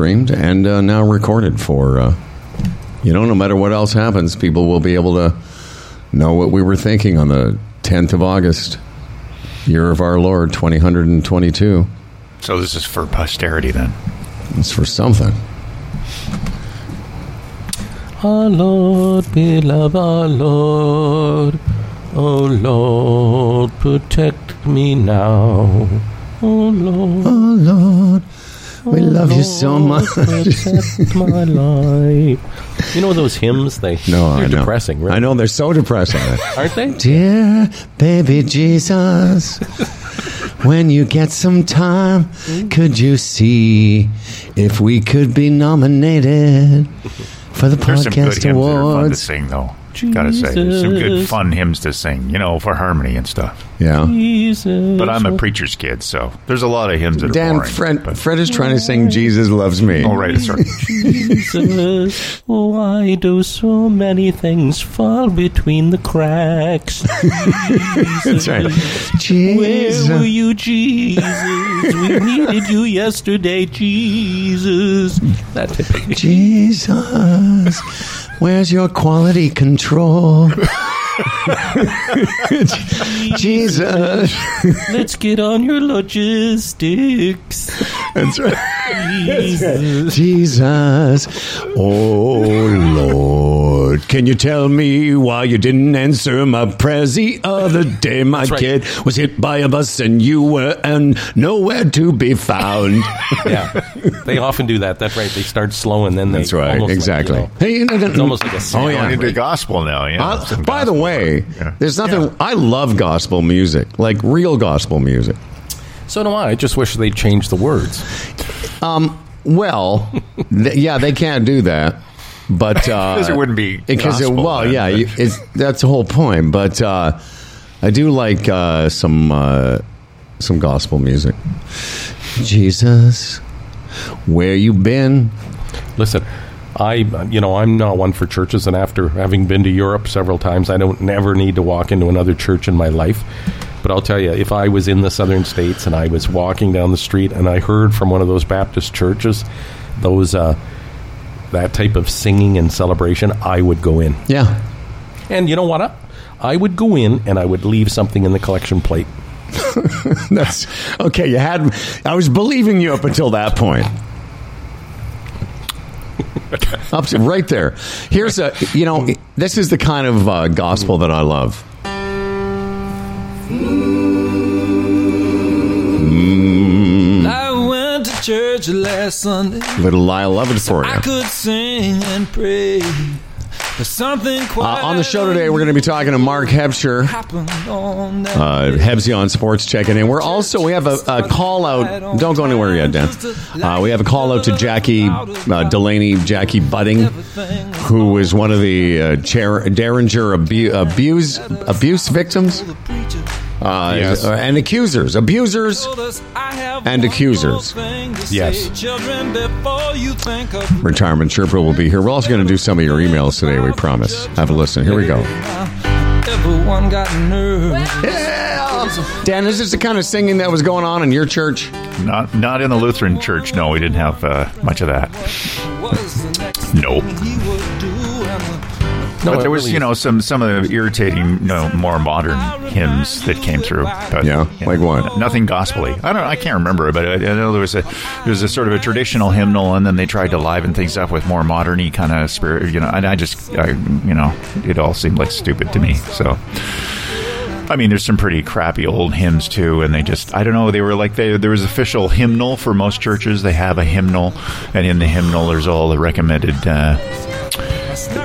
streamed and uh, now recorded for, uh, you know, no matter what else happens, people will be able to know what we were thinking on the 10th of August, year of our Lord, 2022. So this is for posterity then. It's for something. Our Lord, we love our Lord. Oh Lord, protect me now. Oh Lord, Oh, Lord, we oh, love you so much. My life. You know those hymns? They No, they're I know. depressing, really. I know they're so depressing. aren't they? Dear baby Jesus, when you get some time, hmm? could you see if we could be nominated for the There's some good hymns podcast that are fun to awards? sing, though. Gotta say, there's some good fun hymns to sing. You know, for harmony and stuff. Yeah. Jesus. But I'm a preacher's kid, so there's a lot of hymns that are Dan, boring. Fred, but- Fred is trying to sing Jesus Loves Me. Oh, right, sorry. Jesus, oh, why do so many things fall between the cracks? That's right. Jesus. Where were Jesus. you, Jesus? We needed you yesterday, Jesus. That type Jesus, where's your quality control? Jesus. Let's get on your logistics. That's right. Jesus. Jesus. Oh, Lord. Can you tell me why you didn't answer my prayer the other day? My right. kid was hit by a bus and you were and nowhere to be found. Yeah, they often do that. That's right. They start slow and then they. That's right. almost like, exactly. you know, hey, you know, it's almost like a Oh, yeah. into gospel now, yeah. Uh, Some by the gospel. Way, Yeah. there's nothing. I love gospel music, like real gospel music. So do I. I just wish they'd change the words. Well, th- yeah, they can't do that, but uh, Because it wouldn't be because it, well, then, yeah, you, it's, that's the whole point. But uh, I do like uh, some uh, some gospel music. Jesus, where you been? Listen, I you know I'm not one for churches, and after having been to Europe several times, I don't never need to walk into another church in my life. But I'll tell you, if I was in the southern states and I was walking down the street and I heard from one of those Baptist churches, those uh, that type of singing and celebration, I would go in. Yeah, And you know what? I would go in and I would leave something in the collection plate. that's okay. You had. I was believing you up until that point. Up to right there. Here's a. You know, this is the kind of uh, gospel that I love. I went to church last Sunday. Little Lyle Lovett for you. I could sing and pray. Something Uh, on the show today, we're going to be talking to Mark Hebscher. Uh, Hebsy on Sports checking in. We're also we have a, a call out. Don't go anywhere yet, Dan. Uh, we have a call out to Jackie uh, Delaney, Jackie Budding, who is one of the uh, Cher- Derringer abu- abuse abuse victims uh, Yes. uh, and accusers, abusers. And accusers. Yes. Children before you Retirement Sherpa will be here. We're also going to do some of your emails today. We promise. Have a listen. Here we go. everyone got nervous. Yeah. Dan, is this the kind of singing that was going on in your church? Not not in the Lutheran church. No, we didn't have uh, much of that. Was the next Nope. Thing he would do and the No, but there was, really you know, some some of the irritating, you know, more modern hymns that came through. But, Yeah, you like what? Nothing gospelly. I don't. I can't remember but I, I know there was a there was a sort of a traditional hymnal, and then they tried to liven things up with more moderny kind of spirit. You know, and I just, I, you know, it all seemed like stupid to me. So. I mean, there's some pretty crappy old hymns too, and they just, I don't know, they were like, they, there was official hymnal for most churches. They have a hymnal, and in the hymnal, there's all the recommended, uh,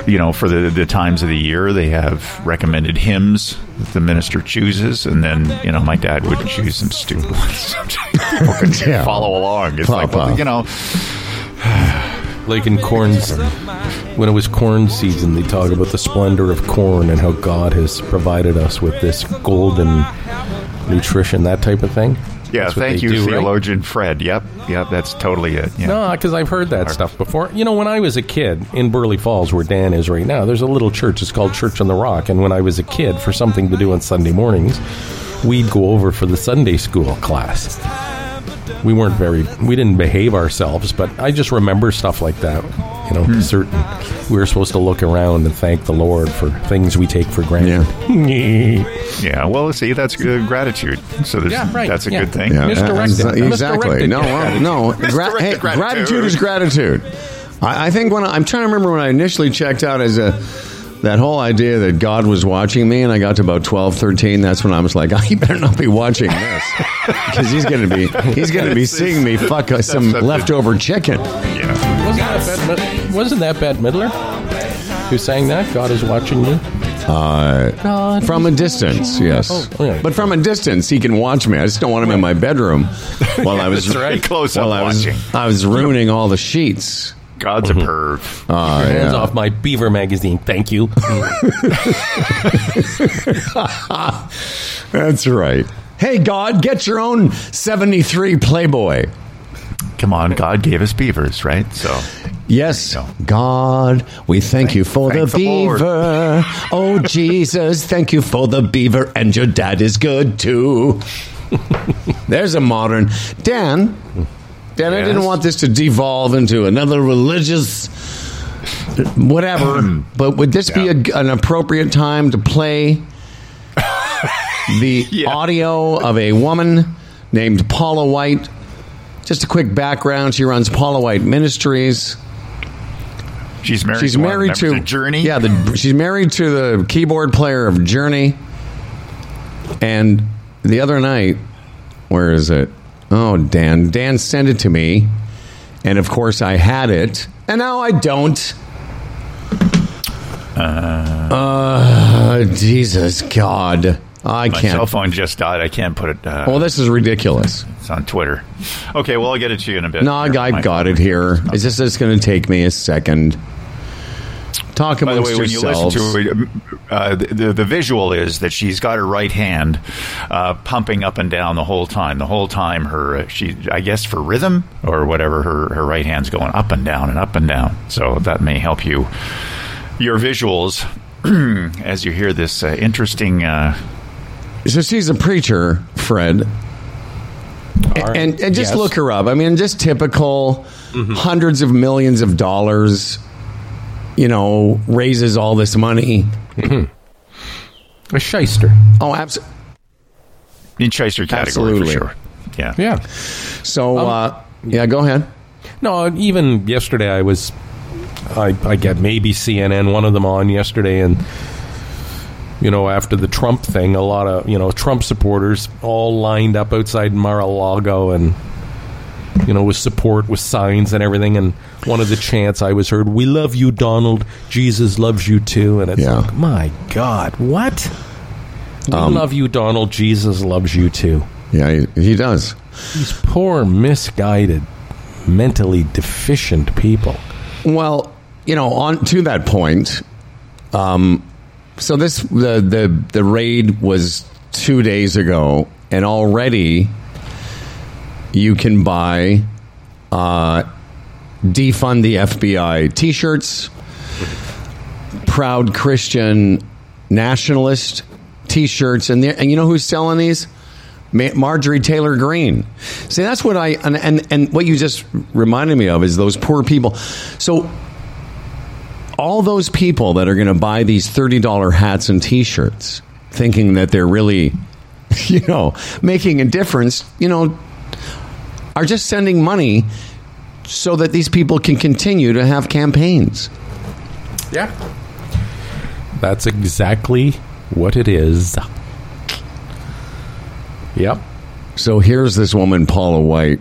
you know, for the, the times of the year, they have recommended hymns that the minister chooses, and then, you know, my dad would choose some stupid ones. People Yeah. follow along. It's like, Papa. well, you know, like in corn season, when it was corn season they talk about the splendor of corn and how god has provided us with this golden nutrition that type of thing yeah, thank you, do, right? theologian Fred. Yep, yep, that's totally it. Yeah. no because i've heard that stuff before you know when i was a kid in Burleigh Falls where dan is right now there's a little church it's called church on the rock and when i was a kid for something to do on sunday mornings we'd go over for the sunday school class we weren't very we didn't behave ourselves, but I just remember stuff like that. You know, Hmm. certain we were supposed to look around and thank the Lord for things we take for granted. Yeah, well, see, that's good gratitude. So there's, Yeah, right, that's a yeah. good thing. Yeah, Misdirected. uh, exactly. Misdirected No, well, no. Gra- hey, gratitude. gratitude is gratitude. I, I think when I, I'm trying to remember when I initially checked out as a that whole idea that God was watching me, and I got to about 12, 13, That's when I was like, "He better not be watching this because he's going to be he's going to be seeing me fuck uh, some leftover chicken." Yeah. Wasn't that Bette, Mid- wasn't that Bette Midler who sang that? God is watching me. Uh, God from a distance, yes, Oh, yeah. but from a distance, he can watch me. I just don't want him in my bedroom while I was That's right. Close up while I was, watching. I was ruining all the sheets. God's a perv. Uh, Hands yeah. off my Beaver magazine. Thank you. That's right. Hey, God, get your own 73 Playboy. Come on, God gave us beavers, right? So Yes, God, we thank you for the thank the Lord. beaver. Oh, Jesus, thank you for the beaver, and your dad is good too. There's a modern. Dan, Dan, I didn't want this to devolve into another religious whatever, hmm. but would this be a, an appropriate time to play the Yeah. audio of a woman named Paula White? Just a quick background. She runs Paula White Ministries. she's married. She's to married of to Journey. Yeah, the, she's married to the keyboard player of Journey. And the other night, where is it? Oh, Dan. Dan sent it to me, and of course I had it, and now I don't. Uh, Jesus God, I My can't. My cell phone just died. I can't put it. Uh, Well, this is ridiculous. it's on Twitter. Okay, well, I'll get it to you in a bit. No, I I got it here. It's just it's going to take me a second. Talk By the way, when you listen to it, uh, the, the the visual is that she's got her right hand uh, pumping up and down the whole time. The whole time, her uh, she I guess for rhythm or whatever, her her right hand's going up and down and up and down. So that may help you your visuals as you hear this uh, interesting. Uh, So she's a preacher, Fred. And, and just Yes. look her up. I mean, just typical hundreds of millions of dollars, you know, raises all this money. a shyster. Oh, absolutely. in shyster category Absolutely. for sure. Yeah. Yeah. So, uh, yeah, go ahead. No, even yesterday I was, I, I get maybe CNN, one of them on yesterday, and you know after the Trump thing, a lot of you know Trump supporters all lined up outside Mar-a-Lago and you know with support with signs and everything. And one of the chants I was heard, "We love you, Donald. Jesus loves you too." And it's Yeah. like, my God, what? We love you, Donald. Jesus loves you too. Yeah, he, he does. These poor, misguided, mentally deficient people. Well, you know, on to that point. Um, so this the the the raid was two days ago, and already you can buy uh, defund the FBI T-shirts, proud Christian nationalist T-shirts, and and you know who's selling these? Ma- Marjorie Taylor Greene. See, that's what I and, and and what you just reminded me of is those poor people. So all those people that are going to buy these $30 hats and t-shirts thinking that they're really you know making a difference, you know, are just sending money so that these people can continue to have campaigns. Yeah. That's exactly what it is. Yep. So here's this woman, Paula White,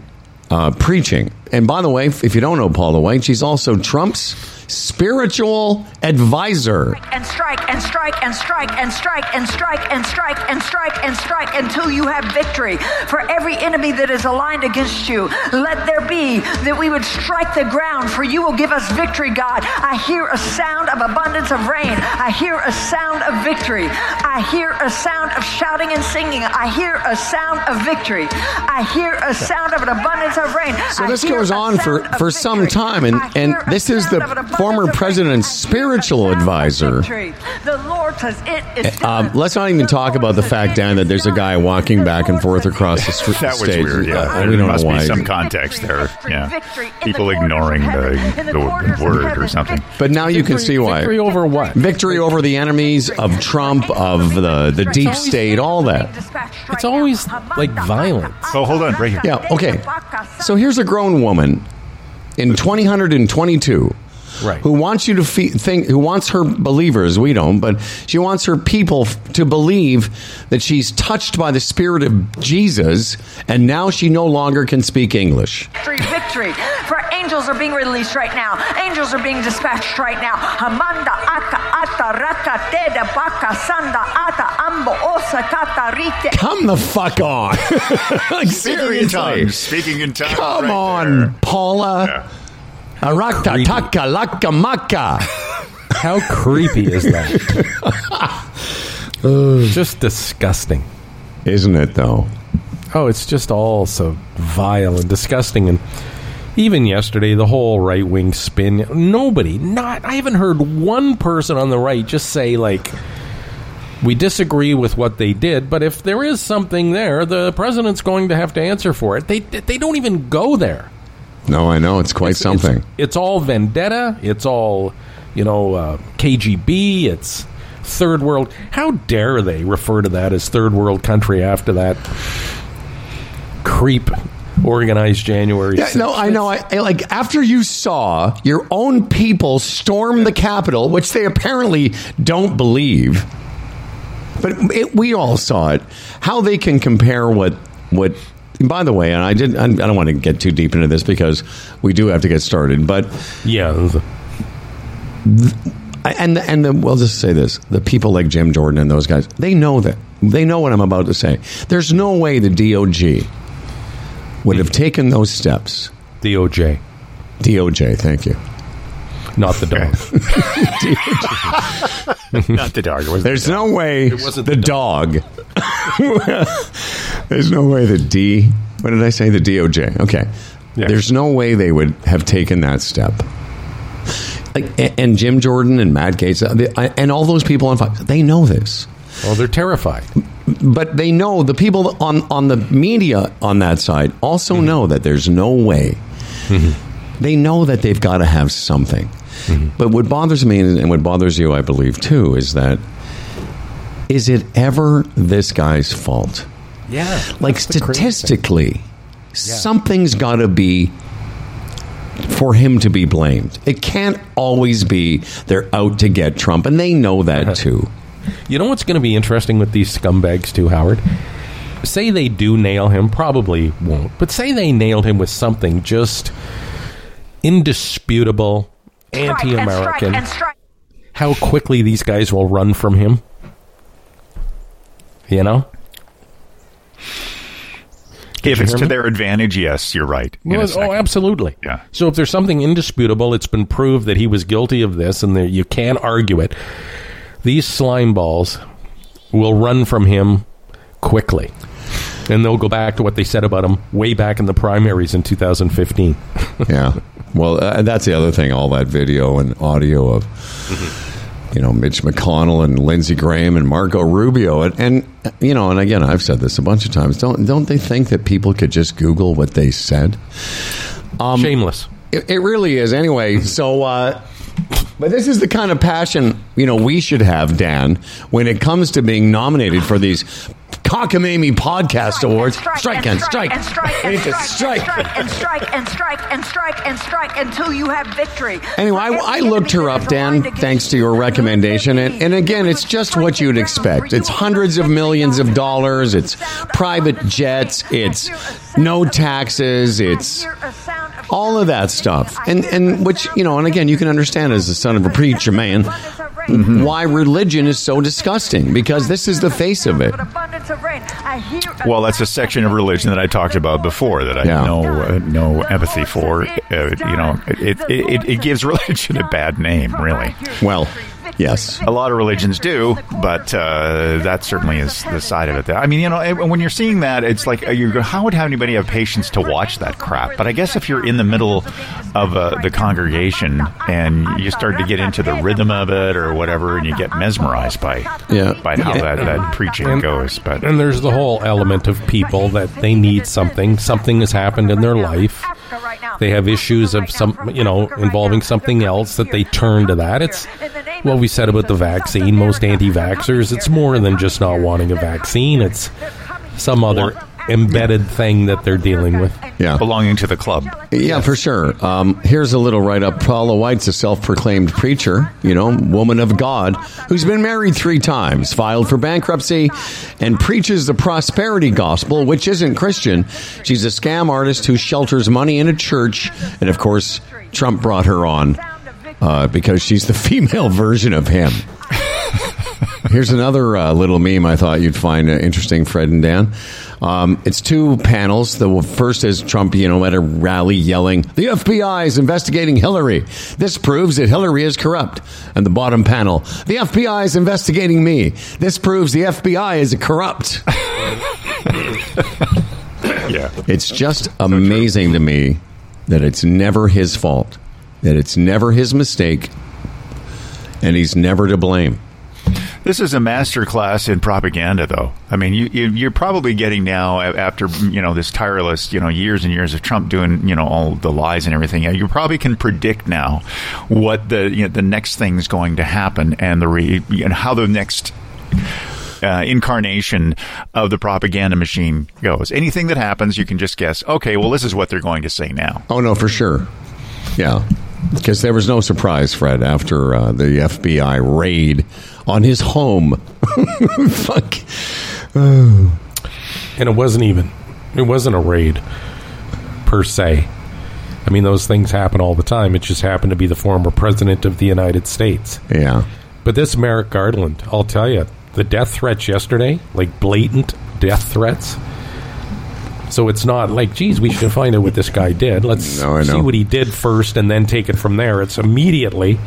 uh, preaching. And by the way, if you don't know Paula White, she's also Trump's spiritual advisor. And strike and strike and strike and strike and strike and strike and strike and strike until you have victory. For every enemy that is aligned against you, let there be that we would strike the ground, for you will give us victory, God. I hear a sound of abundance of rain. I hear a sound of victory. I hear a sound of shouting and singing. I hear a sound of victory. I hear a sound of an abundance of rain. So this goes on for, for some time, and, and this is the former president's spiritual advisor. The Lord says it is Um, let's not even talk about the fact, Dan, that there's a guy walking back and forth across the street. That was stage. weird. Yeah, Uh, there we don't must know why. be some context there. Yeah, people ignoring the, the word or something. But now you can see why. Victory over what? Victory over the enemies of Trump, of the, the deep state, all that. It's always like violence. Oh, hold on, right here. Yeah, okay. So here's a grown woman in 2022 Right. who wants you to fe- think, who wants her believers, we don't, but she wants her people f- to believe that she's touched by the spirit of Jesus and now she no longer can speak English. Victory, victory. For angels are being released right now. Angels are being dispatched right now. Hamanda aka ata raka teda baka sanda ata ambo osa kata rite. Come the fuck on. like, Speaking in tongues. Speaking in tongues. Come right on, there. Paula. Yeah. Creepy. taka laka maka. How creepy is that? just disgusting. Isn't it though? Oh, it's just all so vile and disgusting. And even yesterday, the whole right wing spin. Nobody, not I haven't heard one person on the right just say like, "We disagree with what they did," but if there is something there, the president's going to have to answer for it. They they don't even go there. No, I know it's quite It's- something. It's, it's all vendetta. It's all, you know, uh, KGB. It's third world. How dare they refer to that as third world country after that creep organized January? Yeah, no, I know. I, I like after you saw your own people storm the Capitol, which they apparently don't believe, but it, we all saw it. How they can compare what what. By the way, and I did. I don't want to get too deep into this because we do have to get started. But Yeah. and and the, we'll just say this: the people like Jim Jordan and those guys, they know that they know what I'm about to say. There's no way the DOG would have taken those steps. DOJ, DOJ, thank you. Not the dog. Not the dog. It was There's no way it wasn't the the dog. There's no way the D. What did I say? The DOJ. Okay. Yeah. There's no way they would have taken that step. Like, and Jim Jordan and Matt Gaetz uh, and all those people on Fox, they know this. well, they're terrified. But they know the people on on the media on that side also know that there's no way. They know that they've got to have something. Mm-hmm. But what bothers me and what bothers you, I believe too, is that is it ever this guy's fault? Yeah. Like statistically, something's got to be for him to be blamed. It can't always be they're out to get Trump, and they know that uh-huh. too. You know what's going to be interesting with these scumbags too, Howard? Say they do nail him, probably won't, but say they nailed him with something just indisputable, Strike and strike anti-American. and strike. How quickly these guys will run from him? You know? If you it's to me? their advantage, yes, you're right. Well, oh, absolutely. Yeah. So if there's something indisputable, it's been proved that he was guilty of this, and that you can't argue it. These slime balls will run from him quickly, and they'll go back to what they said about him way back in the primaries in 2015. yeah. Well, uh, that's the other thing. All that video and audio of, you know, Mitch McConnell and Lindsey Graham and Marco Rubio, and, and you know, and again, I've said this a bunch of times. Don't don't they think that people could just Google what they said? Um, Shameless. It, it really is. Anyway, so. Uh, but this is the kind of passion you know we should have, Dan, when it comes to being nominated for these cockamamie podcast awards. Strike and strike, and strike and need to strike strike. and strike and strike and strike and strike until you have victory. Anyway, I, I looked her up, Dan, thanks to your recommendation. And, and again, it's just what you'd expect. It's hundreds of millions of dollars, it's private jets, it's no taxes, it's all of that stuff. And, and which, you know, and again, you can understand as the son of a preacher man why religion is so disgusting because this is the face of it. Well, that's a section of religion that I talked about before that I Yeah. have no uh, no empathy for. Uh, you know, it, it it it gives religion a bad name, really. Well, Yes. A lot of religions do, but uh, that certainly is the side of it. That, I mean, you know, when you're seeing that, it's like uh, you go, how would anybody have patience to watch that crap? But I guess if you're in the middle of uh, the congregation and you start to get into the rhythm of it or whatever, and you get mesmerized by Yeah. by how that, that preaching goes. But And there's the whole element of people that they need something. Something has happened in their life. They have issues of some, you know, involving something else that they turn to that. It's what we said about the vaccine. Most anti-vaxxers, it's more than just not wanting a vaccine. It's some other embedded thing that they're dealing with. Yeah. belonging to the club. Yeah, for sure. Um, here's a little write up. Paula White's a self proclaimed preacher, you know, woman of God, who's been married three times, filed for bankruptcy, and preaches the prosperity gospel, which isn't Christian. She's a scam artist who shelters money in a church. And of course, Trump brought her on uh, because she's the female version of him. Here's another uh, little meme I thought you'd find uh, interesting, Fred and Dan. Um, it's two panels. The first is Trump, you know, at a rally yelling, "The FBI is investigating Hillary. This proves that Hillary is corrupt." And the bottom panel, "The FBI is investigating me. This proves the FBI is corrupt." Yeah. It's just amazing to me that it's never his fault, that it's never his mistake, and he's never to blame. This is a master class in propaganda, though. I mean, you, you, you're probably getting now after you know this tireless, you know, years and years of Trump doing you know all the lies and everything. You probably can predict now what the you know, the next thing's going to happen and the re, and how the next. Uh, incarnation of the propaganda machine goes. Anything that happens, you can just guess. Okay, well, this is what they're going to say now. Oh no, for sure. Yeah, because there was no surprise, Fred, after uh, the FBI raid on his home. Fuck. And it wasn't even, it wasn't a raid per se. I mean, those things happen all the time. It just happened to be the former president of the United States. Yeah. But this Merrick Garland, I'll tell you, the death threats yesterday, like blatant death threats. So it's not like, geez, we should find out what this guy did. Let's No, I see know. what he did first and then take it from there. It's immediately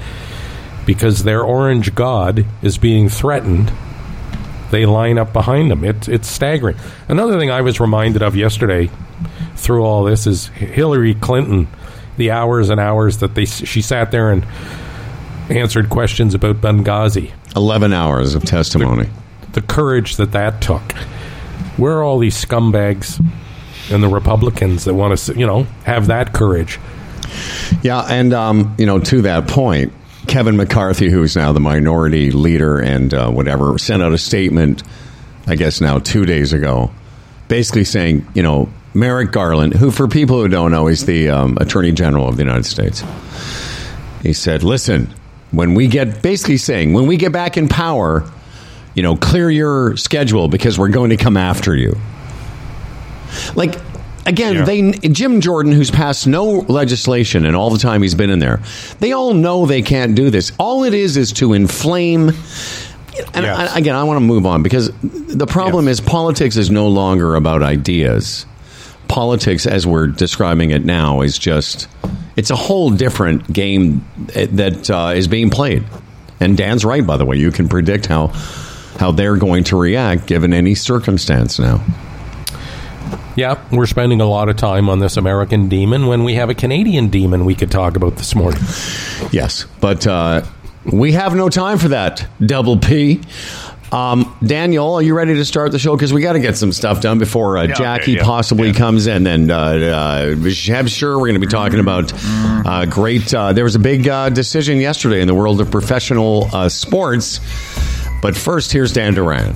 because their orange god is being threatened. They line up behind him. It's it's staggering. Another thing I was reminded of yesterday through all this is Hillary Clinton. The hours and hours that they she sat there and answered questions about Benghazi. 11 hours of testimony. The courage that that took. Where are all these scumbags and the Republicans that want to, you know, have that courage? Yeah, and, um, you know, to that point, Kevin McCarthy, who's now the minority leader and uh, whatever, sent out a statement, I guess now two days ago, basically saying, you know, Merrick Garland, who, for people who don't know, is the um, Attorney General of the United States. He said, listen, when we get, basically saying, when we get back in power, you know, clear your schedule because we're going to come after you. Like, again, Yeah. they Jim Jordan, who's passed no legislation and all the time he's been in there, they all know they can't do this. All it is is to inflame. And Yes. I, again, I want to move on because the problem Yes. is politics is no longer about ideas. Politics, as we're describing it now, is just it's a whole different game that uh, is being played. And Dan's right, by the way. You can predict how how they're going to react given any circumstance now. Yeah, we're spending a lot of time on this American demon when we have a Canadian demon we could talk about this morning. Yes, but uh, we have no time for that. Double P. Um, Daniel, are you ready to start the show? Because we got to get some stuff done before uh, Yeah, okay, Jackie yeah, possibly yeah. comes in. And uh, uh, I'm sure we're going to be talking about uh, great. Uh, there was a big uh, decision yesterday in the world of professional uh, sports. But first, here's Dan Duran.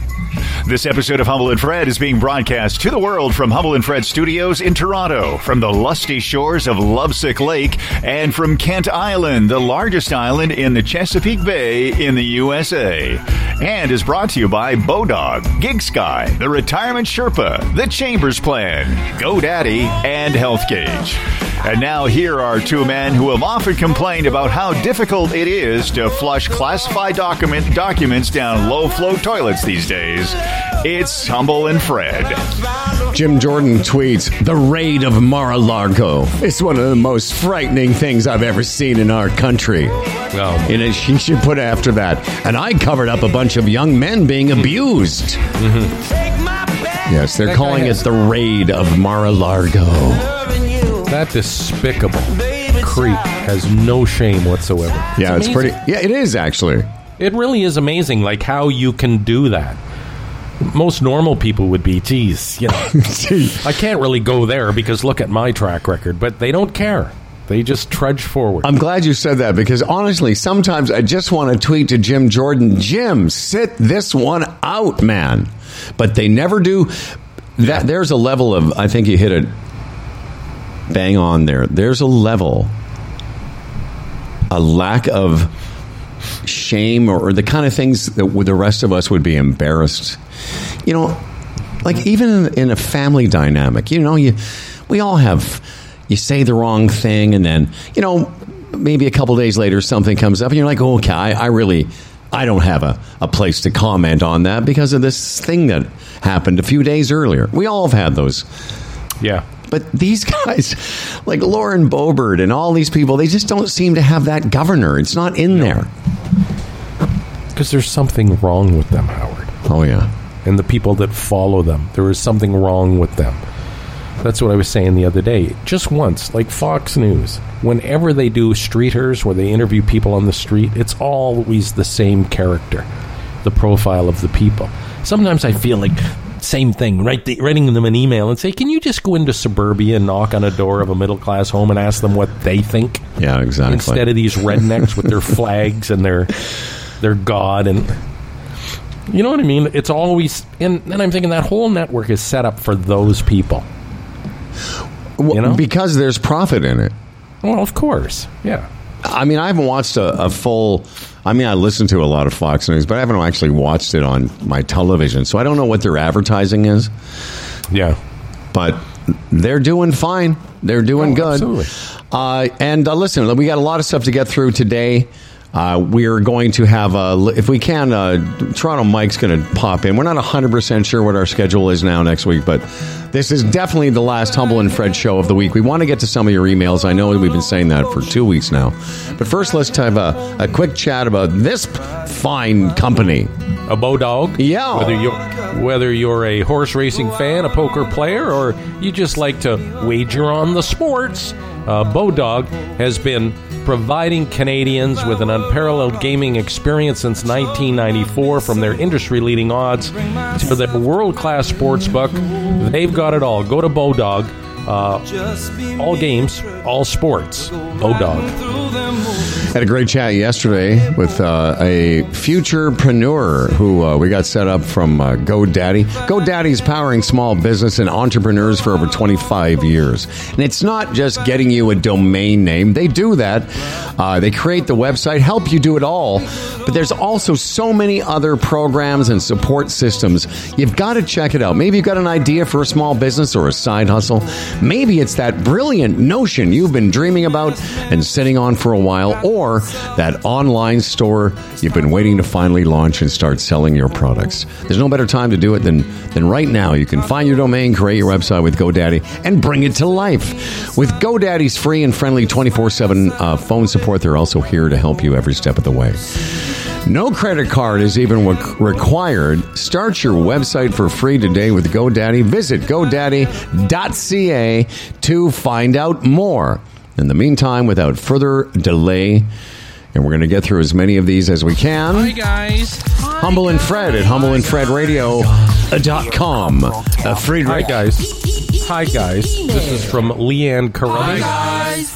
This episode of Humble and Fred is being broadcast to the world from Humble and Fred Studios in Toronto, from the lusty shores of Lovesick Lake, and from Kent Island, the largest island in the Chesapeake Bay in the USA. And is brought to you by Bodog, GigSky, the Retirement Sherpa, the Chambers Plan, GoDaddy, and Health Gauge. And now here are two men who have often complained about how difficult it is to flush classified document documents down low flow toilets these days. It's Humble and Fred. Jim Jordan tweets, The raid of Mar-a-Lago is one of the most frightening things I've ever seen in our country. Well, And it- she should put after that. And I covered up a bunch of young men being abused. Mm-hmm. Yes, they're That calling it the raid of Mar-a-Lago. That despicable creep has no shame whatsoever. Yeah, it's amazing. pretty. Yeah, it is actually. It really is amazing, like how you can do that. Most normal people would be, geez, you know, I can't really go there because look at my track record. But they don't care. They just trudge forward. I'm glad you said that because honestly, sometimes I just want to tweet to Jim Jordan, Jim, sit this one out, man. But they never do. That there's a level of I think you hit it bang on there. There's a level, a lack of shame or, or the kind of things that the rest of us would be embarrassed. You know, like even in, in a family dynamic, you know, you we all have you say the wrong thing and then you know maybe a couple days later something comes up and you're like, oh, okay, I, I really I don't have a, a place to comment on that because of this thing that happened a few days earlier. We all have had those. yeah. But these guys, like Lauren Boebert and all these people, they just don't seem to have that governor. It's not in there. Because there's something wrong with them, Howard. Oh, yeah. And the people that follow them, there is something wrong with them. That's what I was saying the other day. Just once, like Fox News, whenever they do streeters where they interview people on the street, it's always the same character, the profile of the people. Sometimes I feel like same thing, write the, writing them an email and say, "Can you just go into suburbia and knock on a door of a middle class home and ask them what they think?" Yeah, exactly. instead of these rednecks with their flags and their their god and you know what I mean? It's always and then I'm thinking that whole network is set up for those people. Well, you know? Because there's profit in it. Well, of course, yeah. I mean, I haven't watched a, a full. I mean, I listen to a lot of Fox News, but I haven't actually watched it on my television, so I don't know what their advertising is. Yeah. But they're doing fine. They're doing Oh, good. absolutely. Uh, and uh, listen, we got a lot of stuff to get through today. Uh, we're going to have, uh, if we can, uh, Toronto Mike's going to pop in. We're not 100% sure what our schedule is now next week, but this is definitely the last Humble and Fred show of the week. We want to get to some of your emails. I know we've been saying that for two weeks now. But first, let's have a, a quick chat about this fine company. A Bodog. Yeah. Whether you're whether you're a horse racing fan, a poker player, or you just like to wager on the sports, uh, Bodog has been providing Canadians with an unparalleled gaming experience since 1994 from their industry leading odds to their world class sports book. They've got it all. Go to Bodog. Uh, all games, all sports. dog. Had a great chat yesterday with uh, a futurepreneur who uh, we got set up from uh, GoDaddy. GoDaddy's powering small business and entrepreneurs for over 25 years. And it's not just getting you a domain name, they do that. Uh, they create the website, help you do it all. But there's also so many other programs and support systems. You've got to check it out. Maybe you've got an idea for a small business or a side hustle. Maybe it's that brilliant notion you've been dreaming about and sitting on for a while, or that online store you've been waiting to finally launch and start selling your products. There's no better time to do it than, than right now. You can find your domain, create your website with GoDaddy, and bring it to life. With GoDaddy's free and friendly 24 7 uh, phone support, they're also here to help you every step of the way. No credit card is even required. Start your website for free today with GoDaddy. Visit godaddy.ca to find out more. In the meantime, without further delay, and we're going to get through as many of these as we can. Hi, guys. Humble and Fred at humbleandfredradio.com. Uh, Friedrich. Hi, guys. Hi, guys. This is from Leanne Carruthers.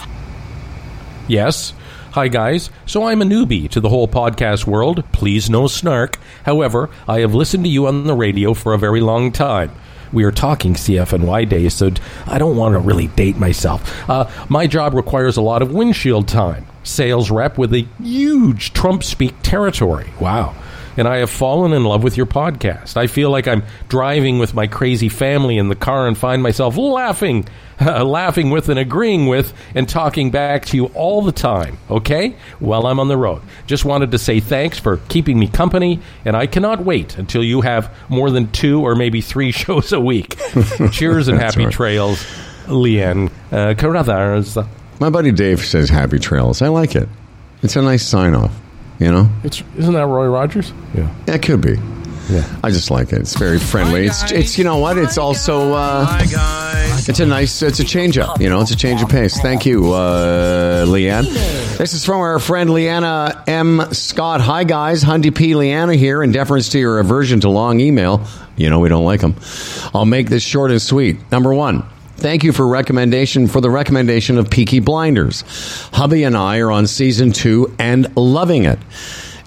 Yes. Hi, guys. So I'm a newbie to the whole podcast world. Please, no snark. However, I have listened to you on the radio for a very long time. We are talking CFNY days, so I don't want to really date myself. Uh, my job requires a lot of windshield time. Sales rep with a huge Trump speak territory. Wow and I have fallen in love with your podcast. I feel like I'm driving with my crazy family in the car and find myself laughing uh, laughing with and agreeing with and talking back to you all the time, okay? While I'm on the road. Just wanted to say thanks for keeping me company, and I cannot wait until you have more than two or maybe three shows a week. Cheers and happy right. trails, Leanne uh, Carruthers. My buddy Dave says happy trails. I like it. It's a nice sign off, you know? It's, isn't that Roy Rogers? Yeah. Yeah, it could be. Yeah. I just like it. It's very friendly. It's it's you know what? It's also uh, it's a nice it's a change up. You know, it's a change of pace. Thank you, uh, Leanne. This is from our friend Leanna M. Scott. Hi guys, Hundy P. Leanna here. In deference to your aversion to long email, you know we don't like them. I'll make this short and sweet. Number one. Thank you for recommendation for the recommendation of Peaky Blinders. Hubby and I are on season two and loving it.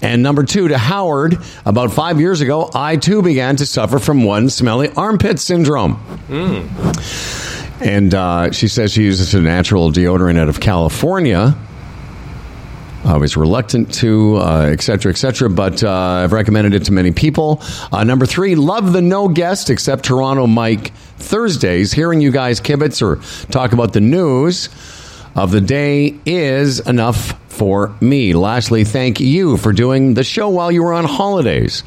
And number two, to Howard, about five years ago, I too began to suffer from one smelly armpit syndrome. And uh, she says she uses a natural deodorant out of California. I was reluctant to, uh, et cetera, et cetera, but uh, I've recommended it to many people. Uh, number three, love the no guest except Toronto Mike Thursdays. Hearing you guys kibitz or talk about the news of the day is enough for me. Lastly, thank you for doing the show while you were on holidays.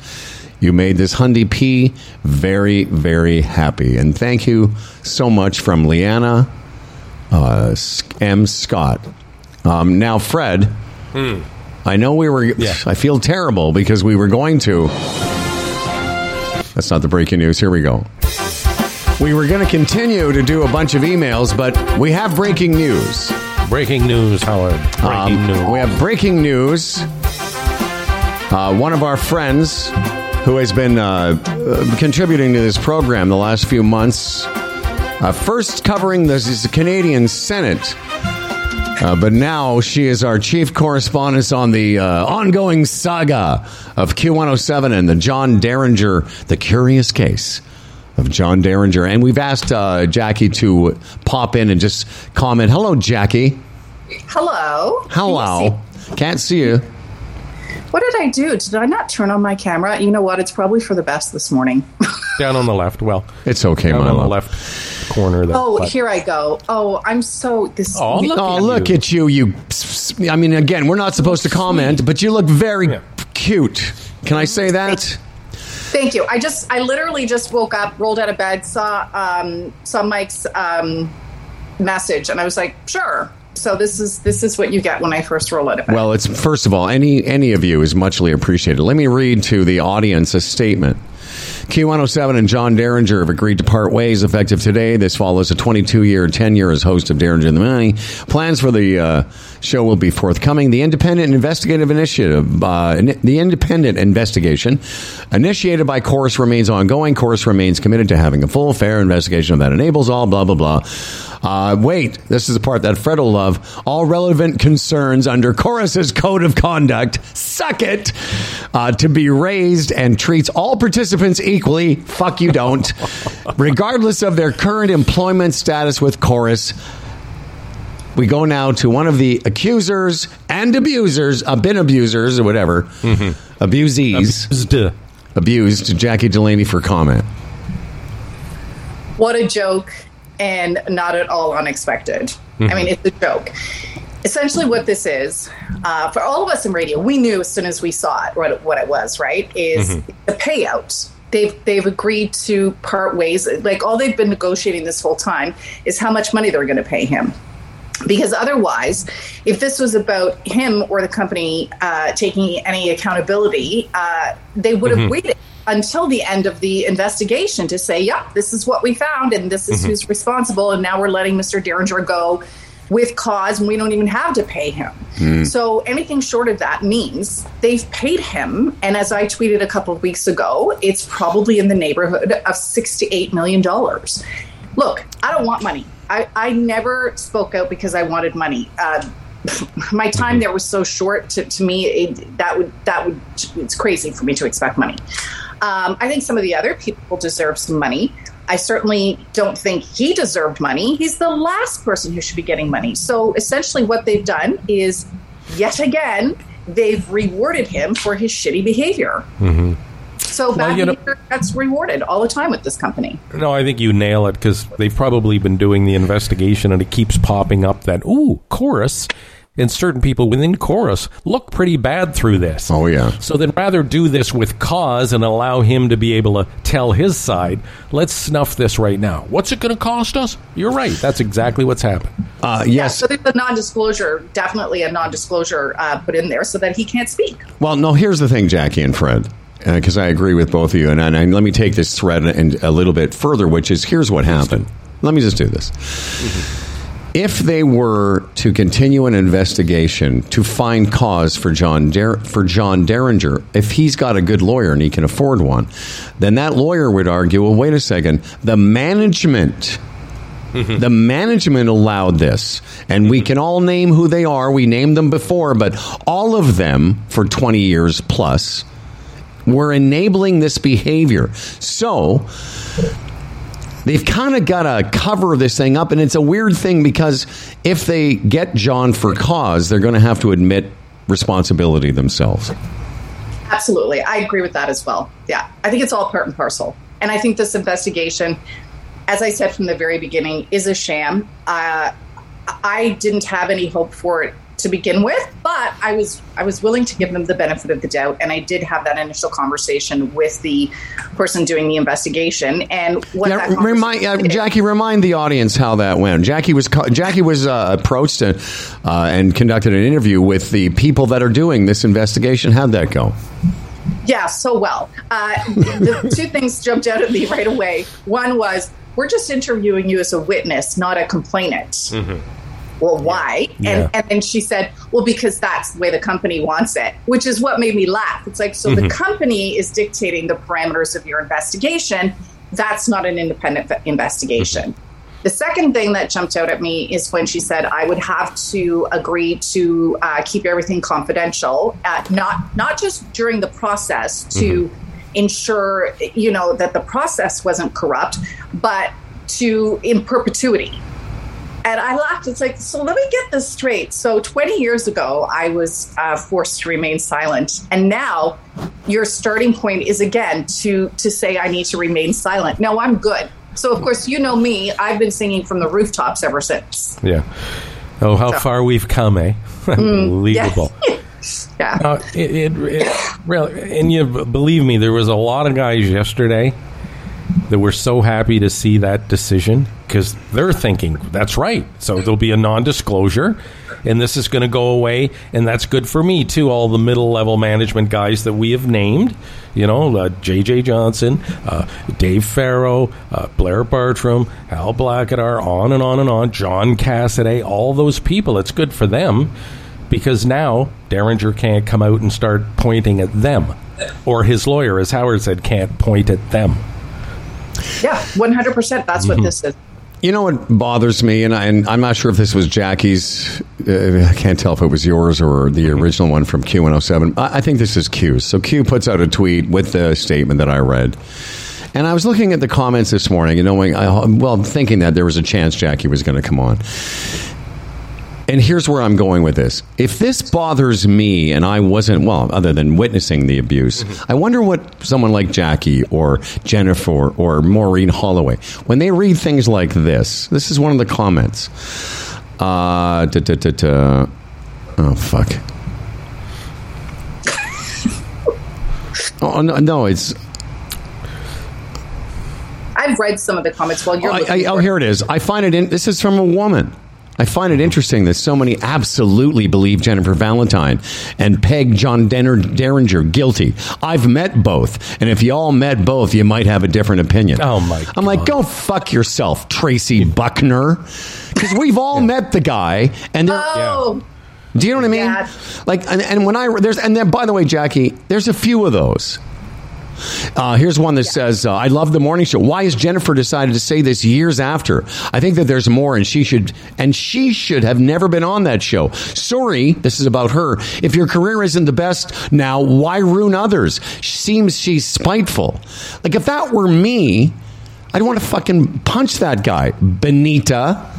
You made this Hundy P very, very happy. And thank you so much from Leanna uh, M. Scott. Um, now, Fred, I know we were. I feel terrible because we were going to. That's not the breaking news. Here we go. We were going to continue to do a bunch of emails, but we have breaking news. Breaking news, Howard. Breaking Um, news. We have breaking news. Uh, one of our friends who has been uh, uh, contributing to this program the last few months, uh, first covering the, the Canadian Senate. Uh, but now she is our chief correspondent on the uh, ongoing saga of Q107 and the John Derringer, the curious case of John Derringer. And we've asked uh, Jackie to pop in and just comment. Hello, Jackie. Hello. Hello. Can't see you. What did I do? Did I not turn on my camera? You know what? It's probably for the best this morning. Down on the left. Well, It's okay, down my on the left corner. There, oh, but- here I go. Oh, I'm so this. Oh, look Oh, at look you. at you. You. I mean, again, we're not supposed to comment, but you look very Yeah. cute. Can I say that? Thank you. I just, I literally just woke up, rolled out of bed, saw um, saw Mike's um, message, and I was like, sure. So this is this is what you get when I first roll out of bed. Well, it's first of all, any any of you is muchly appreciated. Let me read to the audience a statement. Q107 and John Derringer have agreed to part ways effective today. This follows a 22 year tenure as host of Derringer in the Morning. Plans for the uh, show will be forthcoming. The independent investigative initiative, uh, the independent investigation initiated by Corus remains ongoing. Corus remains committed to having a full, fair investigation that enables all blah, blah, blah. Uh, wait, this is the part that Fred will love. All relevant concerns under Corus's code of conduct, suck it, uh, to be raised and treats all participants equally. Fuck you, don't. Regardless of their current employment status with Corus. We go now to one of the accusers and abusers, uh, been abusers or whatever, abusees, Abused. abused Jackie Delaney for comment. what a joke and not at all unexpected. I mean, it's a joke. Essentially, what this is uh, for all of us in radio, we knew as soon as we saw it what it, what it was. Right? Is the payout. They've they've agreed to part ways. Like all they've been negotiating this whole time is how much money they're going to pay him. Because otherwise, if this was about him or the company uh, taking any accountability, uh, they would have waited until the end of the investigation to say, "Yeah, this is what we found, and this is mm-hmm. who's responsible." And now we're letting Mr. Derringer go with cause, and we don't even have to pay him. Mm-hmm. So anything short of that means they've paid him. And as I tweeted a couple of weeks ago, it's probably in the neighborhood of six to eight million dollars. Look, I don't want money. I, I never spoke out because I wanted money. Uh, my time mm-hmm. there was so short. To, to me, it, that would that would it's crazy for me to expect money. Um, I think some of the other people deserve some money. I certainly don't think he deserved money. He's the last person who should be getting money. So essentially, what they've done is yet again they've rewarded him for his shitty behavior. So bad you know- behavior gets rewarded all the time with this company. No, I think you nail it because they've probably been doing the investigation and it keeps popping up that, ooh, Corus. And certain people within Corus look pretty bad through this. Oh, yeah. So then rather do this with cause and allow him to be able to tell his side, let's snuff this right now. What's it going to cost us? You're right. That's exactly what's happened. Uh, Yeah, yes. so there's a non-disclosure, definitely a non-disclosure uh, put in there so that he can't speak. Well, no, here's the thing, Jackie and Fred, because I agree with both of you. And, and, and let me take this thread and a little bit further, which is here's what happened. Let me just do this. If they were to continue an investigation to find cause for John Der- for John Derringer, if he's got a good lawyer and he can afford one, then that lawyer would argue, well, wait a second, the management mm-hmm. the management allowed this, and we mm-hmm. can all name who they are. We named them before, but all of them for 20 years plus were enabling this behavior. So they've kind of got to cover this thing up, and it's a weird thing because if they get John for cause, they're going to have to admit responsibility themselves. Absolutely. I agree with that as well. Yeah. I think it's all part and parcel. And I think this investigation, as I said from the very beginning, is a sham. Uh, I didn't have any hope for it to begin with, but I was I was willing to give them the benefit of the doubt, and I did have that initial conversation with the person doing the investigation. And what Yeah, that remind uh, Jackie. Remind the audience how that went. Jackie was Jackie was uh, approached and, uh, and conducted an interview with the people that are doing this investigation. How'd that go? Yeah, so well. Uh, the two things jumped out at me right away. One was, we're just interviewing you as a witness, not a complainant. Well, why? Yeah. And, and then she said, well, because that's the way the company wants it, which is what made me laugh. It's like, so the company is dictating the parameters of your investigation. That's not an independent investigation. The second thing that jumped out at me is when she said I would have to agree to uh, keep everything confidential, uh, not not just during the process to ensure you know that the process wasn't corrupt, but to in perpetuity. And I laughed. It's like, so let me get this straight. So 20 years ago, I was uh, forced to remain silent, and now your starting point is again to to say I need to remain silent. No, I'm good. So of course, you know me. I've been singing from the rooftops ever since. Yeah. Oh, how So- far we've come, eh? Unbelievable. Yeah. Uh, it, it, it really, and you believe me, there was a lot of guys yesterday that were so happy to see that decision because they're thinking that's right. So there'll be a non-disclosure, and this is going to go away, and that's good for me too. All the middle-level management guys that we have named, you know, uh, J.J. Johnson, uh, Dave Farrow, uh, Blair Bartram, Hal Blackadar, on and on and on, John Cassidy, all those people. It's good for them because now Derringer can't come out and start pointing at them, or his lawyer, as Howard said, can't point at them. Yeah. 100. percent That's what this is. You know what bothers me, and, I, and I'm not sure if this was Jackie's. Uh, I can't tell if it was yours or the original one from Q107. I, I think this is Q's. So Q puts out a tweet with the statement that I read. And I was looking at the comments this morning and knowing, I, well, thinking that there was a chance Jackie was going to come on. And here's where I'm going with this. If this bothers me and I wasn't, well, other than witnessing the abuse, I wonder what someone like Jackie or Jennifer or Maureen Holloway, when they read things like this, this is one of the comments. Uh, da, da, da, da. Oh, fuck. oh, no, no, it's. I've read some of the comments while you're. I, I, oh, here it is. I find it. In, this is from a woman. I find it interesting that so many absolutely believe Jennifer Valentine and peg John Denner, Derringer guilty. I've met both, and if you all met both, you might have a different opinion. Oh, my I'm like, go fuck yourself, Tracy Buckner, because we've all met the guy, and they're, Oh, do you know what I mean? Yeah. Like, and, and when I there's and then by the way, Jackie, there's a few of those. Uh, here's one that says, uh, "I love the morning show. Why has Jennifer decided to say this years after? I think that there's more, and she should and she should have never been on that show. Sorry, this is about her. If your career isn't the best now, why ruin others? Seems she's spiteful. Like if that were me, I'd want to fucking punch that guy, Benita.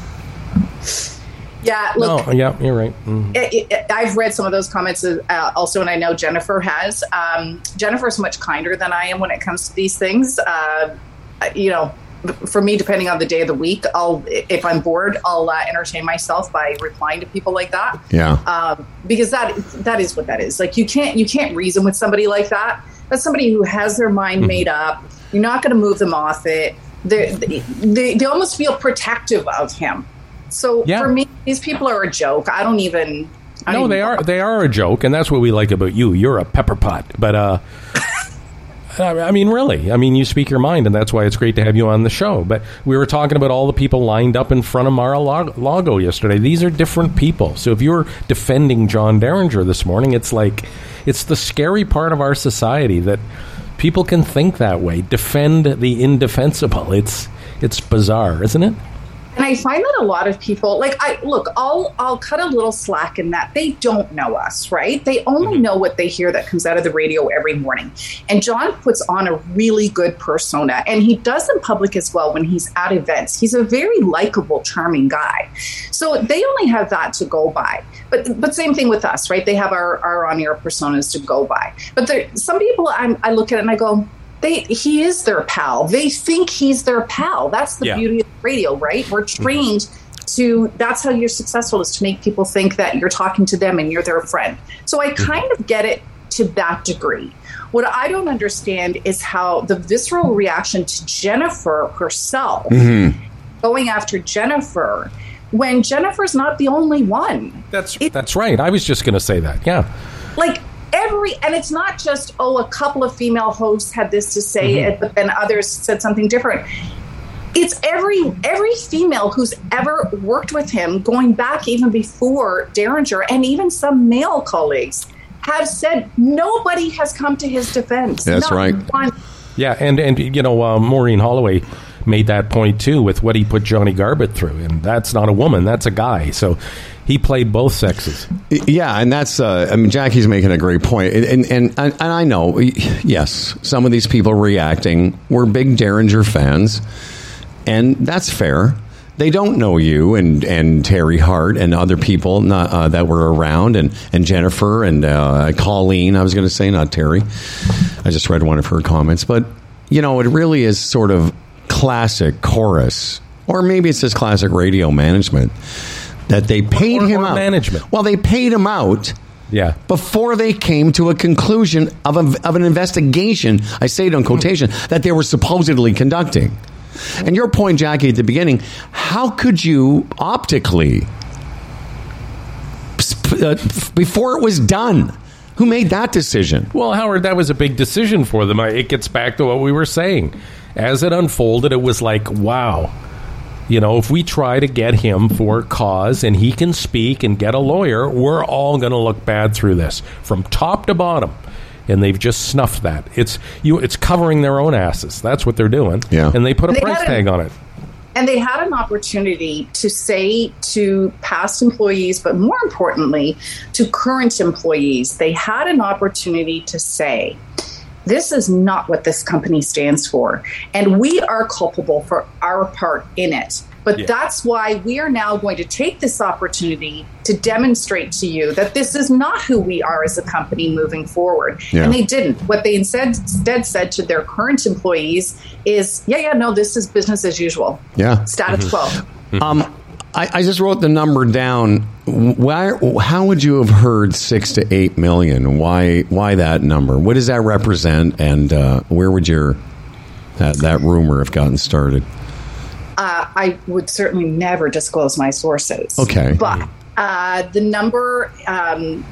Yeah, look, No, yeah, you're right. Mhm. it, it, I've read some of those comments uh, also, and I know Jennifer has. Um, Jennifer's much kinder than I am when it comes to these things. Uh, you know, for me, depending on the day of the week, I'll if I'm bored, I'll uh, entertain myself by replying to people like that. Yeah. um, because that that is what that is. Like you can't you can't reason with somebody like that. That's somebody who has their mind made up. You're not going to move them off it. They, they they almost feel protective of him. So Yeah. for me, these people are a joke. I don't even. I don't No, even they know. are they are a joke, and that's what we like about you. You're a pepper pot, but uh, I I mean, really, I mean, you speak your mind, and that's why it's great to have you on the show. But we were talking about all the people lined up in front of Mar-a-Lago yesterday. These are different people. So if you're defending John Derringer this morning, it's like it's the scary part of our society that people can think that way, defend the indefensible. It's it's bizarre, isn't it? And I find that a lot of people like I look, I'll I'll cut a little slack in that they don't know us, right? They only mm-hmm. know what they hear that comes out of the radio every morning. And John puts on a really good persona and he does in public as well when he's at events. He's a very likable, charming guy. So they only have that to go by. But but same thing with us, right? They have our, our on air personas to go by. But there some people I'm, I look at it and I go, they he is their pal. They think he's their pal. That's the Yeah. beauty of radio, right? We're mm-hmm. trained to that's how you're successful is to make people think that you're talking to them and you're their friend. So I mm-hmm. kind of get it to that degree. What I don't understand is how the visceral reaction to Jennifer herself mm-hmm. going after Jennifer when Jennifer's not the only one. That's It- that's right. I was just going to say that. Yeah. like every and it's not just oh a couple of female hosts had this to say but then others said something different it's every every female who's ever worked with him going back even before derringer and even some male colleagues have said nobody has come to his defense That's Not right. one. Yeah, and and you know, uh, Maureen Holloway made that point too with what he put Johnny garbutt through, and that's not a woman, that's a guy. So he played both sexes. Yeah, and that's uh, I mean Jackie's making a great point, and and and, I know yes, some of these people reacting were big Derringer fans, and that's fair. They don't know you and, and Terry Hart and other people not, uh, that were around and, and Jennifer and uh, Colleen. I was going to say not Terry. I just read one of her comments, but you know it really is sort of classic Corus, or maybe it's just classic radio management that they paid or- him or out. management. Well, they paid him out Yeah. before they came to a conclusion of, a, of an investigation, I say it on quotation, that they were supposedly conducting. And your point, Jackie, at the beginning, how could you optically, uh, before it was done, who made that decision? Well, Howard, that was a big decision for them. I- It gets back to what we were saying. As it unfolded, it was like, wow. You know, if we try to get him for cause and he can speak and get a lawyer, we're all going to look bad through this from top to bottom. And they've just snuffed that. It's you. It's covering their own asses. That's what they're doing. Yeah. And they put a They price had a- tag on it. And they had an opportunity to say to past employees, but more importantly, to current employees, they had an opportunity to say, this is not what this company stands for. And we are culpable for our part in it. But Yeah. that's why we are now going to take this opportunity to demonstrate to you that this is not who we are as a company moving forward. Yeah. And they didn't. What they instead, instead said to their current employees is, yeah, yeah, no, this is business as usual. Yeah. Status quo. Um, I, I just wrote the number down. Why? How would you have heard six to eight million? Why? Why that number? What does that represent? And uh, where would your that, that rumor have gotten started? Uh, I would certainly never disclose my sources. Okay. But uh, the number, um,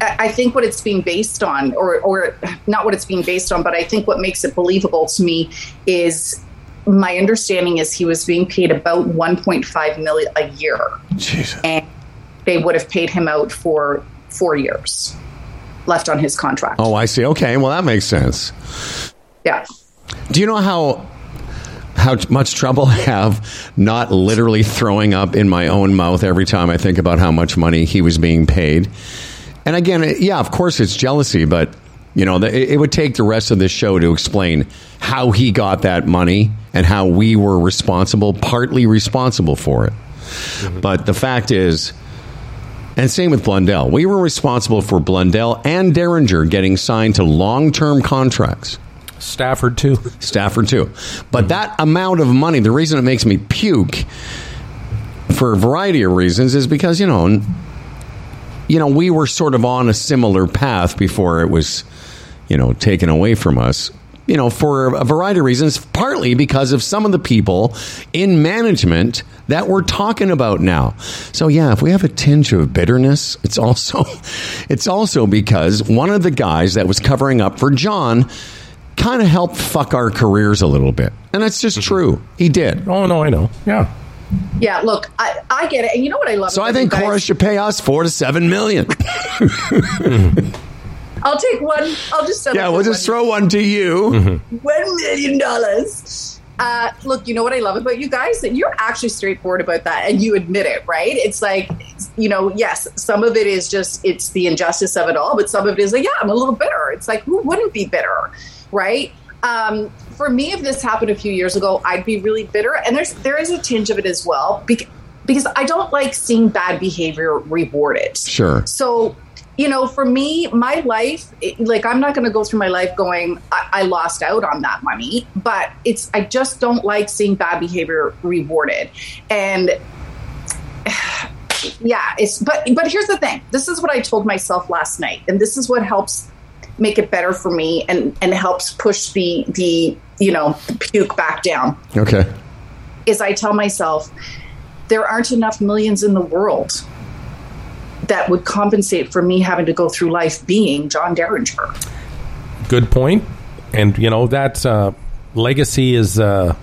I I think what it's being based on, or, or not what it's being based on, but I think what makes it believable to me is my understanding is he was being paid about 1.5 million a year, Jesus. and they would have paid him out for four years left on his contract. Oh, I see. Okay, well that makes sense. yeah. Do you know how how much trouble I have not literally throwing up in my own mouth every time I think about how much money he was being paid? And again, yeah, of course it's jealousy, but you know, it would take the rest of this show to explain how he got that money and how we were responsible, partly responsible for it. Mm-hmm. But the fact is, and same with Blundell, we were responsible for Blundell and Derringer getting signed to long term contracts. Stafford too. Stafford too. But mm-hmm. that amount of money, the reason it makes me puke for a variety of reasons is because, you know, you know, we were sort of on a similar path before it was, you know, taken away from us. You know, for a variety of reasons, partly because of some of the people in management that we're talking about now. So yeah, if we have a tinge of bitterness, it's also it's also because one of the guys that was covering up for John kind of helped fuck our careers a little bit. And that's just mm-hmm. true. He did. Oh no, I know. Yeah. Yeah, look, I, I get it. And you know what I love? So I think guys? Corus should pay us four to seven million. I'll take one. I'll just settle yeah, we'll just one. throw one to you. one million dollars. Uh, look, you know what I love about you guys that you're actually straightforward about that, and you admit it, right? It's like, you know, yes, some of it is just it's the injustice of it all, but some of it is like, yeah, I'm a little bitter. It's like, who wouldn't be bitter, right? Um, for me, if this happened a few years ago, I'd be really bitter, and there's there is a tinge of it as well, bec- because I don't like seeing bad behavior rewarded. Sure. So, you know, for me, my life, it- like, I'm not going to go through my life going, I-, I lost out on that money, but it's, I just don't like seeing bad behavior rewarded. And, yeah, it's, but, but here's the thing this is what I told myself last night, and this is what helps make it better for me and, and helps push the, the, you know, the puke back down Okay. is I tell myself there aren't enough millions in the world that would compensate for me having to go through life being John Derringer. Good point. And you know that uh, legacy is. Uh,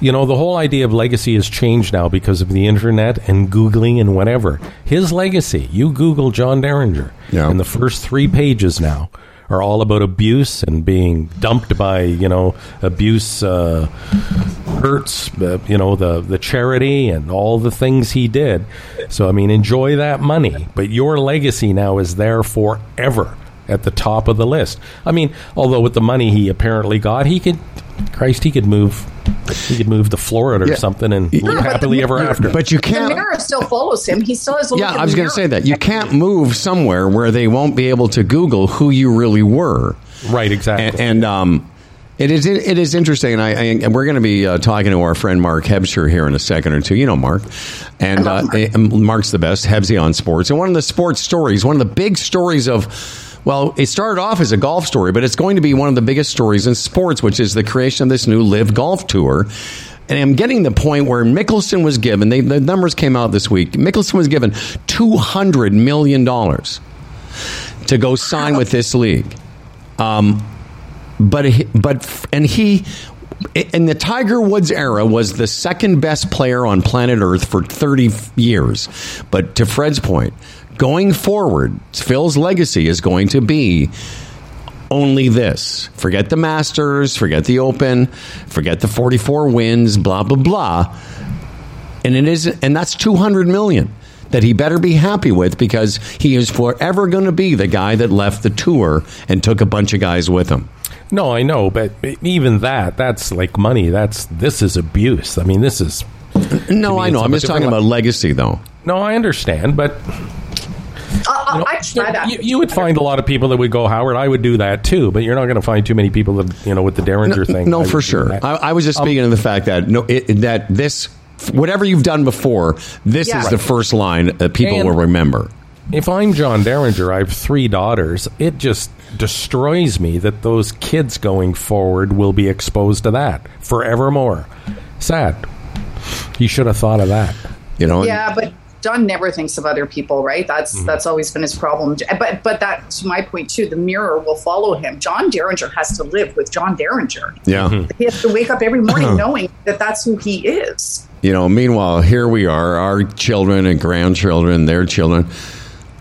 you know the whole idea of legacy has changed now because of the internet and googling and whatever. His legacy, you Google John Derringer, Yeah. and the first three pages now are all about abuse and being dumped by you know abuse uh, hurts uh, you know the the charity and all the things he did. So I mean, enjoy that money, but your legacy now is there forever at the top of the list. I mean, although with the money he apparently got, he could, Christ, he could move, he could move to Florida or something and live happily the- ever after. But you can't. The mirror still follows him. He still has a Yeah, I was going to say that. You can't move somewhere where they won't be able to Google who you really were. right, exactly. And, and um, it is it is interesting, and I, I and we're going to be uh, talking to our friend Mark Hebscher here in a second or two. You know Mark, and I uh, love eh, Mark's the best. Hebsy on sports, and one of the sports stories, one of the big stories of. Well, it started off as a golf story, but it's going to be one of the biggest stories in sports, which is the creation of this new LIV Golf Tour. And I'm getting the point where Mickelson was given, they, the numbers came out this week. Mickelson was given $200 million to go sign with this league. Um, but but and he in the Tiger Woods era was the second best player on planet Earth for 30 years. But to Fred's point, going forward, Phil's legacy is going to be only this. Forget the Masters, forget the Open, forget the 44 wins, blah blah blah. And it is and that's 200 million that he better be happy with because he is forever going to be the guy that left the tour and took a bunch of guys with him. no, I know, but even that, that's like money. That's this is abuse. I mean, this is No, I know. I'm just talking about legacy, though. no, I understand, but I, I, I try that. you, you would find a lot of people that would go Howard. I would do that too, but you're not going to find too many people that you know with the Derringer thing. No, would for sure. I, I was just um, speaking of the fact that no, it, that this whatever you've done before, this Yeah. is the first line that people And- will remember. if I'm John Derringer, I have three daughters. It just destroys me that those kids going forward will be exposed to that forevermore. Sad. You should have thought of that. You know, Yeah, but John never thinks of other people, right? That's Mm-hmm. that's always been his problem. But but that's my point too. The mirror will follow him. John Derringer has to live with John Derringer. yeah. He has to wake up every morning knowing that that's who he is. You know, meanwhile, here we are, our children and grandchildren, their children,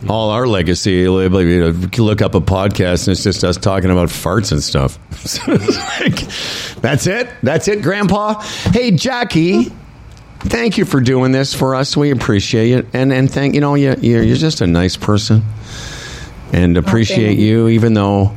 all our legacy. You know, you look up a podcast and it's just us talking about farts and stuff. Like, that's it. That's it, Grandpa. Hey, Jackie. Thank you for doing this for us. We appreciate it, and and thank you know you you're, you're just a nice person, and oh, appreciate you. you even though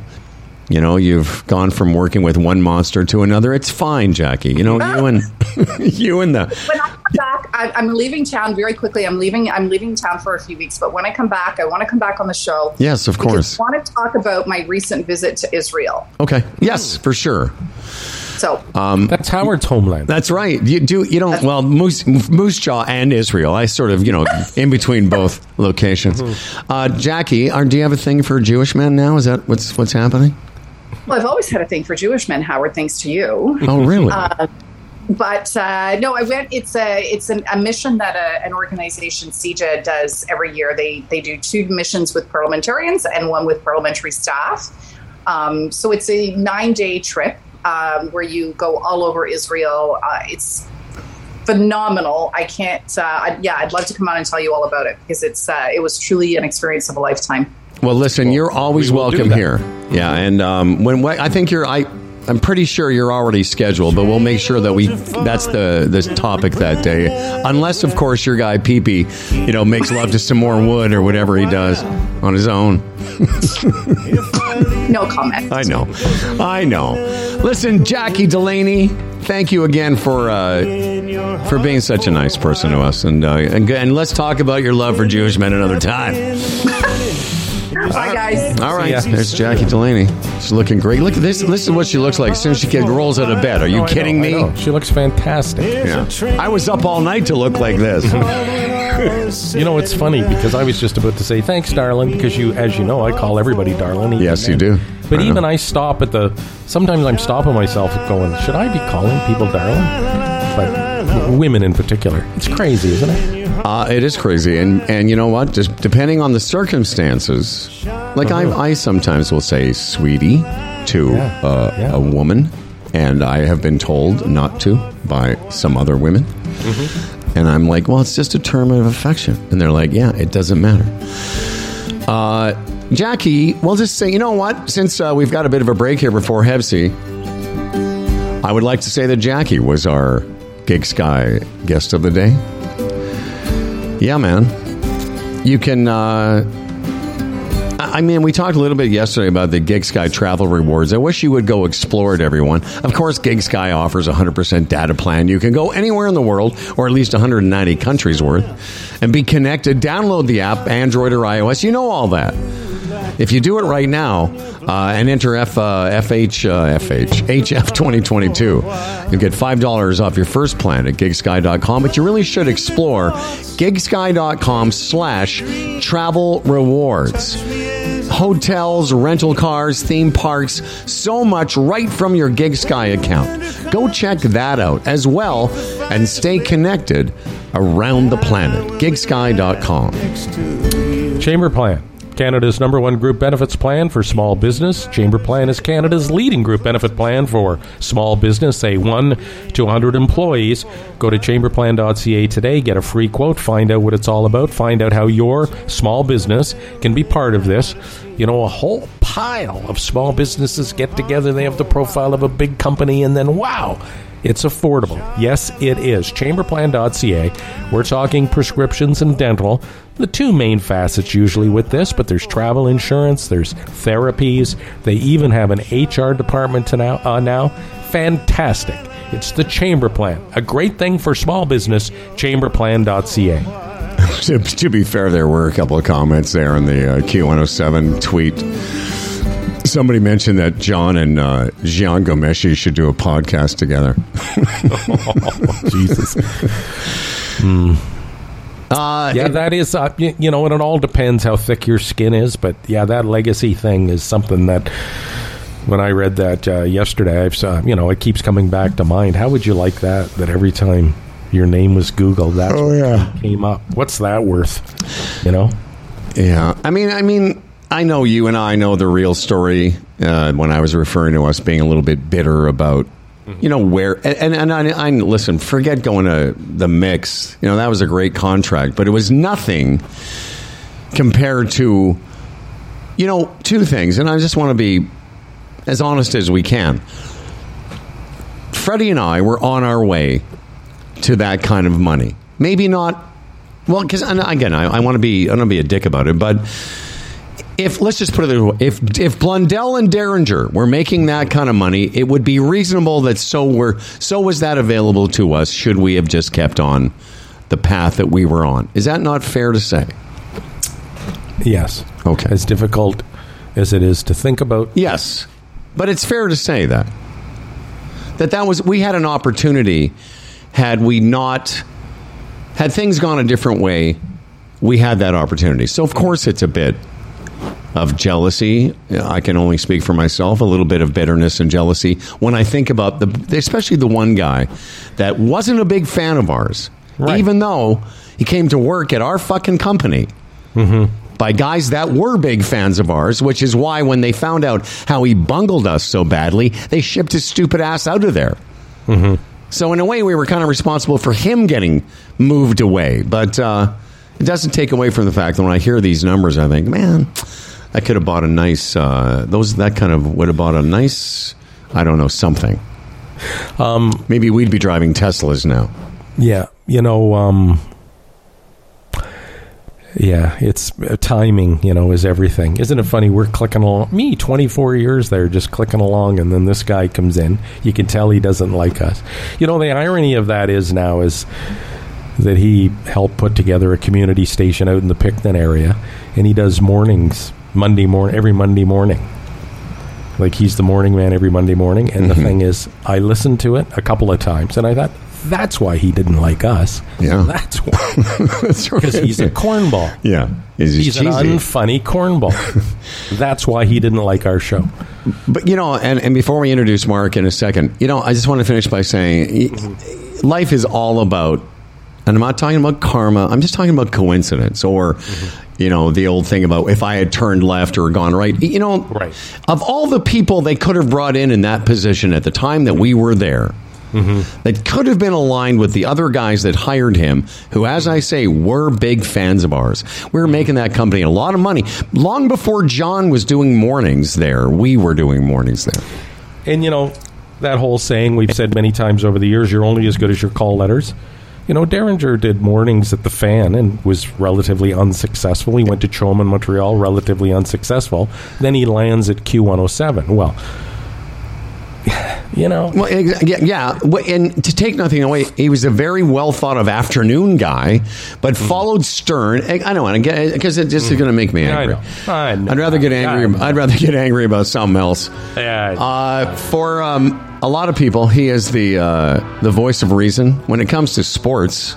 you know you've gone from working with one monster to another. It's fine, Jackie. You know you and you and the When I come back, I, I'm leaving town very quickly. I'm leaving. I'm leaving town for a few weeks, but when I come back, I want to come back on the show. Yes, of course. I want to talk about my recent visit to Israel. Okay. Yes, for sure. So That's Howard's homeland. That's right. You do. You don't. Well, Moose, Moose Jaw and Israel. I sort of, you know, in between both locations. Uh, Jackie, are, do you have a thing for Jewish men now? Is that what's what's happening? well, I've always had a thing for Jewish men, Howard. Thanks to you. Oh, really? But uh, no, I went. It's a it's an, a mission that a, an organization CJA does every year. They they do two missions with parliamentarians and one with parliamentary staff. Um, so it's a nine day trip um, where you go all over Israel. Uh, it's phenomenal. I can't. Uh, I, yeah, I'd love to come on and tell you all about it because it's uh, it was truly an experience of a lifetime. Well, listen, you're always we welcome here. Yeah, and um, when I think you're, I, I'm pretty sure you're already scheduled, but we'll make sure that we that's the the topic that day. Unless, of course, your guy Peepee, you know, makes love to some more wood or whatever he does on his own. No comment. I know, I know. Listen, Jackie Delaney, thank you again for uh, for being such a nice person to us, and uh, and, and let's talk about your love for Jewish men another time. Bye, guys. All right, there's Jackie Delaney. She's looking great. Look at this. This is what she looks like as soon as she get- rolls out of bed. Are you I know, kidding I me? know. She looks fantastic. Yeah. I was up all night to look like this. You know, it's funny because I was just about to say thanks, darling, because you, as you know, I call everybody darling. even Yes, you do. But I know. even I stop at the. Sometimes I'm stopping myself going, should I be calling people darling? But women in particular, it's crazy, isn't it? Uh, it is crazy, and and you know what? Just depending on the circumstances, like I, I sometimes will say "sweetie" to Uh-huh. Yeah, uh, yeah. a woman, and I have been told not to by some other women, Mm-hmm. and I'm like, well, it's just a term of affection, and they're like, yeah, it doesn't matter. Uh, Jackie, we'll just say, you know what? Since uh, we've got a bit of a break here before Hebsy, I would like to say that Jackie was our GigSky guest of the day. Yeah, man. You can. Uh, I mean, we talked a little bit yesterday about the GigSky travel rewards. I wish you would go explore it, everyone. Of course, GigSky offers a 100% data plan. You can go anywhere in the world, or at least 190 countries worth, and be connected. Download the app, Android or iOS. You know all that. If you do it right now uh, and enter F, uh, FH, uh, FH, HF 2022, you'll get $5 off your first plan at gigsky.com. But you really should explore gigsky.com slash travel rewards. Hotels, rental cars, theme parks, so much right from your GigSky account. Go check that out as well and stay connected around the planet. gigsky.com. Chamber Plan. Canada's number one group benefits plan for small business. Chamber Plan is Canada's leading group benefit plan for small business, say 1 to 100 employees. Go to chamberplan.ca today, get a free quote, find out what it's all about, find out how your small business can be part of this. You know, a whole pile of small businesses get together, they have the profile of a big company, and then wow, it's affordable. Yes, it is. Chamberplan.ca. We're talking prescriptions and dental. The two main facets usually with this, but there's travel insurance, there's therapies. They even have an HR department now. Uh, now, fantastic. It's the Chamber Plan, a great thing for small business. Chamberplan.ca. to, to be fair, there were a couple of comments there in the uh, Q107 tweet. Somebody mentioned that John and uh, Jian Ghomeshi should do a podcast together. Jesus. Uh, Yeah, that is, uh, you, you know, and it all depends how thick your skin is. But yeah, that legacy thing is something that when I read that uh, yesterday, I've saw, you know, it keeps coming back to mind. How would you like that? That every time your name was Googled, that's Oh, yeah. came up. What's that worth? You know, Yeah, I mean, I mean, I know you and I know the real story uh, when I was referring to us being a little bit bitter about, you know, where and and, and I, I listen. Forget going to the mix. You know, that was a great contract, but it was nothing compared to, you know, two things. And I just want to be as honest as we can. Freddie and I were on our way to that kind of money. Maybe not well, because again, I, I want to be I don't want to be a dick about it, but if let's just put it this way, if if Blundell and Derringer were making that kind of money, it would be reasonable that so were so was that available to us. Should we have just kept on the path that we were on. Is that not fair to say? Yes. Okay. As difficult as it is to think about. Yes, but it's fair to say that that that was we had an opportunity had we not had things gone a different way. We had that opportunity. So of course it's a bit of jealousy. I can only speak for myself. A little bit of bitterness and jealousy when I think about the, especially the one guy that wasn't a big fan of ours, Right. even though he came to work at our fucking company by guys that were big fans of ours, which is why when they found out how he bungled us so badly, they shipped his stupid ass out of there. So in a way, we were kind of responsible for him getting moved away. But uh, it doesn't take away from the fact that when I hear these numbers, I think, man, I could have bought a nice uh, those that kind of would have bought a nice, I don't know, something. Um, Maybe we'd be driving Teslas now. Yeah, you know, um, yeah, it's uh, timing. You know, is everything. Isn't it funny? We're clicking along. Me, twenty four years there, just clicking along, and then this guy comes in. You can tell he doesn't like us. You know, the irony of that is now is that he helped put together a community station out in the Picton area, and he does mornings Monday morning every Monday morning. Like he's the morning man every Monday morning, and the mm-hmm. thing is, I listened to it a couple of times, and I thought that's why he didn't like us. Yeah. that's why That's right. because he's a cornball. yeah, he's, He's an unfunny cornball. that's why he didn't like our show. But you know, and, and before we introduce Mark in a second, you know, I just want to finish by saying, mm-hmm. life is all about, and I'm not talking about karma. I'm just talking about coincidence, or you know, the old thing about if I had turned left or gone right. You know, Right. of all the people they could have brought in in that position at the time that we were there. That could have been aligned with the other guys that hired him, who, as I say, were big fans of ours. We were making that company a lot of money. Long before John was doing mornings there, we were doing mornings there. And you know that whole saying we've said many times over the years: you're only as good as your call letters. You know, Derringer did mornings at the Fan and was relatively unsuccessful. He went to CHOM in Montreal, relatively unsuccessful. Then he lands at Q107. Well, you know, Well, yeah, yeah. And to take nothing away, he was a very well thought of afternoon guy, but followed Stern. I don't want to get because it just is going to make me angry. I would rather get angry. I'd rather get angry about something else. Yeah. Uh, for um, a lot of people, he is the uh, the voice of reason when it comes to sports.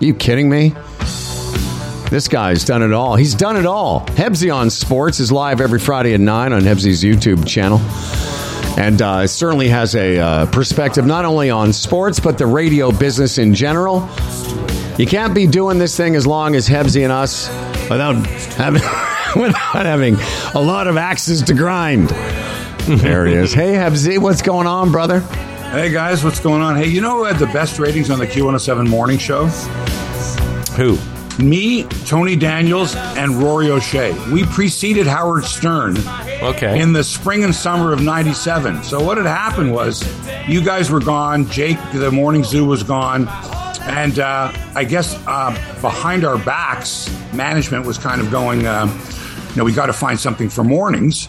you kidding me? This guy's done it all. He's done it all. Hebsy on Sports is live every Friday at 9 on Hebsy's YouTube channel. And uh, certainly has a uh, perspective not only on sports, but the radio business in general. You can't be doing this thing as long as Hebsy and us without having, without having a lot of axes to grind. There he is. Hey, Hebsy, what's going on, brother? Hey guys, what's going on? Hey, you know who had the best ratings on the Q107 morning show? who? Me, Tony Daniels, and Rory O'Shea. We preceded Howard Stern Okay. in the spring and summer of 97. So what had happened was you guys were gone, Jake, the morning zoo was gone, and uh, I guess uh, behind our backs, management was kind of going, uh, you know, we got to find something for mornings.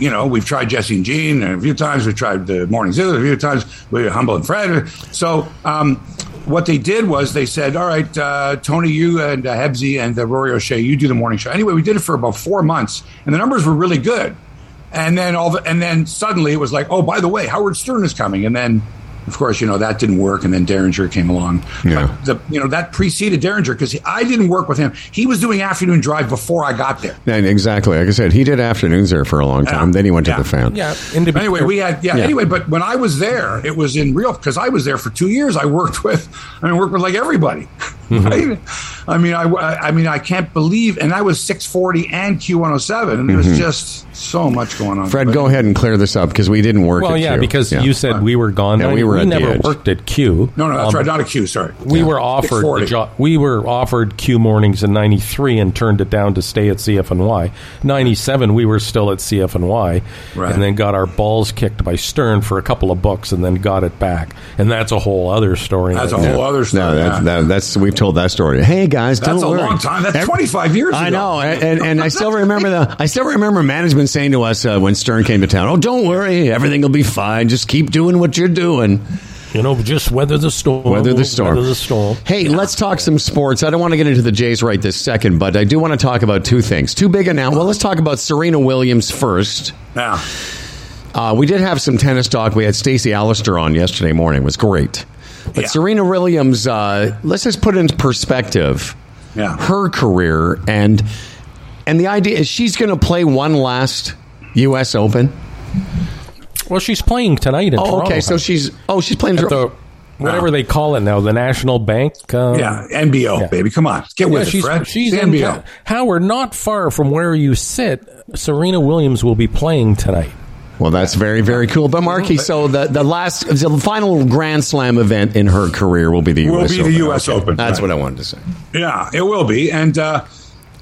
You know, we've tried Jesse and Gene a few times. We've tried the Morning Zoo a few times. We were Humble and Fred. So, um, what they did was they said, "All right, uh, Tony, you and uh, Hebsy and uh, Rory O'Shea, you do the morning show." Anyway, we did it for about four months, and the numbers were really good. And then all, the, and then suddenly it was like, "Oh, by the way, Howard Stern is coming." And then, of course, you know that didn't work, and then Derringer came along. Yeah. But the, you know that preceded Derringer because I didn't work with him. He was doing afternoon drive before I got there. And exactly. Like I said, he did afternoons there for a long time. Yeah. then he went to Yeah. the fan. Yeah. And to be Anyway, we had yeah, Yeah. Anyway, but when I was there, it was in real because I was there for two years. I worked with, I mean, worked with like everybody. Right? I mean, I, I mean, I can't believe, and I was six forty and Q one hundred seven, and there was just so much going on. Mm-hmm. Fred, But- go ahead and clear this up because we didn't work Well, at yeah, Q. because Yeah. you said we were gone. Yeah, No, we were at the never edge. worked at Q. No, no, that's Um, right, not a Q. Sorry, We were offered the 640. We were offered Q mornings in '93 and turned it down to stay at CFNY. '97 we were still at CFNY, Right. and then got our balls kicked by Stern for a couple of books, and then got it back. And that's a whole other story. That's a right whole other story. No, that's, yeah. that, that's we've told that story. Hey guys, That's don't a worry. long time. That's 25 years I ago. know, and, and, and I still remember the. I still remember management saying to us uh, when Stern came to town, "Oh, don't worry, everything will be fine. Just keep doing what you're doing." You know, just weather the storm. Weather the storm. Weather the storm. Hey, let's talk some sports. I don't want to get into the Jays right this second, but I do want to talk about two things. Two big announcements. Well, let's talk about Serena Williams first. Yeah. Uh, we did have some tennis talk. We had Stacey Allaster on yesterday morning. It was great. But Yeah. Serena Williams, uh, let's just put it into perspective. Yeah. Her career and and the idea is she's going to play one last U.S. Open. Well, she's playing tonight in Oh, Toronto. okay. So she's oh she's playing. At the, whatever they call it now, the National Bank. Uh, Yeah. NBO, Yeah. baby. Come on. Get Yeah, with she's it, Fred. she's It's in NBO. Ta- Howard, not far from where you sit. Serena Williams will be playing tonight. Well, that's very, very cool. But Marky, so the, the last, the final Grand Slam event in her career will be the Will U.S. be the Open. US Open, That's right. what I wanted to say. Yeah, it will be. And uh,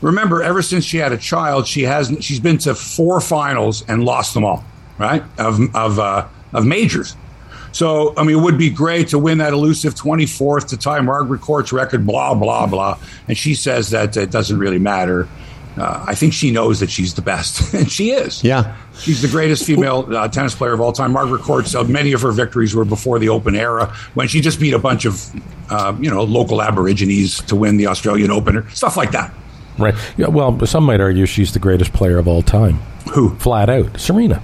remember, ever since she had a child, she hasn't. she's been to four finals and lost them all. Right of of uh, of majors. So I mean, it would be great to win that elusive twenty fourth to tie Margaret Court's record. Blah blah blah. And she says that it doesn't really matter. Uh, I think she knows that she's the best, and she is. Yeah. She's the greatest female uh, tennis player of all time. Margaret Court, uh, many of her victories were before the Open era when she just beat a bunch of, uh, you know, local Aborigines to win the Australian Open, or stuff like that. Right. Yeah, well, some might argue she's the greatest player of all time. Who? Flat out. Serena.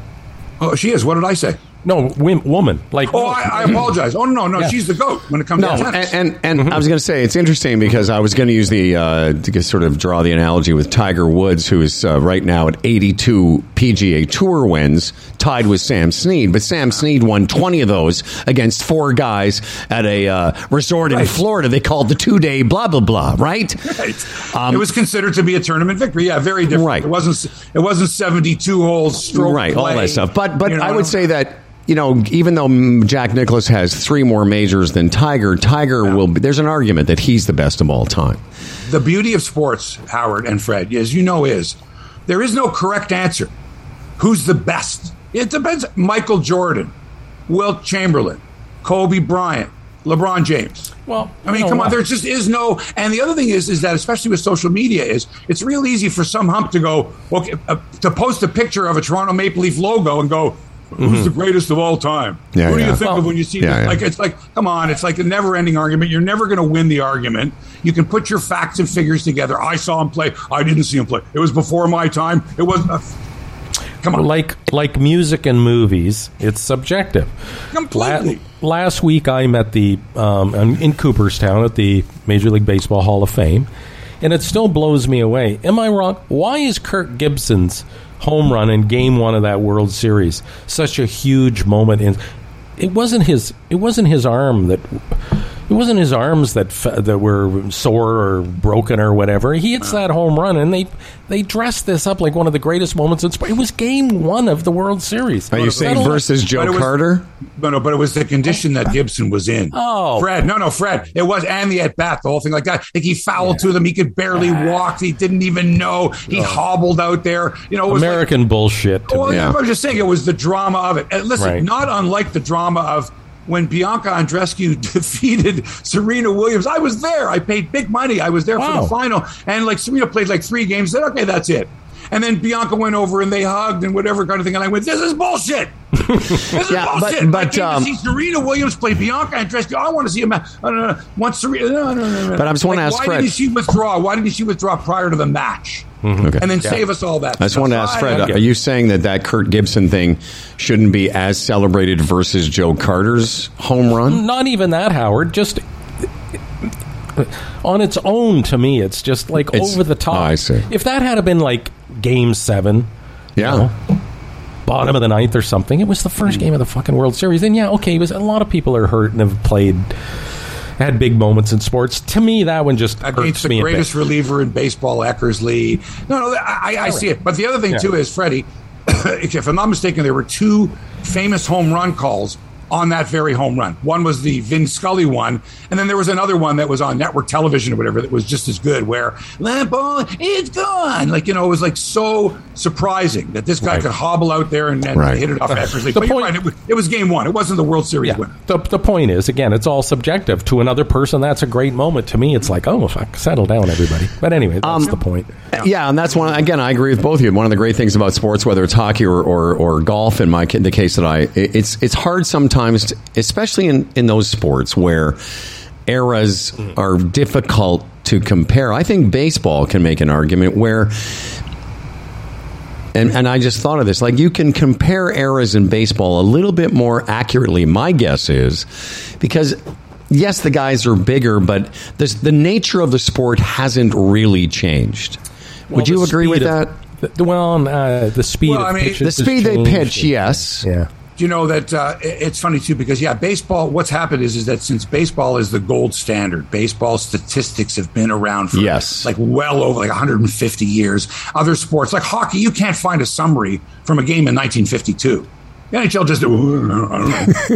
Oh, she is. What did I say? No, wim, woman. Like Oh, I, I apologize. Oh no, no, Yeah. she's the goat when it comes No, to and tennis. and, and I was going to say it's interesting because I was going to use the uh, to sort of draw the analogy with Tiger Woods, who is uh, right now at 82 PGA Tour wins, tied with Sam Snead. But Sam Snead won 20 of those against four guys at a uh, resort in Florida. They called the two day blah blah blah. Right? Right. Um, it was considered to be a tournament victory. Yeah, very different. Right. It wasn't. It wasn't seventy-two holes stroke right, all that stuff. But but you know. I would say that you know even though Jack Nicklaus has three more majors than Tiger, Tiger will. Be, there's an argument that he's the best of all time. the beauty of sports, Howard and Fred, as you know, is there is no correct answer. Who's the best? It depends. Michael Jordan, Wilt Chamberlain, Kobe Bryant, LeBron James. Well, I mean, you know come on. what? There just is no. And the other thing is, is that especially with social media, is it's real easy for some hump to go okay uh, to post a picture of a Toronto Maple Leaf logo and go, "Who's the greatest of all time?" Mm-hmm. Yeah, Who do yeah. you think Well, of when you see yeah, this? yeah. Like it's like, come on, it's like a never-ending argument. You're never going to win the argument. You can put your facts and figures together. I saw him play. I didn't see him play. It was before my time. It was. Uh, come on, like like music and movies, it's subjective. Completely. La- last week, I'm at the um, I'm in Cooperstown at the Major League Baseball Hall of Fame, and it still blows me away. Am I wrong? Why is Kirk Gibson's home run in Game One of that World Series such a huge moment? In it wasn't his it wasn't his arm that. It wasn't his arms that f- that were sore or broken or whatever. He hits that home run, and they they dressed this up like one of the greatest moments in sport. It was Game One of the World Series. Are you saying versus Joe was- Carter? No, no, but it was the condition that Gibson was in. Oh. Fred, no, no, Fred. It was and the at bat, the whole thing like that. Like he fouled to them, he could barely walk. He didn't even know. He oh. hobbled out there. You know, it was like- American bullshit. To well, me. Yeah. I'm just saying it was the drama of it. And listen, Right. not unlike the drama of when Bianca Andreescu defeated Serena Williams. I was there. I paid big money. I was there for the final. And like Serena played like three games. Said, okay, that's it. And then Bianca went over and they hugged and whatever kind of thing. And I went, this is bullshit. This is Yeah, but- bullshit. I but, came um, to see Serena Williams play Bianca Andreescu. I want to see a match. No, no, no. Once Serena, no, no, no, no. But I just wanna Like, ask why Fred- Why didn't she withdraw? Why didn't she withdraw prior to the match? Okay. And then save us all that. I just stuff. wanted to ask Fred: Are you saying that that Kirk Gibson thing shouldn't be as celebrated versus Joe Carter's home run? Not even that, Howard. Just on its own, to me, it's just like It's- over the top. oh, I see. If that had been like Game Seven, Yeah. know, bottom of the ninth or something, it was the first game of the fucking World Series. And yeah, okay, it was a lot of people are hurt and have played. Had big moments in sports. To me, that one just against me the greatest reliever in baseball, Eckersley. No, no, I, I oh, see it. But the other thing Yeah. too is Freddie. if I'm not mistaken, there were two famous home run calls on that very home run. One was the Vin Scully one, and then there was another one that was on network television or whatever that was just as good. Where that ball, it's gone. Like you know, it was like so surprising that this guy Right. could hobble out there and, and Right. hit it off Eckersley. The But you're point- right, it was, it was game one. It wasn't the World Series Yeah. win. The, the point is, again, it's all subjective. To another person, that's a great moment. To me, it's like, oh, fuck, settle down, everybody. But anyway, that's Um, the point. Yeah, and that's one. Again, I agree with both of you. One of the great things about sports, whether it's hockey or or, or golf, in my ca- the case that I, it's it's hard sometimes times, to- especially in, in those sports where eras are difficult to compare. I think baseball can make an argument where and, and I just thought of this. Like, you can compare eras in baseball a little bit more accurately, my guess is, because yes, the guys are bigger, but this, the nature of the sport hasn't really changed. Would you agree with speed that? the- well, uh, the speed Well, of I mean, The speed they pitch, yes. Yeah. Do you know that uh, it's funny too because yeah, baseball. What's happened is is that since baseball is the gold standard, baseball statistics have been around for Yes. like well over like 150 years. Other sports like hockey, you can't find a summary from a game in 1952. The NHL just I don't know.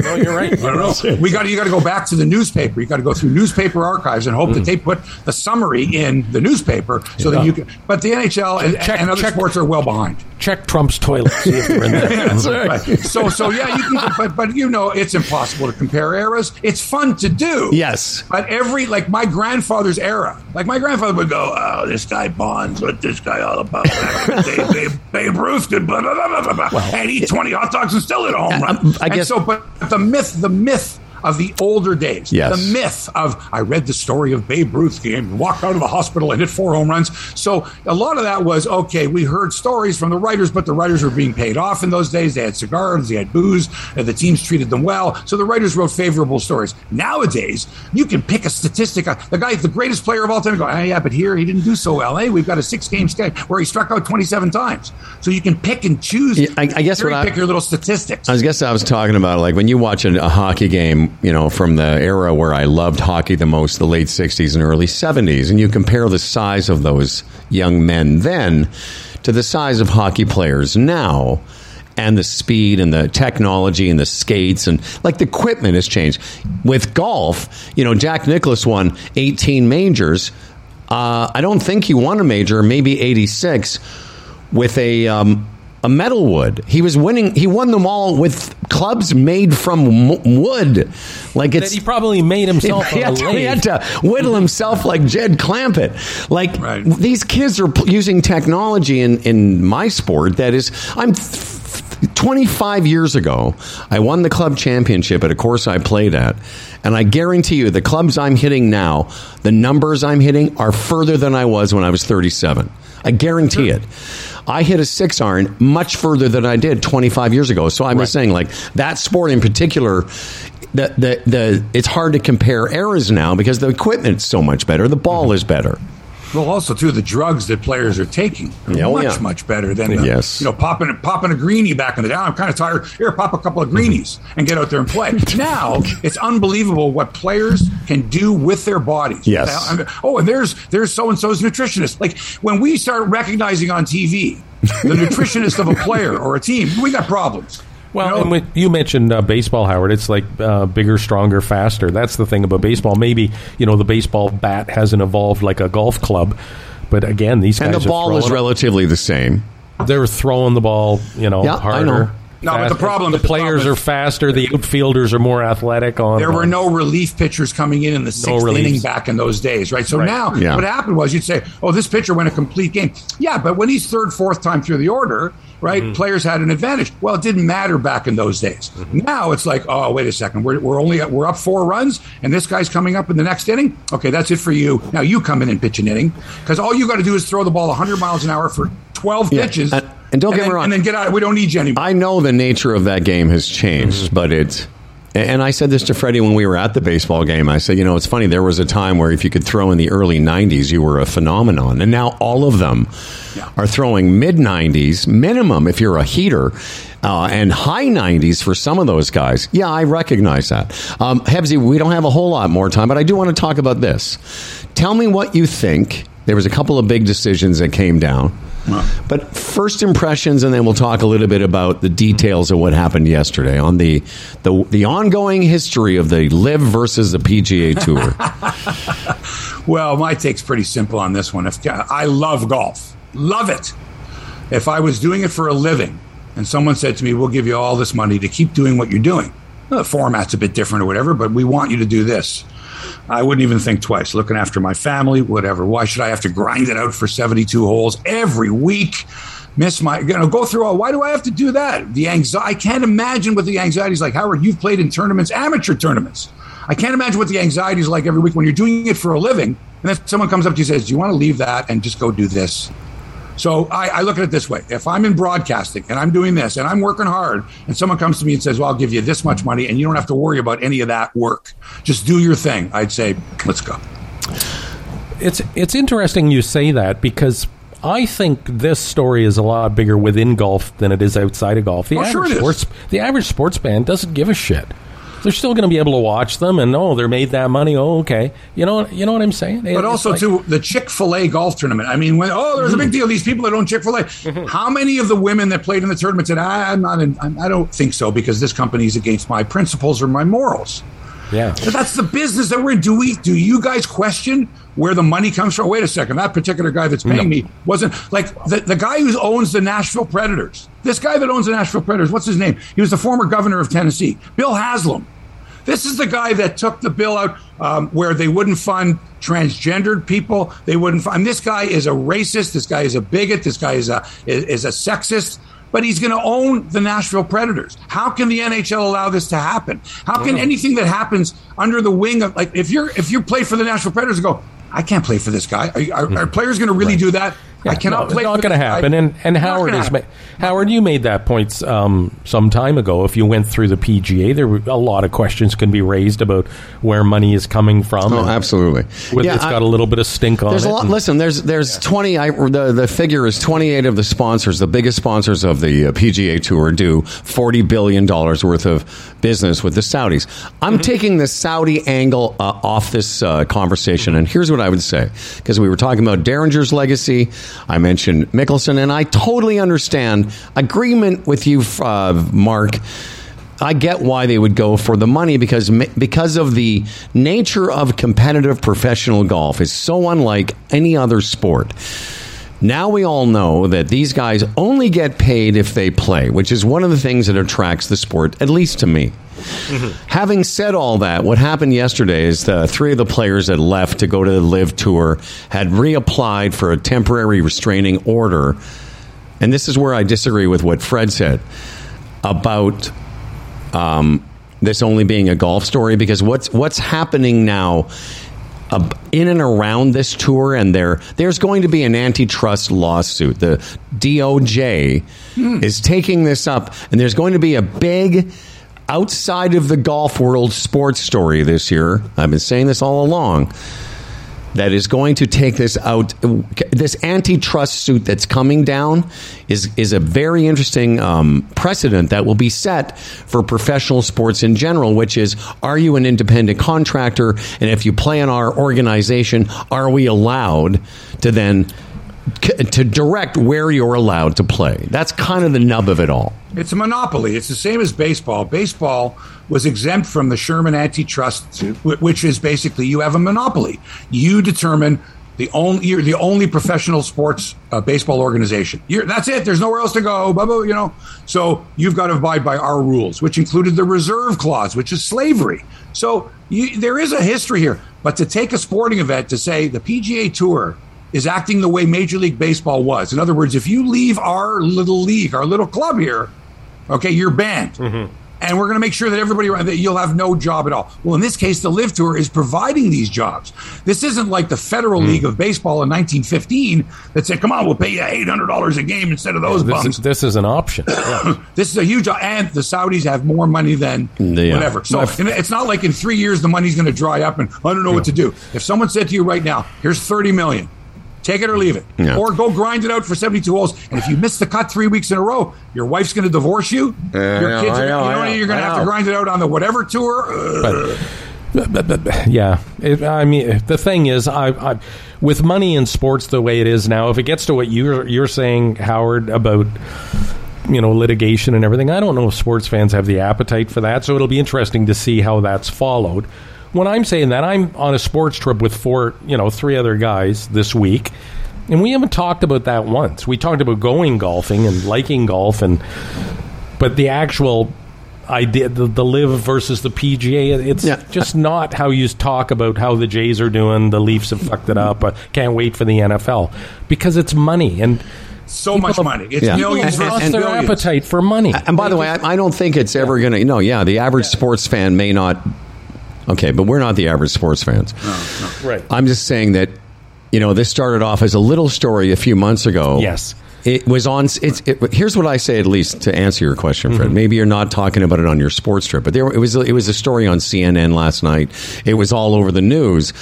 No, you're right. I don't know. We got to you got to go back to the newspaper. You got to go through newspaper archives and hope that mm. they put the summary in the newspaper so that you can. But the NHL and, Check- and other check- sports are well behind. Check Trump's toilet. See if they're in there. Yeah, right. So, so yeah, you can, but but you know, it's impossible to compare eras. It's fun to do. Yes. But every like my grandfather's era, like my grandfather would go, "Oh, this guy Bonds, what this guy all about?" Back in the Babe, Babe Ruth did blah blah blah blah blah, and eat twenty hot dogs and still hit a home run. um, I And guess- so. But the myth, the myth. Of the older days, Yes. the myth of I read the story of Babe Ruth game, walked out of the hospital and hit four home runs. So a lot of that was okay. We heard stories from the writers, but the writers were being paid off in those days. They had cigars, they had booze, and the teams treated them well. So the writers wrote favorable stories. Nowadays, you can pick a statistic. The guy, the greatest player of all time, go, ah, yeah, but here he didn't do so well. Hey, we've got a six-game sketch where he struck out 27 times. So you can pick and choose. Yeah, I- I guess what I- pick your little statistics. I guess I was talking about like when you watch a, a hockey game, you know, from the era where I loved hockey the most, the late '60s and early '70s, and you compare the size of those young men then to the size of hockey players now, and the speed and the technology and the skates and like the equipment has changed. With golf, you know, Jack Nicklaus won 18 majors. Uh, I don't think he won a major, maybe 86, with a um, a metal wood. He was winning. He won them all with clubs made from m- wood. Like That it's he probably made himself he, had to, he had to whittle himself like Jed Clampett. Like Right. these kids are p- using technology in in my sport that is. I'm. 25 years ago, I won the club championship at a course I played at, and I guarantee you the clubs I'm hitting now, the numbers I'm hitting are further than I was when I was 37. I guarantee it. I hit a six iron much further than I did 25 years ago. So I'm just saying, like that sport in particular, the, the the it's hard to compare eras now because the equipment's so much better, the ball mm-hmm. is better. Well, also too, the drugs that players are taking are oh, much yeah. much better than the, Yes. you know popping popping a greenie back in the day. I'm kind of tired. Here, pop a couple of greenies and get out there and play. now it's unbelievable what players can do with their bodies. Yes. Oh, and there's there's so and so's nutritionist. Like when we start recognizing on TV the nutritionist of a player or a team, we got problems. Well, You know? and when you mentioned uh, baseball, Howard. It's like uh, bigger, stronger, faster. That's the thing about baseball. Maybe you know the baseball bat hasn't evolved like a golf club, but again, these And guys the are ball is relatively the same. They're throwing the ball, you know, Yeah, I harder. Know. No, but the problem- the the problem players is- are faster. The outfielders are more athletic. On There were on- no relief pitchers coming in in the sixth reliefs. inning back in those days, right? So Right. now, Yeah. what happened was you'd say, "Oh, this pitcher went a complete game." Yeah, but when he's third, fourth time through the order, right? Mm-hmm. Players had an advantage. Well, it didn't matter back in those days. Mm-hmm. Now it's like, "Oh, wait a second, we're, we're only we're up four runs, and this guy's coming up in the next inning. Okay, that's it for you. Now you come in and pitch an inning because all you got to do is throw the ball 100 miles an hour for 12 Yeah. pitches, And- and don't get me wrong. and then get out. We don't need you anymore." I know the nature of that game has changed, but it's. And I said this to Freddie when we were at the baseball game. I said, you know, it's funny. There was a time where if you could throw in the early 90s, you were a phenomenon. And now all of them are throwing mid 90s minimum if you're a heater. Uh, and high 90s for some of those guys. Yeah, I recognize that. Um, Hebsy, we don't have a whole lot more time, but I do want to talk about this. Tell me what you think. There was a couple of big decisions that came down. But first impressions, and then we'll talk a little bit about the details of what happened yesterday on the the, the ongoing history of the LIV versus the PGA Tour. Well, my take's pretty simple on this one. If I love golf, love it. If I was doing it for a living, and someone said to me, "We'll give you all this money to keep doing what you're doing," the format's a bit different or whatever, but we want you to do this. I wouldn't even think twice. Looking after my family, whatever. Why should I have to grind it out for 72 holes every week? Miss my, you know, go through all. Why do I have to do that? The anxiety. I can't imagine what the anxiety is like. Howard, you've played in tournaments, amateur tournaments. I can't imagine what the anxiety is like every week when you're doing it for a living, and then someone comes up to you and says, "Do you want to leave that and just go do this?" So I, I, look at it this way: if I'm in broadcasting and I'm doing this and I'm working hard, and someone comes to me and says, "Well, I'll give you this much money, and you don't have to worry about any of that work. Just do your thing," I'd say, "Let's go." It's it's interesting you say that because I think this story is a lot bigger within golf than it is outside of golf. The Oh, average is. sports the average sports fan doesn't give a shit. They're still going to be able to watch them, and oh, they're made that money. Oh, okay. You know, you know what I'm saying. But also too the Chick Fil A golf tournament. I mean, when oh, there's a big deal. These people that own Chick Fil A. How many of the women that played in the tournament said, ah, "I'm not. In, I'm, I don't think so because this company is against my principles or my morals." yeah. But that's the business that we're in. Do we? Do you guys question where the money comes from? Wait a second. That particular guy that's paying me wasn't like the, the guy who owns the Nashville Predators. This guy that owns the Nashville Predators. What's his name? He was the former governor of Tennessee, Bill Haslam. This is the guy that took the bill out um, where they wouldn't fund transgendered people. They wouldn't fund. This guy is a racist. This guy is a bigot. This guy is a is, is a sexist. But he's going to own the Nashville Predators. How can the NHL allow this to happen? How can anything that happens under the wing of like if you're if you play for the Nashville Predators go, I can't play for this guy. Are, are, are players going to really do that? I cannot no, play. It's not going to this guy. happen. And and Howard is ma- Howard. You made that point um, some time ago. If you went through the PGA, there were a lot of questions can be raised about where money is coming from. Oh, absolutely. with- Yeah, it's I- got a little bit of stink on There's it. a lot. and- Listen, there's there's 20. I, the the figure is 28 of the sponsors, the biggest sponsors of the uh, PGA Tour, do 40 billion dollars worth of business with the Saudis. I'm taking the Saudi angle uh, off this uh, conversation, and here's what I would say because we were talking about Derringer's legacy. I mentioned Mickelson, and I totally understand agreement with you, uh, Mark. I get why they would go for the money because because of the nature of competitive professional golf is so unlike any other sport. Now we all know that these guys only get paid if they play, which is one of the things that attracts the sport, at least to me. Having said all that, what happened yesterday is the three of the players that left to go to the LIV Tour had reapplied for a temporary restraining order. And this is where I disagree with what Fred said about um, this only being a golf story because what's what's happening now uh, in and around this tour and there there's going to be an antitrust lawsuit the DOJ is taking this up and there's going to be a big outside of the golf world sports story this year I've been saying this all along that is going to take this out. This antitrust suit that's coming down is is a very interesting um, precedent that will be set for professional sports in general. Which is, are you an independent contractor, and if you play in our organization, are we allowed to then to direct where you're allowed to play? That's kind of the nub of it all. It's a monopoly. It's the same as baseball. Baseball was exempt from the Sherman antitrust, wh- which is basically you have a monopoly. You determine the only you're the only professional sports uh, baseball organization. You're, that's it. There's nowhere else to go. Blah, blah, you know. So you've got to abide by our rules, which included the reserve clause, which is slavery. So you, there is a history here. But to take a sporting event to say the PGA Tour is acting the way Major League Baseball was. In other words, if you leave our little league, our little club here, okay, you're banned. Mm-hmm. And we're going to make sure that everybody that you'll have no job at all. Well, in this case, the LIV Tour is providing these jobs. This isn't like the Federal mm. League of Baseball in 1915 that said, "Come on, we'll pay you $800 a game instead of those this, bums." is, this is an option. Yeah. This is a huge, and the Saudis have more money than Yeah. whatever. So f- it's not like in three years the money's going to dry up, and I don't know what to do. If someone said to you right now, "Here's thirty million, take it or leave it," Yeah. or go grind it out for seventy-two holes, and if you miss the cut three weeks in a row, your wife's going to divorce you. Yeah, your know, kids, know, you know, know, you're going to have to grind it out on the whatever tour. But, but, but, but, yeah, it, I mean, the thing is, I, I, with money in sports the way it is now, if it gets to what you're you're saying, Howard, about you know litigation and everything, I don't know if sports fans have the appetite for that. So it'll be interesting to see how that's followed. When I'm saying that, I'm on a sports trip with four, you know, three other guys this week, and we haven't talked about that once. We talked about going golfing and liking golf, and but the actual idea the, the LIV versus the PGA. It's Yeah. just not how you talk about how the Jays are doing. The Leafs have fucked it up. I can't wait for the NFL because it's money and So much have- money. It's Yeah. millions people have versus lost their billions. appetite for money. And by the way, I, I don't think it's ever going to. No, yeah, the average sports fan may not. Okay, but we're not the average sports fans. right? I'm just saying that you know this started off as a little story a few months ago. Yes. It was on. It's. It, here's what I say, at least to answer your question, Fred. Mm-hmm. Maybe you're not talking about it on your sports trip, but there it was. It was a story on CNN last night. It was all over the news.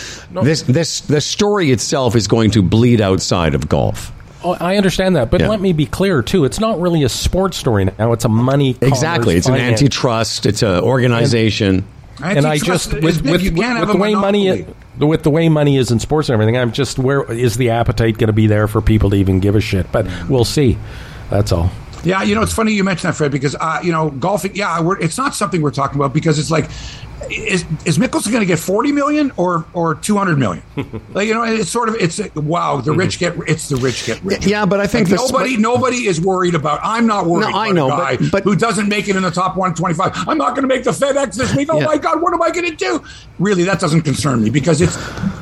This this the story itself is going to bleed outside of golf. Oh, I understand that, but Yeah. let me be clear too. It's not really a sports story now. It's a money. Exactly. It's an antitrust. It's an organization. and I just with with, with, with the way money monopoly. with the way money is in sports and everything. I'm just where is the appetite going to be there for people to even give a shit? But we'll see. That's all. Yeah, you know, it's funny you mention that, Fred, because uh, you know, golfing. Yeah, we're, it's not something we're talking about because it's like, is is Mickelson going to get forty million or or two hundred million? like, you know, it's sort of it's wow. The mhm. rich get it's the rich get rich. Yeah, but I think Like, nobody sp- nobody is worried about. I'm not worried. No, I know, a guy but- but- who doesn't make it in the top one twenty five. I'm not going to make the FedEx this week. Oh Yeah. my God, what am I going to do? Really, that doesn't concern me because it's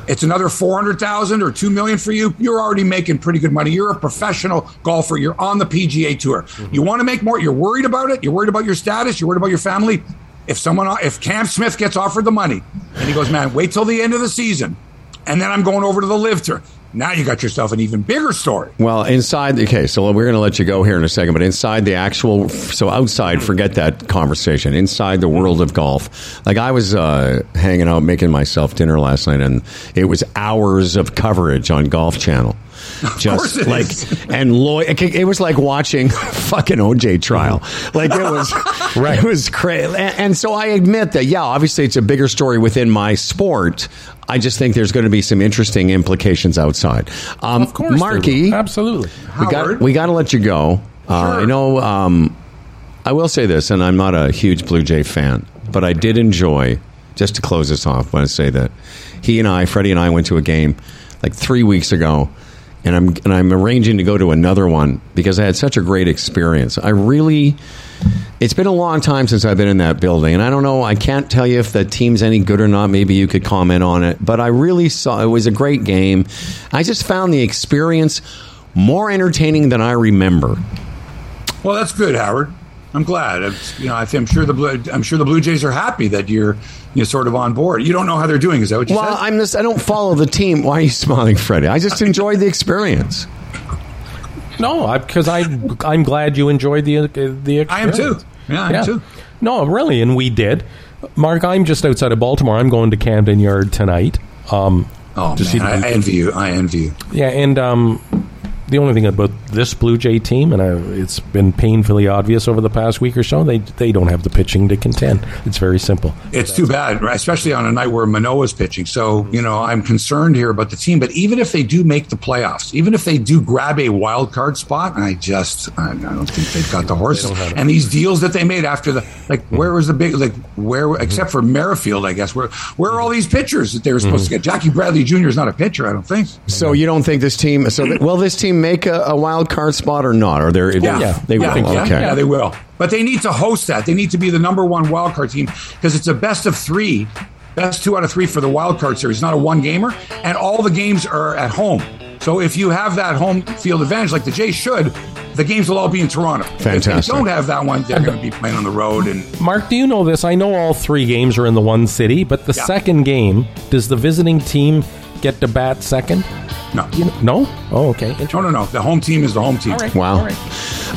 it's another four hundred thousand or two million for you. You're already making pretty good money. You're a professional golfer. You're on the PGA Tour. Mhm. You want to make more. You're worried about it. You're worried about your status. You're worried about your family. If someone, if Cam Smith gets offered the money and he goes, man, wait till the end of the season, and then I'm going over to the LIV tour. Now you got yourself an even bigger story. Well, inside, okay, so we're going to let you go here in a second, but inside the actual, so outside, forget that conversation. Inside the world of golf, like I was uh, hanging out making myself dinner last night, and it was hours of coverage on Golf Channel. Just it like, is. and Lloyd, it, was like watching fucking OJ trial. Like it was, right. It was crazy. And, and so I admit that, yeah, obviously it's a bigger story within my sport. I just think there's going to be some interesting implications outside. Um, Of course, Marky, absolutely. we got we got to let you go. Uh, I know. Um, I will say this, and I'm not a huge Blue Jay fan, but I did enjoy. Just to close this off, I want to say that he and I, Freddie and I, went to a game like three weeks ago, and I'm and I'm arranging to go to another one because I had such a great experience. I really. It's been a long time since I've been in that building, and I don't know. I can't tell you if the team's any good or not. Maybe you could comment on it. But I really saw it was a great game. I just found the experience more entertaining than I remember. Well, that's good, Howard. I'm glad. It's, you know, I think, I'm sure the Blue, I'm sure the Blue Jays are happy that you're you're sort of on board. You don't know how they're doing. Is that what you Well, said? Well, I'm just I don't follow the team. Why are you smiling, Freddie? I just enjoyed the experience. No, because I, am I'm glad you enjoyed the the experience. I am too. Yeah, I am too. No, really, and we did. Mark, I'm just outside of Baltimore. I'm going to Camden Yard tonight. Um, Oh to see man, the- I, I envy you. I envy you. yeah, and um, the only thing about this Blue Jay team, and I, it's been painfully obvious over the past week or so, they they don't have the pitching to contend. It's very simple. It's too bad, right? especially on a night where Manoah's pitching. So, you know, I'm concerned here about the team. But even if they do make the playoffs, even if they do grab a wild card spot, I just, I, I don't think they've got the horses. And these deals that they made after the, like, where was the big, like, where, except for Merrifield, I guess, where, where are all these pitchers that they were supposed to mm-hmm. get? Jackie Bradley Jr. is not a pitcher, I don't think. So you don't think this team? So well, this team make a, a wild card spot or not? Are they're Yeah, they yeah, will. yeah, okay. yeah, they will. But they need to host that. They need to be the number one wild card team because it's a best of three, best two out of three for the wild card series, not a one gamer, and all the games are at home. So if you have that home field advantage, like the Jays should, the games will all be in Toronto. Fantastic. If Fantastic. they don't have that one, they're going to be playing on the road. And Mark, do you know this? I know all three games are in the one city, but the Yeah. second game, does the visiting team get to bat second? no, You know, no? Oh, okay. no, no, no. The home team is the home team. Wow.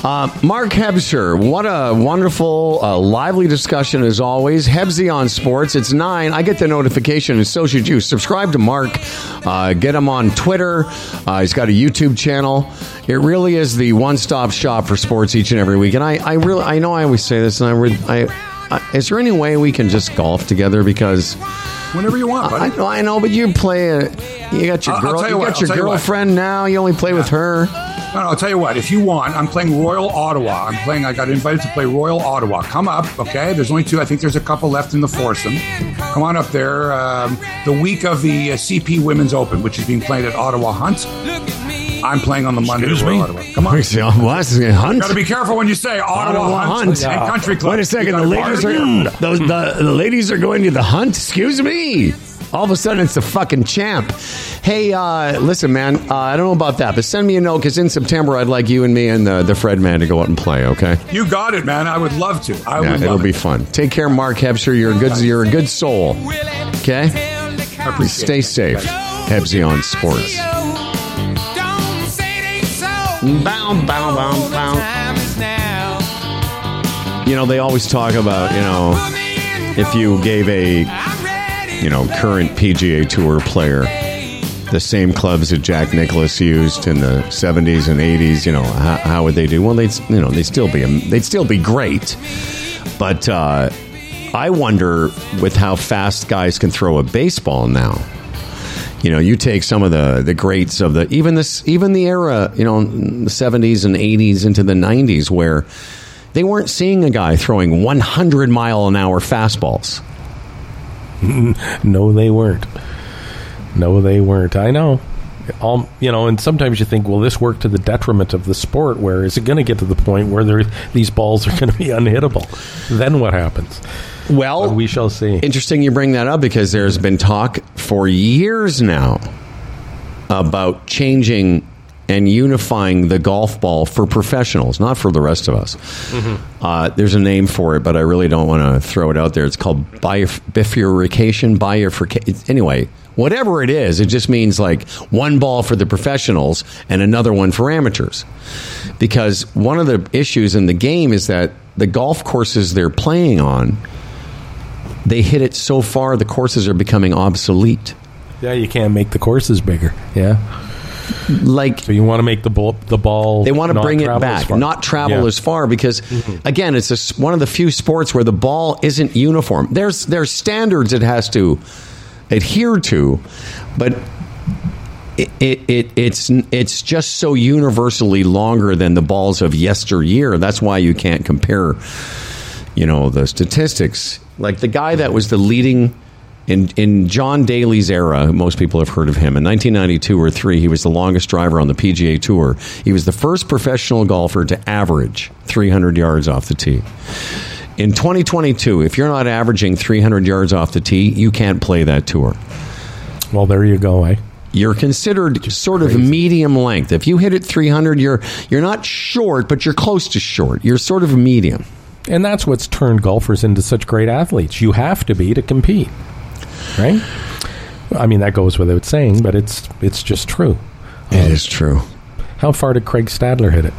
Uh, Mark Hebscher, what a wonderful, uh, lively discussion as always. Hebsy on sports. It's nine. I get the notification, and so should you. Subscribe to Mark. Uh, get him on Twitter. Uh, he's got a YouTube channel. It really is the one-stop shop for sports each and every week. And I, I really, I know I always say this, and I, re- I, I, is there any way we can just golf together? Because Whenever you want, I buddy. know, I know, but you play. A, you got your I'll- I'll girl. tell You you what, got I'll your tell you what. girlfriend now. You only play with her. No, no, I'll tell you what. If you want, I'm playing Royal Ottawa. I'm playing. I got invited to play Royal Ottawa. Come up, okay? There's only two. I think there's a couple left in the foursome. Come on up there. Um, the week of the uh, CP Women's Open, which is being played at Ottawa Hunt. I'm playing on the Monday. Excuse to Royal me? Ottawa. Come on. What? Hunt? Got to be careful when you say Ottawa, Ottawa Hunt, Hunt. and Country Club. Wait a second. The ladies are those the, the ladies are going to the hunt. Excuse me. All of a sudden, it's the fucking champ. Hey, uh, listen, man. Uh, I don't know about that, but send me a note because in September, I'd like you and me and the, the Fred man to go out and play. Okay? You got it, man. I would love to. I Yeah, would it'll love be it. fun. Take care, Mark Hebscher. You're a good. You're a good soul. Okay. I appreciate Stay it. safe. Hebsy on sports. Bow, bow, bow, bow. You know, they always talk about, you know, if you gave a, you know, current PGA Tour player the same clubs that Jack Nicklaus used in the 70s and 80s, you know, how, how would they do? Well, they'd, you know, they'd still be, they'd still be great. But uh, I wonder with how fast guys can throw a baseball now. You know, you take some of the the greats of the even this even the era, you know, the 70s and 80s into the 90s where they weren't seeing a guy throwing 100 mile an hour fastballs. No, they weren't. No, they weren't. I know. Um, you know, and sometimes you think, well, this worked to the detriment of the sport. Where is it going to get to the point where there, these balls are going to be unhittable? Then what happens? Well, we shall see. Interesting you bring that up because there's been talk for years now about changing and unifying the golf ball for professionals, not for the rest of us. Uh, there's a name for it, but I really don't want to throw it out there. It's called bif- bifurcation, bifurcation. Anyway, whatever it is, it just means like one ball for the professionals and another one for amateurs. Because one of the issues in the game is that the golf courses they're playing on they hit it so far the courses are becoming obsolete. Yeah, you can't make the courses bigger. Yeah, Like so you want to make the ball the ball. they want to bring it back, not travel Yeah. as far because mm-hmm. again, it's a one of the few sports where the ball isn't uniform. There's there's standards it has to adhere to, but it, it, it it's it's just so universally longer than the balls of yesteryear. That's why you can't compare you know the statistics like the guy that was the leading in in John Daly's era most people have heard of him. In 1992 or 3 he was the longest driver on the PGA tour. He was the first professional golfer to average 300 yards off the tee. In 2022 if you're not averaging 300 yards off the tee you can't play that tour. Well, there you go. Eh? you're considered sort of medium length. If you hit it 300 you're you're not short but you're close to short. You're sort of medium And that's what's turned golfers into such great athletes. You have to be to compete, right? I mean, that goes without saying, but it's it's just true. it is true How far did Craig Stadler hit it?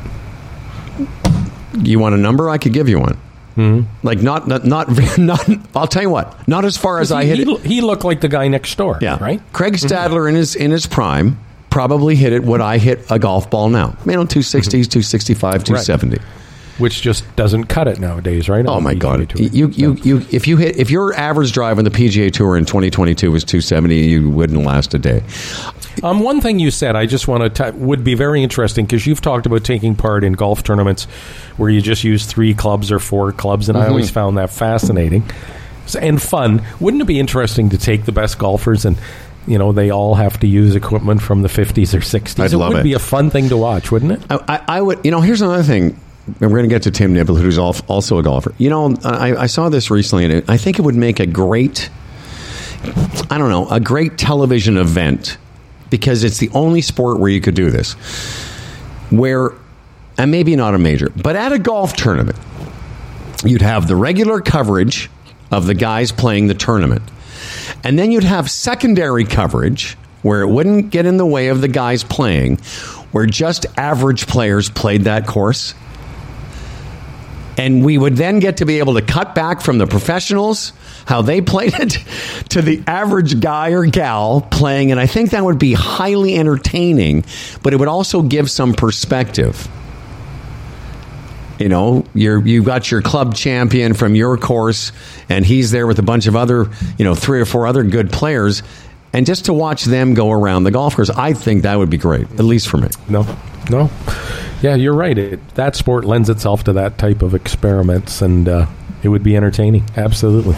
You want a number? I could give you one. Mm-hmm. Like not not not not. I'll tell you what. Not as far as I hit he, it. he looked like the guy next door. Yeah, right. Craig Stadler in his in his prime probably hit it what I hit a golf ball now. You know, two sixties, two sixty five, two seventy. Which just doesn't cut it nowadays, right? Oh my god! Tour. You you you if you hit if your average drive on the PGA Tour in twenty twenty two was two seventy, you wouldn't last a day. Um, one thing you said, I just want to would be very interesting because you've talked about taking part in golf tournaments where you just use three clubs or four clubs, and I Mm-hmm. always found that fascinating and fun. Wouldn't it be interesting to take the best golfers and you know they all have to use equipment from the fifties or sixties? I'd it would it. be a fun thing to watch, wouldn't it? I, I, I would, you know, here's another thing. We're going to get to Tim Niblet, who's also a golfer. You know, I, I saw this recently, and I think it would make a great, I don't know, a great television event because it's the only sport where you could do this. Where, and maybe not a major, but at a golf tournament, you'd have the regular coverage of the guys playing the tournament. And then you'd have secondary coverage where it wouldn't get in the way of the guys playing, where just average players played that course. And we would then get to be able to cut back from the professionals, how they played it, to the average guy or gal playing. And I think that would be highly entertaining, but it would also give some perspective. You know, you're you've got your club champion from your course, and he's there with a bunch of other, you know, three or four other good players, and just to watch them go around the golf course, I think that would be great, at least for me. No, no. Yeah, you're right. It, that sport lends itself to that type of experiments, and uh, it would be entertaining. Absolutely.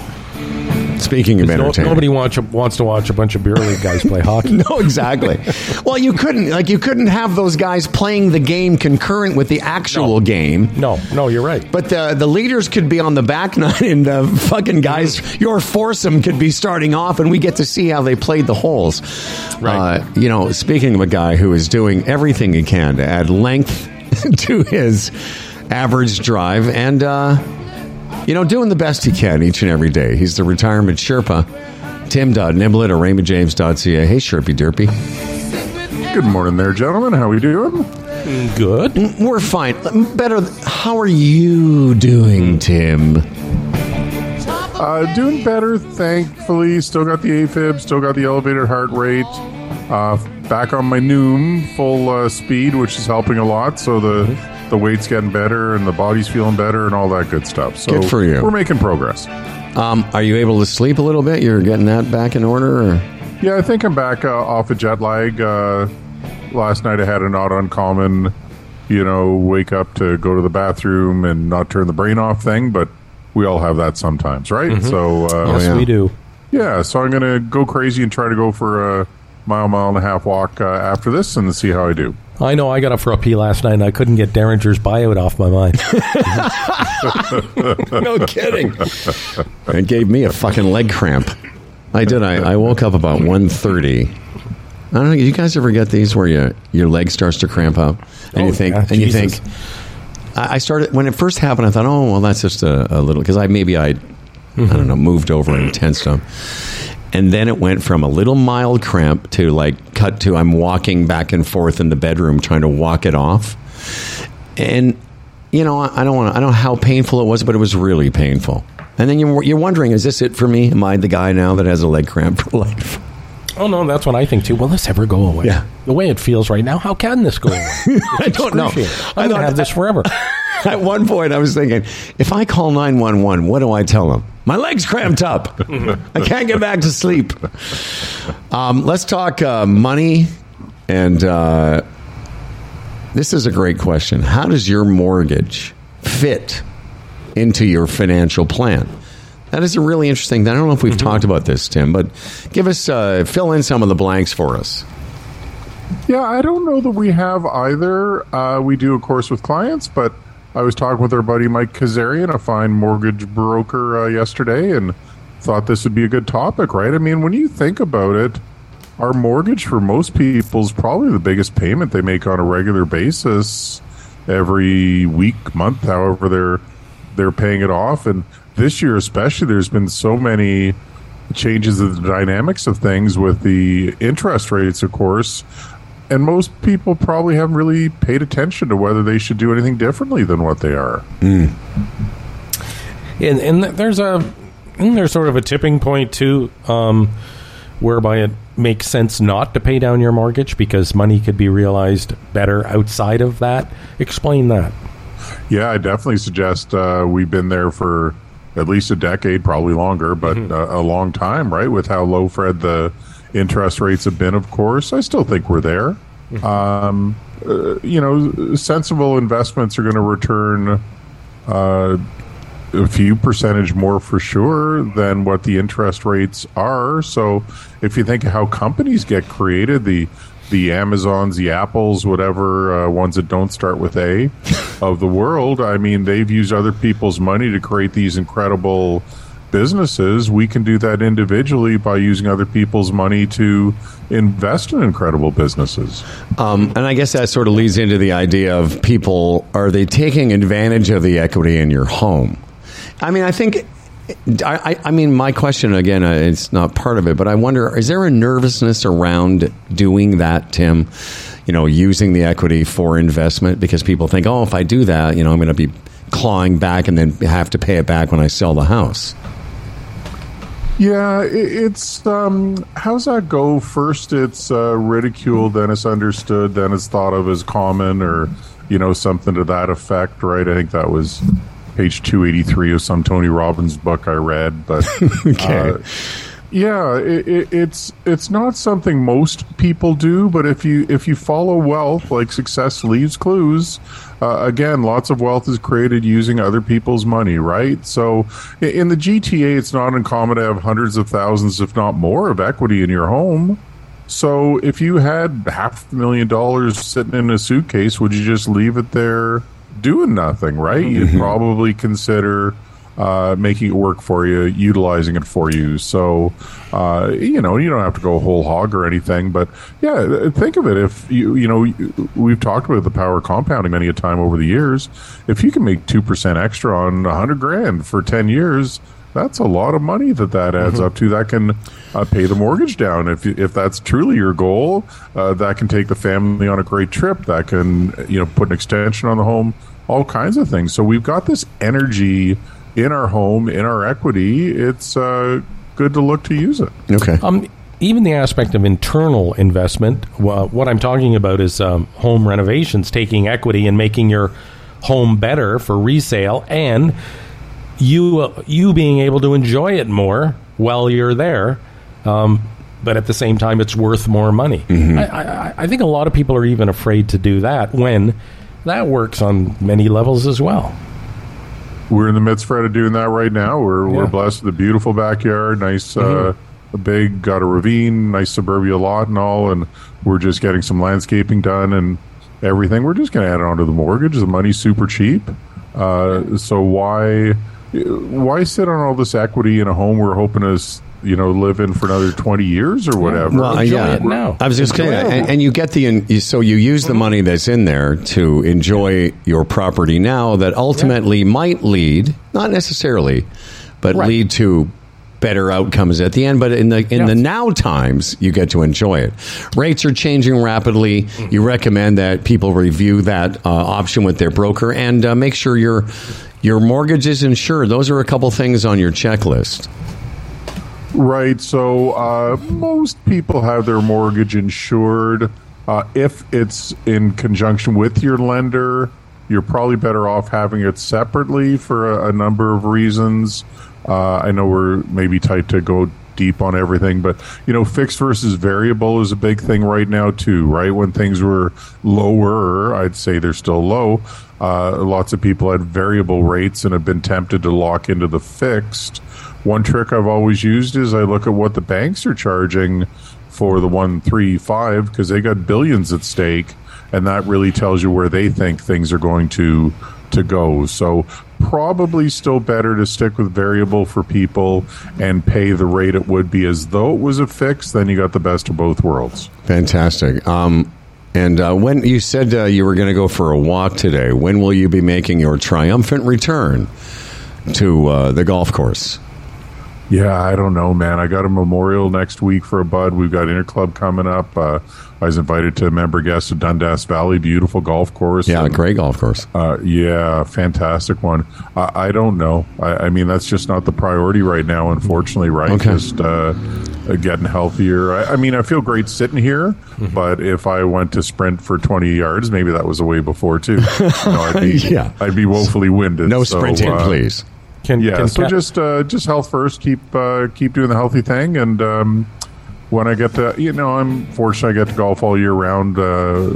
Speaking of No- nobody watch, wants to watch a bunch of beer league guys play hockey. No, exactly. well, you couldn't like you couldn't have those guys playing the game concurrent with the actual game. No, no, you're right. But the the leaders could be on the back nine, and the fucking guys, your foursome could be starting off, and we get to see how they played the holes. Right. Uh, you know, speaking of a guy who is doing everything he can to add length to his average drive, and uh, you know, doing the best he can each and every day. He's the retirement Sherpa. Tim Niblet or RaymondJames.ca. Hey, Sherpy Derpy. Good morning there, gentlemen. How are we doing? Good. We're fine. Better. How are you doing, Tim? Uh, doing better, thankfully. Still got the AFib, still got the elevated heart rate. Uh, back on my Noom, full uh, speed, which is helping a lot. So the the weight's getting better and the body's feeling better and all that good stuff. So Good for you. We're making progress. Um, are you able to sleep a little bit? You're getting that back in order? Or? Yeah, I think I'm back uh, off of jet lag. Uh, last night I had a not uncommon, you know, wake up to go to the bathroom and not turn the brain off thing, but we all have that sometimes, right? So, uh, yes, yeah. we do. yeah, so I'm going to go crazy and try to go for a mile, mile and a half walk uh, after this and see how I do. I know I got up for a pee last night and I couldn't get Derringer's buyout off my mind. no kidding. It gave me a fucking leg cramp. I did. I, I woke up about 1.30. I don't know. You guys ever get these where you, your leg starts to cramp up, and Oh, you think, yeah, and you Jesus. think. I I started when it first happened. I thought, oh well, that's just a, a little because I maybe I, I don't know, moved over and tensed up, and then it went from a little mild cramp to like cut to I'm walking back and forth in the bedroom trying to walk it off, and you know I don't want to I don't know how painful it was, but it was really painful. And then you're you're wondering, is this it for me? Am I the guy now that has a leg cramp for life? Oh no, that's what I think too. Will this ever go away? Yeah. The way it feels right now, how can this go away? I don't know. I I'm going to have this forever. At one point, I was thinking, if I call 911, what do I tell them? My leg's cramped up. I can't get back to sleep. Um, let's talk uh, money. And uh, this is a great question. How does your mortgage fit into your financial plan? That is a really interesting thing. I don't know if we've talked about this, Tim, but give us, uh, fill in some of the blanks for us. Yeah, I don't know that we have either. Uh, we do, of course, with clients, but I was talking with our buddy Mike Kazarian, a fine mortgage broker, uh, yesterday, and thought this would be a good topic, right? I mean, when you think about it, our mortgage for most people is probably the biggest payment they make on a regular basis every week, month, however they're they're paying it off. And this year, especially, there's been so many changes of the dynamics of things with the interest rates, of course. And most people probably haven't really paid attention to whether they should do anything differently than what they are. and and there's a there's sort of a tipping point too, um, whereby it makes sense not to pay down your mortgage because money could be realized better outside of that. Explain that. Yeah, I definitely suggest uh, we've been there for at least a decade, probably longer, but uh, a long time, right? With how low, Fred, the interest rates have been, of course. I still think we're there. Um, uh, you know, sensible investments are going to return uh, a few percentage more for sure than what the interest rates are. So if you think of how companies get created, the the Amazons, the Apples, whatever uh, ones that don't start with A of the world, I mean, they've used other people's money to create these incredible businesses. We can do that individually by using other people's money to invest in incredible businesses. Um, and I guess that sort of leads into the idea of people are they taking advantage of the equity in your home? I mean, I think. I, I- mean, my question again, uh, it's not part of it, but I wonder: is there a nervousness around doing that, Tim? You know, using the equity for investment because people think, oh, if I do that, you know, I'm going to be clawing back and then have to pay it back when I sell the house. Yeah, it's um, how's that go? First, it's uh, ridiculed, then it's understood, then it's thought of as common, or you know something to that effect, right? I think that was page two eighty three of some Tony Robbins book I read, but Okay. uh, Yeah, it, it, it's it's not something most people do, but if you if you follow wealth like success leaves clues, uh, again, lots of wealth is created using other people's money, right? So in the GTA, it's not uncommon to have hundreds of thousands, if not more, of equity in your home. So if you had half a million dollars sitting in a suitcase, would you just leave it there doing nothing, right? You'd probably consider uh, making it work for you, utilizing it for you. So, uh, you know, you don't have to go whole hog or anything, but yeah, think of it. If you, you know, we've talked about the power of compounding many a time over the years. If you can make 2% extra on a hundred grand for 10 years, that's a lot of money that that adds up to. That can uh, pay the mortgage down if if that's truly your goal. Uh, that can take the family on a great trip. That can you know put an extension on the home. All kinds of things. So we've got this energy in our home, in our equity. It's uh, good to look to use it. Okay. Um, even the aspect of internal investment, wha- what I'm talking about is um, home renovations, taking equity and making your home better for resale, and you uh, you being able to enjoy it more while you're there. Um, but at the same time, it's worth more money. I, I, I think a lot of people are even afraid to do that when that works on many levels as well. We're in the midst, Fred, of doing that right now. We're we're Mm-hmm. blessed with a beautiful backyard, nice, uh, a big, got a ravine, nice suburbia lot, and all. And we're just getting some landscaping done and everything. We're just going to add it onto the mortgage. The money's super cheap, uh, so why why sit on all this equity in a home we're hoping to you know live in for another twenty years or whatever? Well, Enjoy yeah. it now. I was just saying, and, and you get the in- so you use the money that's in there to enjoy your property now that ultimately might lead, not necessarily, but Right. lead to better outcomes at the end. But in the in the now times, you get to enjoy it. Rates are changing rapidly. You recommend that people review that uh, option with their broker and uh, make sure your your mortgage is insured. Those are a couple things on your checklist. Right. So uh, most people have their mortgage insured. Uh, if it's in conjunction with your lender, you're probably better off having it separately for a, a number of reasons. Uh, I know we're maybe tight to go deep on everything, but you know, fixed versus variable is a big thing right now too. Right when things were lower, I'd say they're still low. Uh, lots of people had variable rates and have been tempted to lock into the fixed. One trick I've always used is I look at what the banks are charging for the one three five because they got billions at stake, and that really tells you where they think things are going to to go. So probably still better to stick with variable for people and pay the rate it would be as though it was a fix. Then you got the best of both worlds. Fantastic. Um, and uh, when you said uh, you were going to go for a walk today, when will you be making your triumphant return to uh, the golf course? Yeah, I don't know, man. I got a memorial next week for a bud. We've got Interclub coming up. Uh, I was invited to a member guest of Dundas Valley, beautiful golf course. Yeah, And, great golf course. Uh, yeah, fantastic one. I, I don't know. I, I mean, that's just not the priority right now, unfortunately. Right? Okay. Just uh, uh, getting healthier. I, I mean, I feel great sitting here, Mm-hmm. but if I went to sprint for twenty yards, maybe that was the way before too. You know, I'd be, Yeah. I'd be woefully winded. No So, sprinting, uh, please. Can, yeah, can so just uh, just health first. Keep uh, keep doing the healthy thing, and um, when I get to, you know, I'm fortunate I get to golf all year round uh,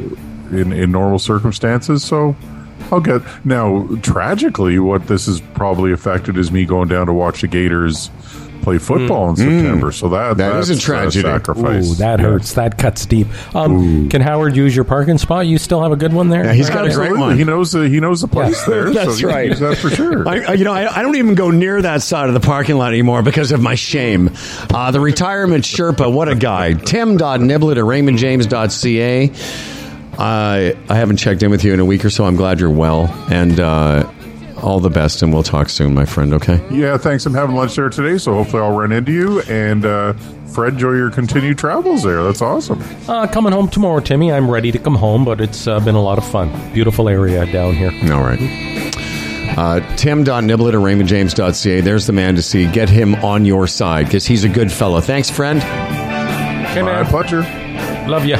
in in normal circumstances. So I'll get now. Tragically, what this has probably affected is me going down to watch the Gators play football in September. So that Mm. That is a that's tragedy. sacrifice. Ooh, that Yeah. hurts. That cuts deep. Um, can Howard use your parking spot? You still have a good one there? Yeah, he's got a great one. He knows the he knows the place Yeah. there. That's so he can right. use that for sure. I, I- you know, I, I don't even go near that side of the parking lot anymore because of my shame. Uh, the retirement Sherpa, what a guy. Tim.niblet at raymondjames.ca. Uh, I haven't checked in with you in a week or so. I'm glad you're well. And uh, all the best, and we'll talk soon, my friend, okay? Yeah, thanks. I'm having lunch there today, so hopefully I'll run into you. And uh, Fred, enjoy your continued travels there. That's awesome. Uh, coming home tomorrow, Timmy. I'm ready to come home, but it's uh, been a lot of fun. Beautiful area down here. All right. Uh, Tim.niblet at raymondjames.ca. There's the man to see. Get him on your side because he's a good fellow. Thanks, friend. Hey, My man. pleasure. Love you.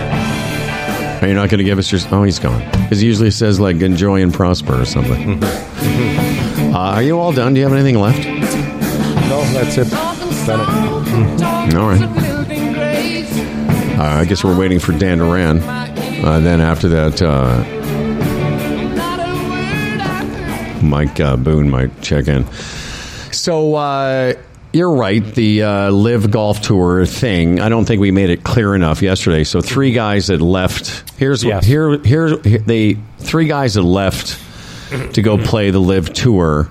Are you not going to give us your? Oh, he's gone. Because he usually says like "enjoy and prosper" or something. uh, are you all done? Do you have anything left? No, that's it. Bennett. All right. Uh, I guess we're waiting for Dan Duran. Uh, then after that, uh, Mike uh, Boone might check in. So uh, you're right. The uh, LIV Golf Tour thing. I don't think we made it clear enough yesterday. So three guys that left. Here's Yes. here here they three guys that left to go play the LIV Tour,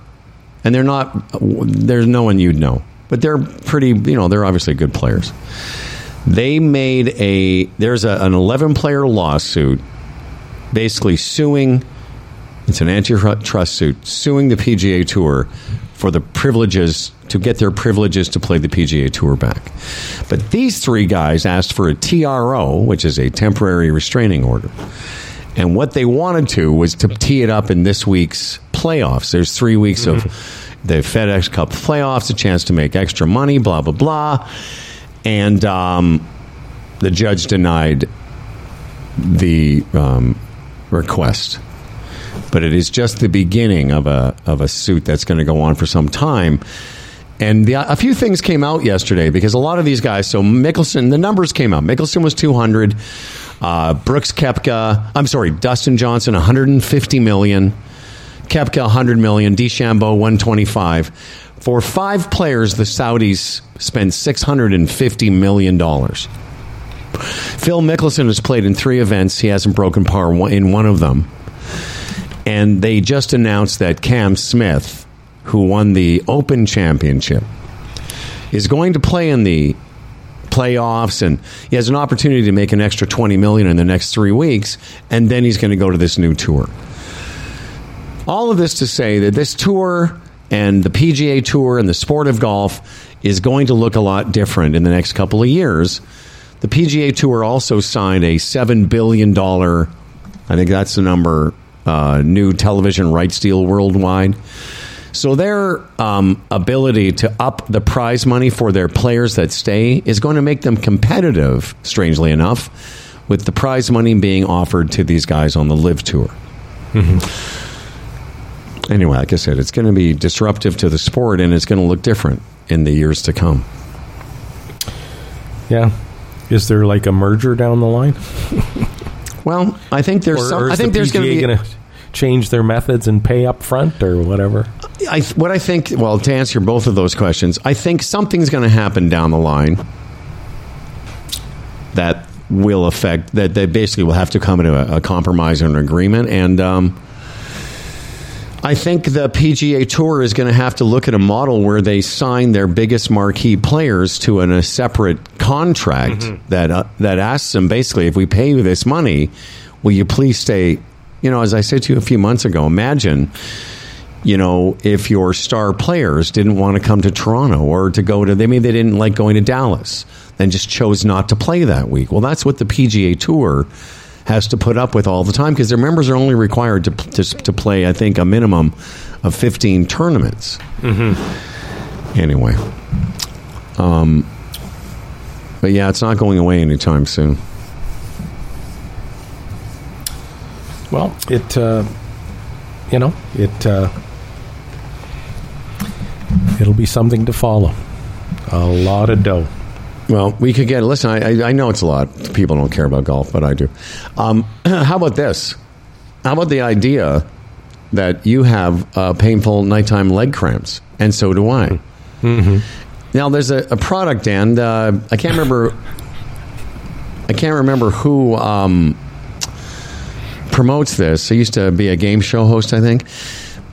and they're not. There's no one you'd know, but they're pretty. You know, they're obviously good players. They made a there's a, an 11 player lawsuit, basically suing. It's an antitrust suit suing the PGA Tour for the privileges to get their privileges to play the PGA Tour back. But these three guys asked for a TRO, which is a temporary restraining order. And what they wanted to was to tee it up in this week's playoffs. There's three weeks of the FedEx Cup playoffs, a chance to make extra money, blah, blah, blah. And um, the judge denied the um, request. But it is just the beginning of a, of a suit that's going to go on for some time. And the, a few things came out yesterday because a lot of these guys. So Mickelson, the numbers came out. Mickelson was two hundred. Uh, Brooks Koepka, I'm sorry, Dustin Johnson, 150 million. Koepka, 100 million. DeChambeau, 125. For five players, the Saudis spent 650 million dollars. Phil Mickelson has played in three events. He hasn't broken par in one of them. And they just announced that Cam Smith, who won the Open Championship, is going to play in the playoffs and he has an opportunity to make an extra 20 million in the next 3 weeks and then he's going to go to this new tour. All of this to say that this tour and the PGA Tour and the sport of golf is going to look a lot different in the next couple of years. The PGA Tour also signed a $7 billion, I think that's the number, uh, new television rights deal worldwide. So their um, ability to up the prize money for their players that stay is going to make them competitive, strangely enough, with the prize money being offered to these guys on the LIV tour. Anyway, like I said, it's going to be disruptive to the sport and it's going to look different in the years to come. Yeah. Is there like a merger down the line? Well, I think there's Or, some. or I think the there's going to be. gonna change their methods and pay up front or whatever? I, what I think, well, to answer both of those questions, I think something's going to happen down the line that will affect that. They basically will have to come into a, a compromise or an agreement, and um, I think the PGA Tour is going to have to look at a model where they sign their biggest marquee players to an, a separate contract that uh, that asks them basically, if we pay you this money, will you please stay? You know, as I said to you a few months ago, imagine you know, if your star players didn't want to come to Toronto or to go to, they maybe they didn't like going to Dallas, then just chose not to play that week. Well, that's what the PGA Tour has to put up with all the time because their members are only required to, to, to play, I think, a minimum of 15 tournaments. Mm-hmm. Anyway. Um, but yeah, it's not going away anytime soon. Well, it, uh, you know, it, uh, it'll be something to follow. A lot of dough. Well, we could get. Listen, I, I- I know it's a lot. People don't care about golf, but I do. Um, how about this? How about the idea that you have uh, painful nighttime leg cramps, and so do I. Now, there's a, a product, and uh, I can't remember. I can't remember who um, promotes this. He used to be a game show host, I think.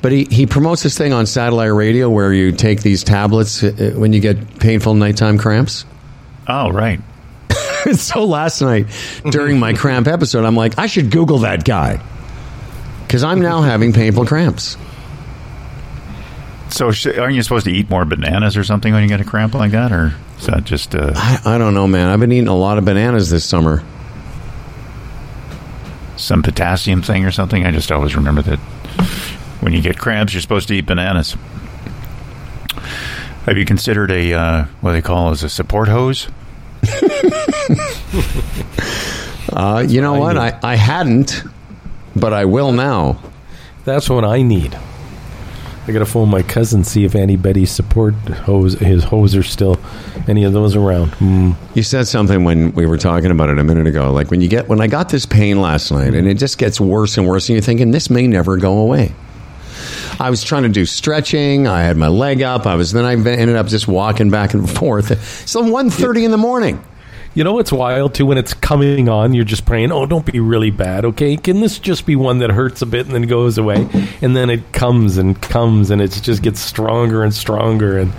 But he, he promotes this thing on satellite radio where you take these tablets uh, when you get painful nighttime cramps. Oh, right. so last night during my cramp episode, I'm like, I should Google that guy because I'm now having painful cramps. So, sh- aren't you supposed to eat more bananas or something when you get a cramp like that, or is that just? Uh, I, I don't know, man. I've been eating a lot of bananas this summer. Some potassium thing or something. I just always remember that when you get cramps, you're supposed to eat bananas. Have you considered a uh, what they call as a support hose? Uh, you know what? I, I hadn't, but I will now. That's what I need. I got to phone my cousin see if anybody's support hose his hose are still any of those around. Hmm. You said something when we were talking about it a minute ago. Like when you get when I got this pain last night, and it just gets worse and worse, and you're thinking this may never go away. I was trying to do stretching. I had my leg up. I was then I ended up just walking back and forth. So 1.30 in the morning. You know what's wild too? When it's coming on, you're just praying, "Oh, don't be really bad, okay? Can this just be one that hurts a bit and then goes away?" And then it comes and comes, and it just gets stronger and stronger. And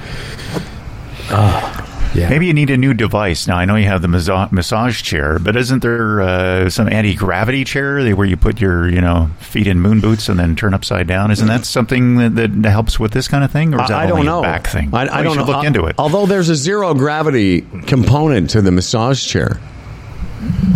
ah, yeah, Maybe you need a new device. Now, I know you have the massa- massage chair, but isn't there uh, some anti gravity chair where you put your you know feet in moon boots and then turn upside down? Isn't that something that, that helps with this kind of thing, or is that I, I only don't know. a back thing? I, I Well, don't should know. Look into it. Although there's a zero gravity component to the massage chair.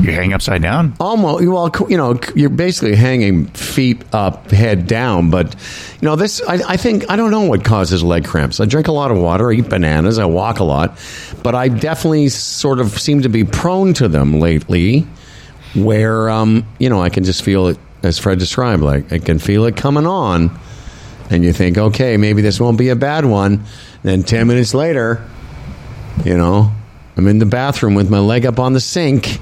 You hang upside down. Almost, well, you know, you're basically hanging feet up, head down. But you know, this I, I think I don't know what causes leg cramps. I drink a lot of water, I eat bananas, I walk a lot, but I definitely sort of seem to be prone to them lately. Where um, you know, I can just feel it, as Fred described, like I can feel it coming on, and you think, okay, maybe this won't be a bad one. Then ten minutes later, you know, I'm in the bathroom with my leg up on the sink.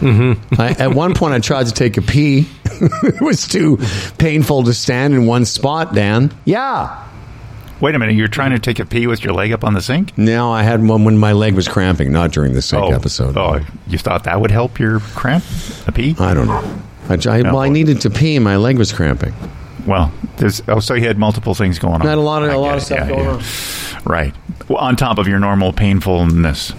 Mm-hmm. I, at one point, I tried to take a pee. it was too painful to stand in one spot, Dan. Yeah. Wait a minute, you're trying to take a pee with your leg up on the sink? No, I had one when my leg was cramping, not during the sink oh. episode. Oh, you thought that would help your cramp? A pee? I don't know. I, I, No. well, I needed to pee, and my leg was cramping. Well, there's oh, so you had multiple things going on. I had a lot of- I a lot of it. stuff going on. Right. Well, on top of your normal painfulness.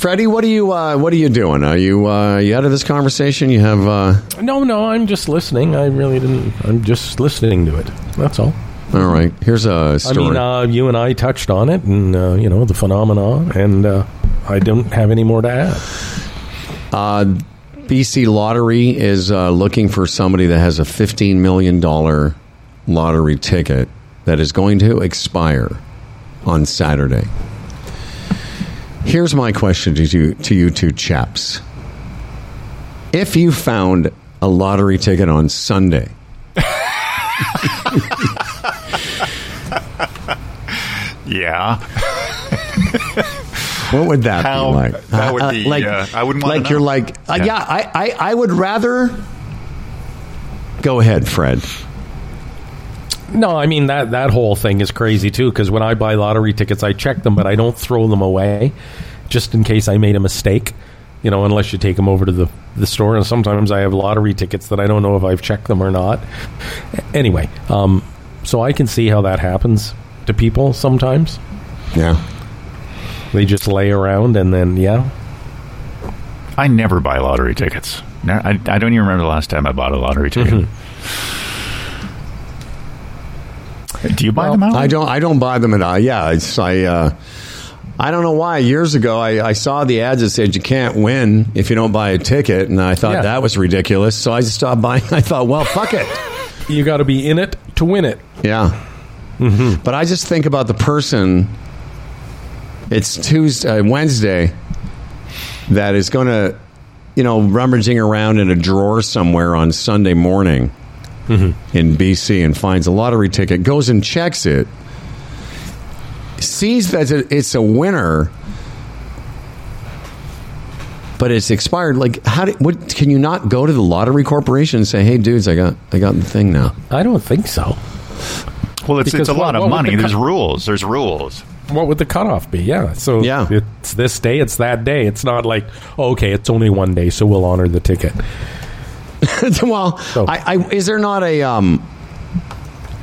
Freddie, what are you? Uh, what are you doing? Are you? Uh, you out of this conversation? You have? Uh, no, no, I'm just listening. I really didn't. I'm just listening to it. That's all. all right. Here's a I story. mean, uh, you and I touched on it, and uh, you know the phenomena, and uh, I don't have any more to add. Uh, BC Lottery is uh, looking for somebody that has a $15 million lottery ticket that is going to expire on Saturday. Here's my question to you, to you two chaps. If you found a lottery ticket on Sunday, Yeah. what would that How- be like? that would be, like, uh, I wouldn't like you're know. like, uh, Yeah. yeah, I, I, I would rather. Go ahead, Fred. No, I mean that that whole thing is crazy too. Because when I buy lottery tickets, I check them, but I don't throw them away, just in case I made a mistake. You know, unless you take them over to the the store, and sometimes I have lottery tickets that I don't know if I've checked them or not. Anyway, um, so I can see how that happens to people sometimes. Yeah. They just lay around, and then yeah, I never buy lottery tickets. I, I don't even remember the last time I bought a lottery ticket. Mm-hmm. Do you buy them out? I don't. I don't buy them at all. Yeah, it's, I. Uh, I don't know why. Years ago, I, I saw the ads that said you can't win if you don't buy a ticket, and I thought Yeah. that was ridiculous. So I just stopped buying. I thought, well, fuck it. you got to be in it to win it. Yeah. But I just think about the person. It's Tuesday, uh, Wednesday, that is going to, you know, rummaging around in a drawer somewhere on Sunday morning Mm-hmm. in BC and finds a lottery ticket, goes and checks it, sees that it's a winner, but it's expired. Like, how do, what can you not go to the lottery corporation and say, "Hey, dudes, I got I got the thing now." I don't think so. well, it's, because it's a what- lot of money. the There's co- rules. There's rules. What would the cutoff be? Yeah. So Yeah. it's this day, it's that day. It's not like, oh, okay, it's only one day, so we'll honor the ticket. well, So- I, I, is there not a um,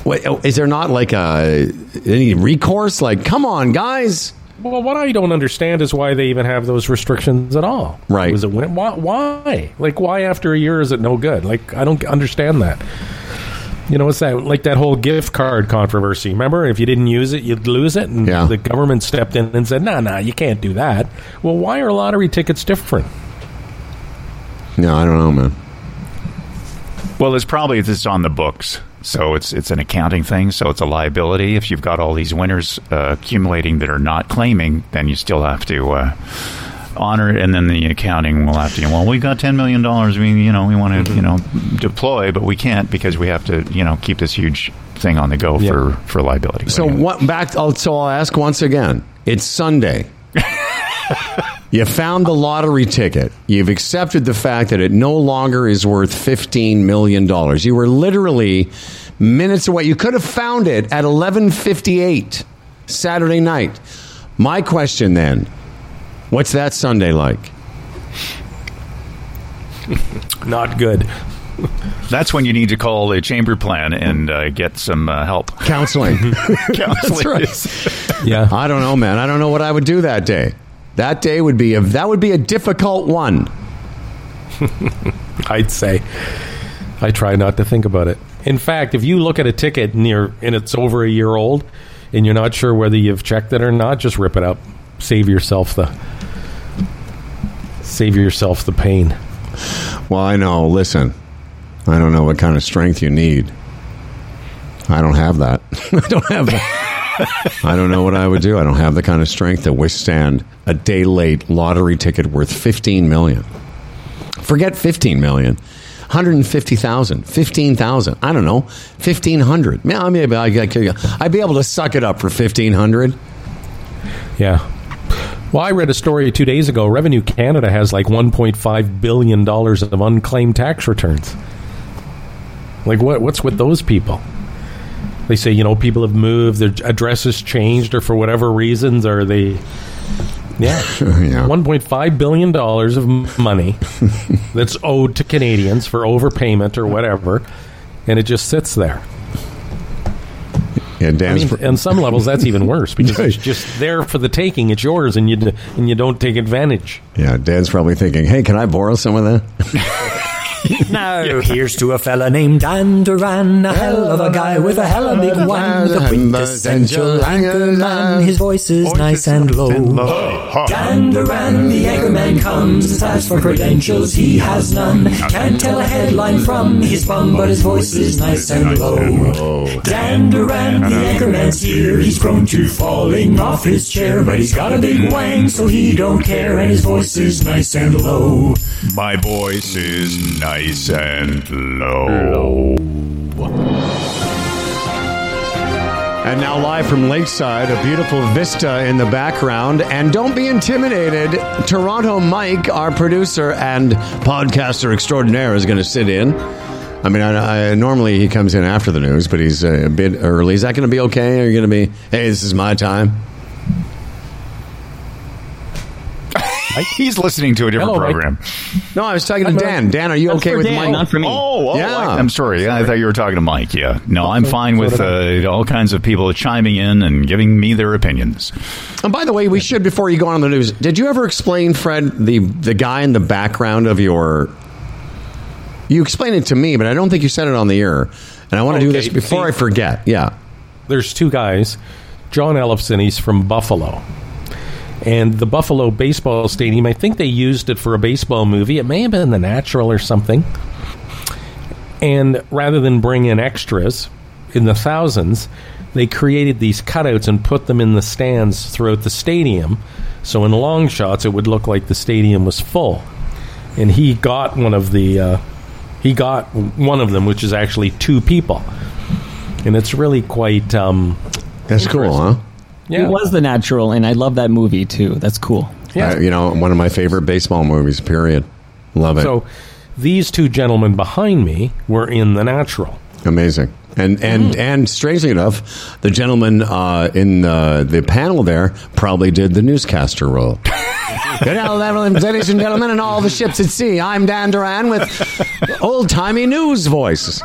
wait, oh, is there not like a any recourse? Like, come on, guys. Well, what I don't understand is why they even have those restrictions at all. Right. Was it why, why? Like, why after a year is it no good? Like, I don't understand that. You know, what's that? Like that whole gift card controversy. Remember, if you didn't use it, you'd lose it, and Yeah. the government stepped in and said, "No, nah, no, nah, you can't do that." Well, why are lottery tickets different? No, I don't know, man. Well, it's probably this on the books, so it's it's an accounting thing. So it's a liability. If you've got all these winners uh, accumulating that are not claiming, then you still have to uh, honor it, and then the accounting will have to. Well, we've got ten million dollars. We you know we want to you know deploy, but we can't because we have to you know keep this huge thing on the go Yeah. for for liability. So what? Back. I'll, so I'll ask once again. It's Sunday. you found the lottery ticket. You've accepted the fact that it no longer is worth fifteen million dollars. You were literally minutes away. You could have found it at eleven fifty-eight Saturday night. My question then: What's that Sunday like? Not good. That's when you need to call the chamber plan and uh, get some uh, help. Counseling. Counseling. right. Yeah. I don't know, man. I don't know what I would do that day. That day would be a that would be a difficult one. I'd say. I try not to think about it. In fact, if you look at a ticket and, you're, and it's over a year old and you're not sure whether you've checked it or not, just rip it up. Save yourself the save yourself the pain. Well, I know. Listen, I don't know what kind of strength you need. I don't have that. I don't have that. I don't know what I would do. I don't have the kind of strength to withstand a day late lottery ticket worth 15 million. Forget 15 million. 150,000, 15,000, I don't know, 1,500. Yeah, I I, I'd be able to suck it up for 1,500. Yeah. Well, I read a story two days ago. Revenue Canada has like $1.5 billion of unclaimed tax returns. Like, what? what's with those people? They say, you know, people have moved, their addresses changed, or for whatever reasons, or they. Yeah. Yeah. $1.5 billion of money that's owed to Canadians for overpayment or whatever, and it just sits there. Yeah, I Dan's. mean, on some levels, that's even worse because it's just there for the taking. It's yours, and you and you don't take advantage. yeah, Dan's probably thinking, hey, can I borrow some of that? Now, here's to a fella named Dan Duran, a hell of a guy with a hell of a big one, the quintessential anchor man. His voice is nice and low. Dan Duran, the anchor man comes. As for credentials, he has none. Can't tell a headline from his bum, but his voice is nice and low. Dan Duran, the anchor man's here. He's prone to falling off his chair, but he's got a big wang, so he don't care, and his voice is nice and low. My voice is nice and low. And now, live from Lakeside, a beautiful vista in the background. And don't be intimidated. Toronto Mike, our producer and podcaster extraordinaire, is going to sit in. I mean, I, I, normally he comes in after the news, but he's uh, a bit early. Is that going to be okay? Are you going to be, hey, this is my time? He's listening to a different Hello, Mike. program. No, I was talking to Dan. Dan, are you okay with Dan, Mike? not for me. Oh, oh, Yeah. I, am sorry. I thought you were talking to Mike. Yeah. No, I'm fine with uh, all kinds of people chiming in and giving me their opinions. And by the way, we should before you go on the news. Did you ever explain, Fred, the the guy in the background of your? You explained it to me, but I don't think you said it on the air. And I want to do this before see- I forget. Yeah, There's two guys. John Ellefson, he's from Buffalo. And the Buffalo baseball stadium, I think they used it for a baseball movie. It may have been The Natural or something. And rather than bring in extras in the thousands, they created these cutouts and put them in the stands throughout the stadium. So in long shots, it would look like the stadium was full. And he got one of the, uh, he got one of them, which is actually two people. And it's really quite, um, that's cool, huh? Yeah. It was the natural, and I love that movie too. That's cool. Yeah. Uh, you know, one of my favorite baseball movies. Period. Love it. So these two gentlemen behind me were in The Natural. Amazing. And and and strangely enough, the gentleman uh, in uh, the panel there probably did the newscaster role. Good afternoon, ladies and gentlemen, and all the ships at sea. I'm Dan Duran with old timey news voice.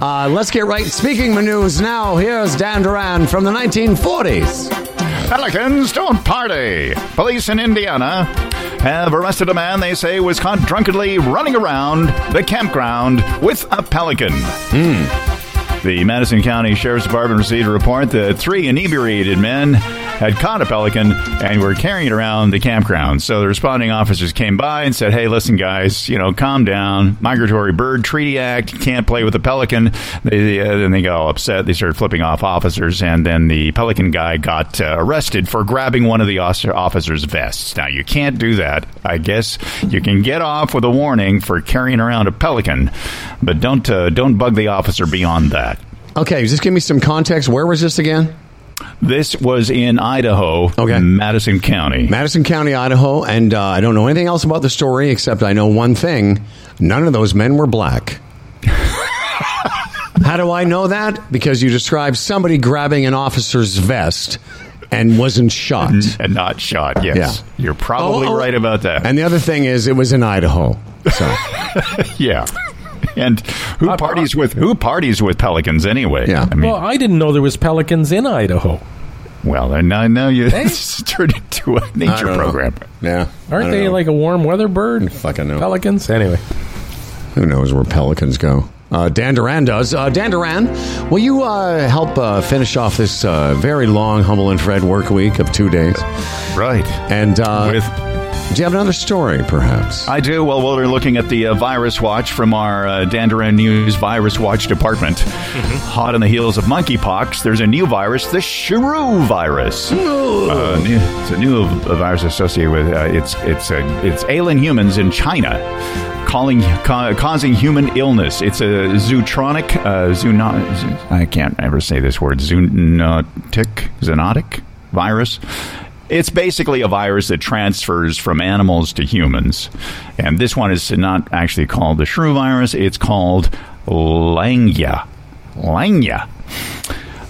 Uh, let's get right speaking the news now. Here's Dan Duran from the 1940s. Pelicans don't party. Police in Indiana have arrested a man they say was caught drunkenly running around the campground with a pelican. The Madison County Sheriff's Department received a report that three inebriated men had caught a pelican and were carrying it around the campground. So the responding officers came by and said, "Hey, listen, guys, you know, calm down. Migratory Bird Treaty Act. Can't play with a pelican." They, uh, then they got all upset. They started flipping off officers, and then the pelican guy got uh, arrested for grabbing one of the officers' vests. Now you can't do that. I guess you can get off with a warning for carrying around a pelican, but don't uh, don't bug the officer beyond that. Okay, just give me some context. Where was this again? This was in Idaho, okay. Madison County. Madison County, Idaho, and uh, I don't know anything else about the story except I know one thing: none of those men were black. How do I know that? Because you described somebody grabbing an officer's vest and wasn't shot. And not shot, yes. Yeah. You're probably Oh, oh. right about that. And the other thing is, it was in Idaho. So yeah. And who parties with who parties with pelicans anyway? Yeah. I mean, well, I didn't know there was pelicans in Idaho. well, then now, now you it's turned into a nature don't know. program. yeah, Aren't don't they know. like a warm weather bird? fucking know. Pelicans? Anyway. Who knows where pelicans go? Uh, Dan Duran does. Uh, Dan Duran, will you uh, help uh, finish off this uh, very long Humble and Fred work week of two days? Right. And uh, With do you have another story, perhaps? I do. Well, we're looking at the uh, virus watch from our uh, Dan Duran News Virus Watch department. Hot on the heels of monkeypox, there's a new virus, the shrew virus. Uh, new- it's a new uh, virus associated with uh, it's it's a, it's ailing humans in China. Calling, ca- causing human illness. It's a zootronic, uh, zoono- z- I can't ever say this word, zoonotic, zoonotic virus. It's basically a virus that transfers from animals to humans. And this one is not actually called the shrew virus, it's called Langya. Langya.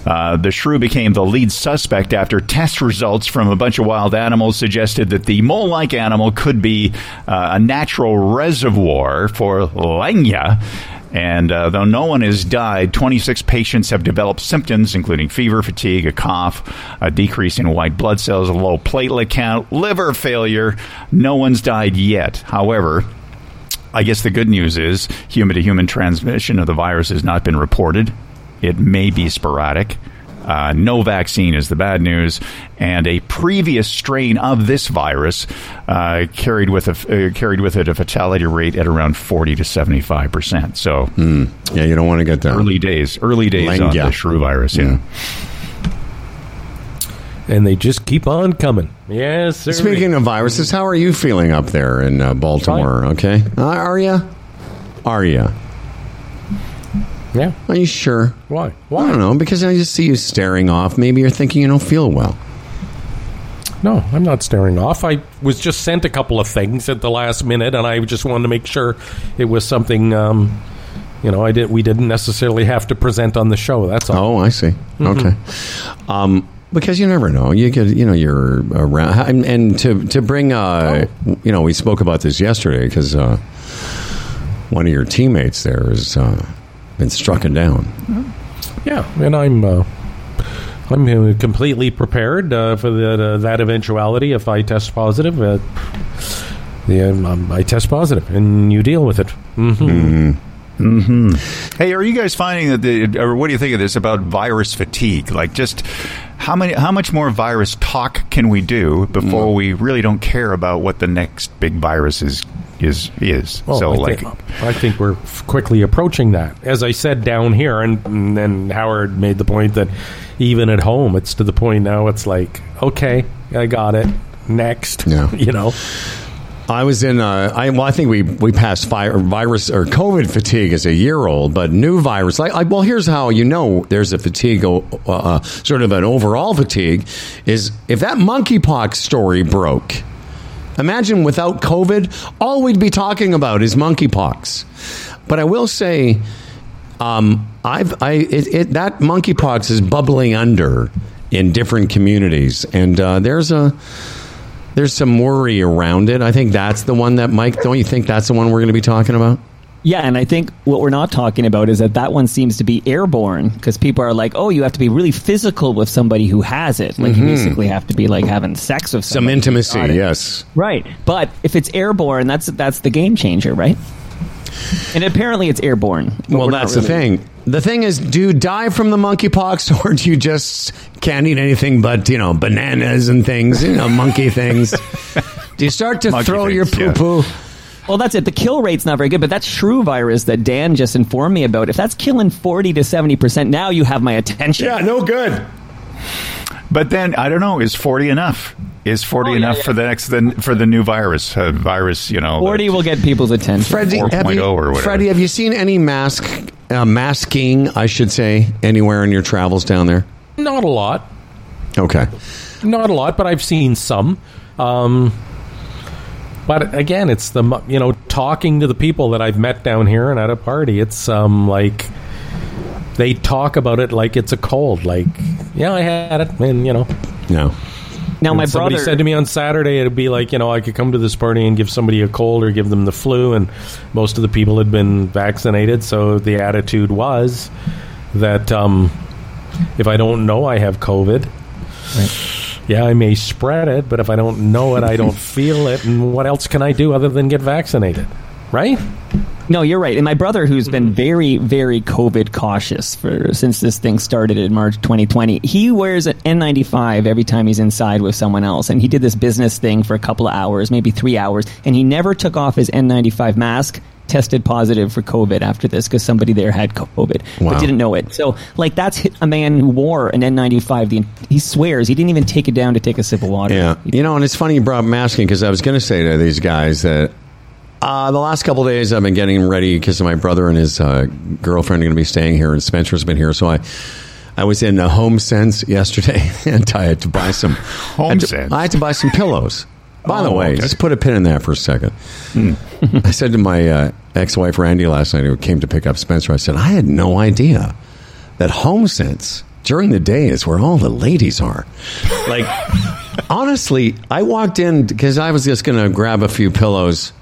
Uh, the shrew became the lead suspect after test results from a bunch of wild animals suggested that the mole like animal could be uh, a natural reservoir for Langya. And uh, though no one has died, 26 patients have developed symptoms, including fever, fatigue, a cough, a decrease in white blood cells, a low platelet count, liver failure. No one's died yet. However, I guess the good news is human to human transmission of the virus has not been reported. It may be sporadic. Uh, no vaccine is the bad news, and a previous strain of this virus uh, carried with a, uh, carried with it a fatality rate at around forty to seventy five percent. So, yeah, you don't want to get that. early days, early days on Langya. the shrew virus. Yeah. And they just keep on coming. Yes, sir. Speaking of viruses, how are you feeling up there in uh, Baltimore? Okay, uh, are you? Are you? Yeah. Are you sure? Why? Why? I don't know because I just see you staring off. Maybe you're thinking you don't feel well. No, I'm not staring off. I was just sent a couple of things at the last minute, and I just wanted to make sure it was something. Um, you know, I did. We didn't necessarily have to present on the show. That's all. Oh, I see. Okay. Um, because you never know. You get, you know, you're around, and, and to to bring, uh, you know, we spoke about this yesterday because uh, one of your teammates there is. uh, been struck down. Yeah, and I'm. Uh, I'm uh, completely prepared uh, for that uh, that eventuality. If I test positive, uh, the, um, I test positive, and you deal with it. Mm-hmm. Hey, are you guys finding that the, or what do you think of this about virus fatigue? Like, just how many, how much more virus talk can we do before Mm. we really don't care about what the next big virus is is is? Well, so, I like, think, I think we're quickly approaching that. As I said down here, and, and then Howard made the point that even at home, it's to the point now. It's like, okay, I got it. Next, Yeah. you know, I was in. Uh, I well, I think we we passed fi- virus or COVID fatigue as a year old, but new virus. Like, like well, here's how you know there's a fatigue, uh, uh, sort of an overall fatigue, is if that monkeypox story broke. Imagine without COVID, all we'd be talking about is monkeypox. But I will say, um, I've I it, it, that monkeypox is bubbling under in different communities, and uh, there's a there's some worry around it. I think that's the one that Mike. Don't you think that's the one we're going to be talking about? Yeah, and I think what we're not talking about is that that one seems to be airborne because people are like, "Oh, you have to be really physical with somebody who has it. Like, you mm-hmm. basically have to be like having sex with Some somebody who's intimacy, yes. right? But if it's airborne, that's that's the game changer, right? And apparently it's airborne. Well, we're not that's the thing. The thing is, do you die from the monkeypox, or do you just can't eat anything but you know bananas and things, you know, monkey things? Do you start to Monkey throw your things, poo yeah. Poo? Well, that's it. The kill rate's not very good, but that shrew virus that Dan just informed me about, if that's killing 40 to 70%, now you have my attention. Yeah, no good. But then I don't know. Is forty enough? Is forty Oh, yeah, enough yeah. for the next then for the new virus? Uh, virus, you know. 40 will get people's attention. Freddie, have 4.0 you, or whatever. Freddie, have you seen any mask uh, masking? I should say anywhere in your travels down there. Not a lot. Okay. Not a lot, but I've seen some. Um, but again, it's the you know talking to the people that I've met down here and at a party. It's um like they talk about it like it's a cold. Like, yeah, I had it, and you know. No. Now, my And somebody brother. said to me on Saturday, it'd be like you know I could come to this party and give somebody a cold or give them the flu, and most of the people had been vaccinated. So the attitude was that um, if I don't know I have COVID, yeah, I may spread it, but if I don't know it, I don't feel it, and what else can I do other than get vaccinated? Right? No, you're right. And my brother, who's been mm-hmm. very, very COVID cautious for since this thing started in March 2020, he wears an N95 every time he's inside with someone else. And he did this business thing for a couple of hours, maybe three hours, and he never took off his N95 mask. Tested positive for COVID after this because somebody there had COVID, Wow. but didn't know it. So, like, that's a man who wore an N95. The, he swears he didn't even take it down to take a sip of water. Yeah, you know, and it's funny you brought masking because I was going to say to these guys that uh, the last couple of days I've been getting ready because my brother and his uh, girlfriend are going to be staying here, and Spencer's been here, so I. I was in a HomeSense yesterday, and I had to buy some. Home I had to, Sense? I had to buy some pillows. By the Oh, way, okay. just put a pin in that for a second. I said to my uh, ex-wife Randy last night, who came to pick up Spencer, I said, I had no idea that HomeSense during the day is where all the ladies are. Like, honestly, I walked in because I was just going to grab a few pillows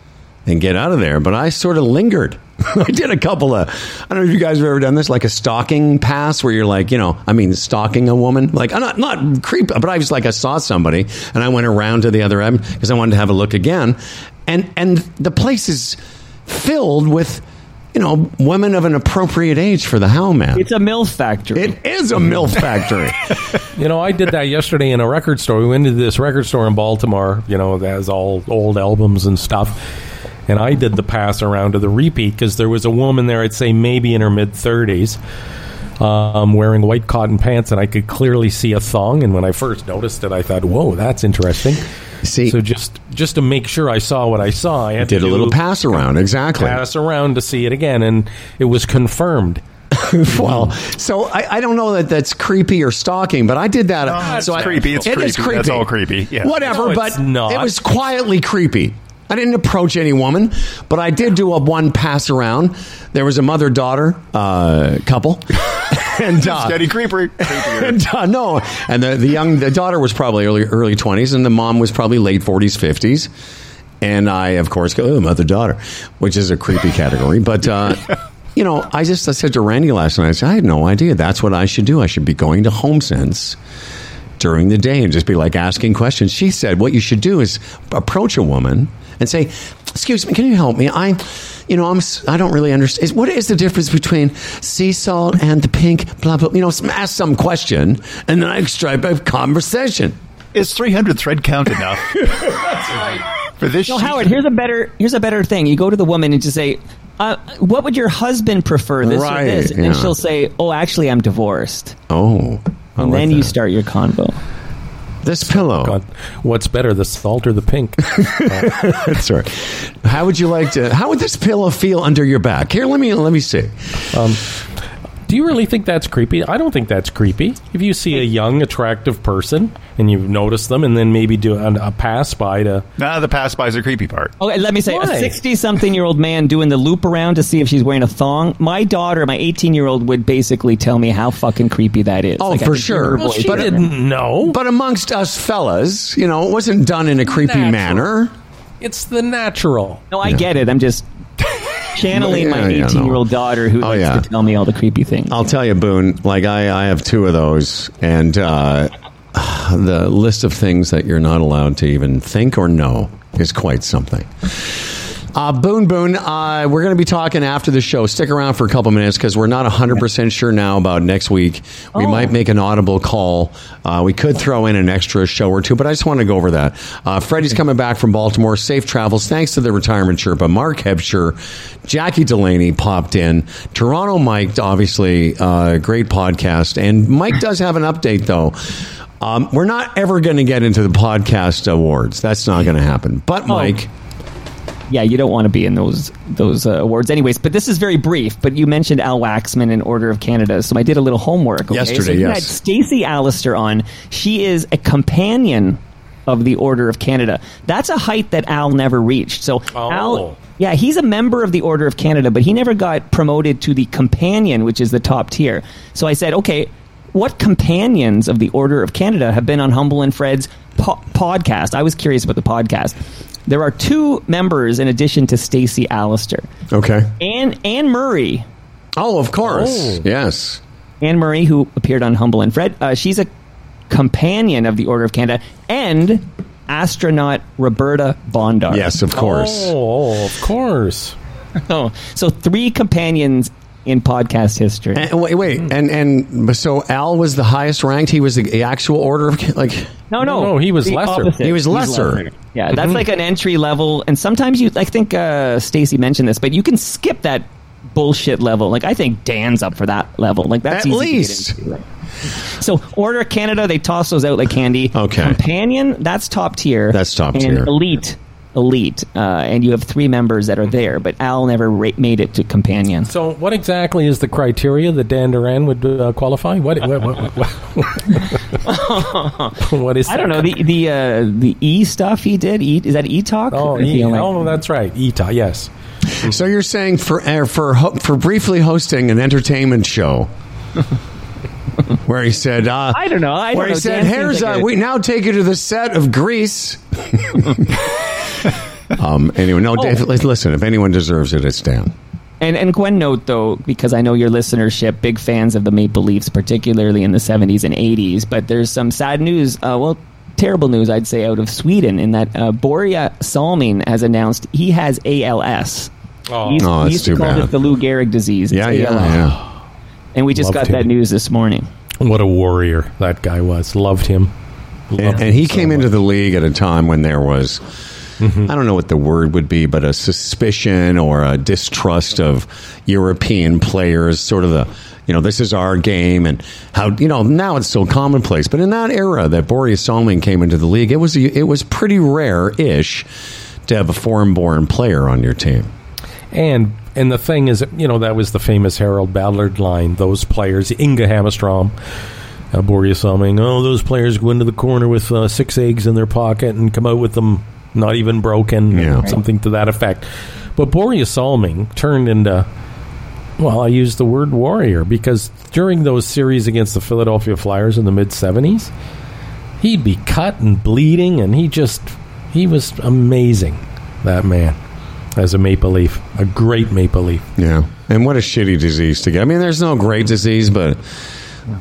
and get out of there, but I sort of lingered. I did a couple of, I don't know if you guys have ever done this, like a stalking pass where you're like, you know, I mean, stalking a woman. Like, I'm not, not creep, but I was like, I saw somebody and I went around to the other end because I wanted to have a look again. And, and the place is filled with, you know, women of an appropriate age for the Hellman. It's a MILF factory. It is a MILF factory. You know, I did that yesterday in a record store. We went to this record store in Baltimore, you know, that has all old albums and stuff. And I did the pass around to the repeat because there was a woman there, I'd say maybe in her mid 30s, um, wearing white cotton pants, and I could clearly see a thong. And when I first noticed it, I thought, whoa, that's interesting. See- so just just to make sure I saw what I saw, I had Did to a little pass around, exactly. pass around to see it again, and it was confirmed. well, so I, I don't know that that's creepy or stalking, but I did that. No, it's so I- creepy. It's it is creepy. That's all creepy. Yeah. Whatever, No, but it's not. it was quietly creepy. I didn't approach any woman, but I did do a one pass around. There was a mother daughter uh, couple, and uh, Steady creeper. and uh, no, and the, the young the daughter was probably early early twenties, and the mom was probably late forties, fifties. And I, of course, go oh, mother daughter, which is a creepy category. But uh, you know, I just I said to Randy last night, I said I had no idea that's what I should do. I should be going to HomeSense during the day and just be like asking questions. She said what you should do is approach a woman and say, "Excuse me, can you help me? I, you know, I'm I don't really understand. is- What is the difference between sea salt and the pink? Blah blah. You know, ask some question and then I strike a conversation. Is 300 thread count enough? That's right. For this No, sheet? Howard. Here's a better. Here's a better thing. You go to the woman and just say, uh, "What would your husband prefer, this Right, or this?" And yeah. she'll say, "Oh, actually, I'm divorced." Oh, I And like then you start your convo. This pillow. God, what's better, the salt or the pink? That's right. How would you like to? How would this pillow feel under your back? Here, let me let me see. Um, do you really think that's creepy? I don't think that's creepy. If you see a young, attractive person and you notice them, and then maybe do a, a pass by to Nah, the pass by is the creepy part. Okay, let me say, Why? a sixty-something-year-old man doing the loop around to see if she's wearing a thong. My daughter, my eighteen-year-old, would basically tell me how fucking creepy that is. Oh, Like, I for could hear sure. her Well, voice. she But- didn't know. But amongst us fellas, you know, it wasn't done in a creepy Natural. manner. It's the natural. No, I get it. I'm just channeling my Yeah, no. 18 year old daughter who Oh, likes yeah. to tell me all the creepy things. I'll tell you, Boone. Like I, I have two of those, and uh, the list of things that you're not allowed to even think or know is quite something. Uh, Boone Boone, uh, we're going to be talking after the show. Stick around for a couple minutes because we're not 100% sure now about next week. We Oh. might make an audible call. Uh, we could throw in an extra show or two, but I just want to go over that. Uh, Freddie's coming back from Baltimore. Safe travels. Thanks to the retirement Sherpa. Mark Hebscher, Jackie Delaney popped in. Toronto Mike, obviously, uh, great podcast. And Mike does have an update, though. Um, we're not ever going to get into the podcast awards. That's not going to happen. But, Mike. Yeah, you don't want to be in those those uh, awards, anyways. But this is very brief. But you mentioned Al Waxman in Order of Canada, so I did a little homework. Okay? Yesterday, so you yes. had Stacey Allaster on. She is a companion of the Order of Canada. That's a height that Al never reached. So Al, yeah, he's a member of the Order of Canada, but he never got promoted to the companion, which is the top tier. So I said, okay. What companions of the Order of Canada have been on Humble and Fred's po- podcast? I was curious about the podcast. There are two members in addition to Stacey Allaster. Okay. Anne Anne Murray. Oh, of course. Yes. Anne Murray, who appeared on Humble and Fred, uh, she's a companion of the Order of Canada and astronaut Roberta Bondar. Yes, of course. Oh, of course. Oh, so three companions in podcast history. And, wait, wait, and and so Al was the highest ranked. He was the, the actual order of like. No, no, No, he was lesser. opposite. He was He's lesser. Yeah, that's like an entry level, and sometimes you. I think uh, Stacey mentioned this, but you can skip that bullshit level. Like I think Dan's up for that level. Like that's At easy to get least. into, right? So Order of Canada, they toss those out like candy. Okay. Companion, that's top tier. That's top and tier. Elite, elite, uh, and you have three members that are there, but Al never ra- made it to companion. So, what exactly is the criteria that Dan Duran would uh, qualify? What? What, what, what, what is? I don't know the the uh, the E stuff he did. E is that E talk? Oh, e, oh, that's right. E talk. yes. So you're saying for uh, for ho- for briefly hosting an entertainment show. Where he said, uh, I don't know. I where don't he know. said, Dan seems "Here's like uh, a- we now take you to the set of Grease." um. Anyway, no, Oh. Dave. Listen, if anyone deserves it, it's Dan. And and Gwen note though, because I know your listenership, big fans of the Maple Leafs, particularly in the seventies and eighties. But there's some sad news. Uh, well, terrible news, I'd say, out of Sweden, in that uh, Börje Salming has announced he has ALS. Oh. He used, Oh, that's used to too call bad. it the Lou Gehrig disease. It's Yeah, yeah, ALS. yeah. And we just Loved got him. that news this morning. What a warrior that guy was. Loved him. Loved And, and he so came much. into the league at a time when there was, I don't know what the word would be, but a suspicion or a distrust of European players, sort of the, you know, this is our game and how, you know, now it's so commonplace. But in that era that Börje Salming came into the league, it was, it was pretty rare-ish to have a foreign-born player on your team. And and the thing is, you know, that was the famous Harold Ballard line. Those players, Inge Hammarström, uh, Börje Salming, oh, those players go into the corner with uh, six eggs in their pocket and come out with them not even broken, Yeah. something to that effect. But Börje Salming turned into, well, I use the word warrior because during those series against the Philadelphia Flyers in the mid 70s, he'd be cut and bleeding, and he just, he was amazing, that man as a Maple Leaf, a great Maple Leaf. Yeah, and what a shitty disease to get. I mean, there's no great disease, but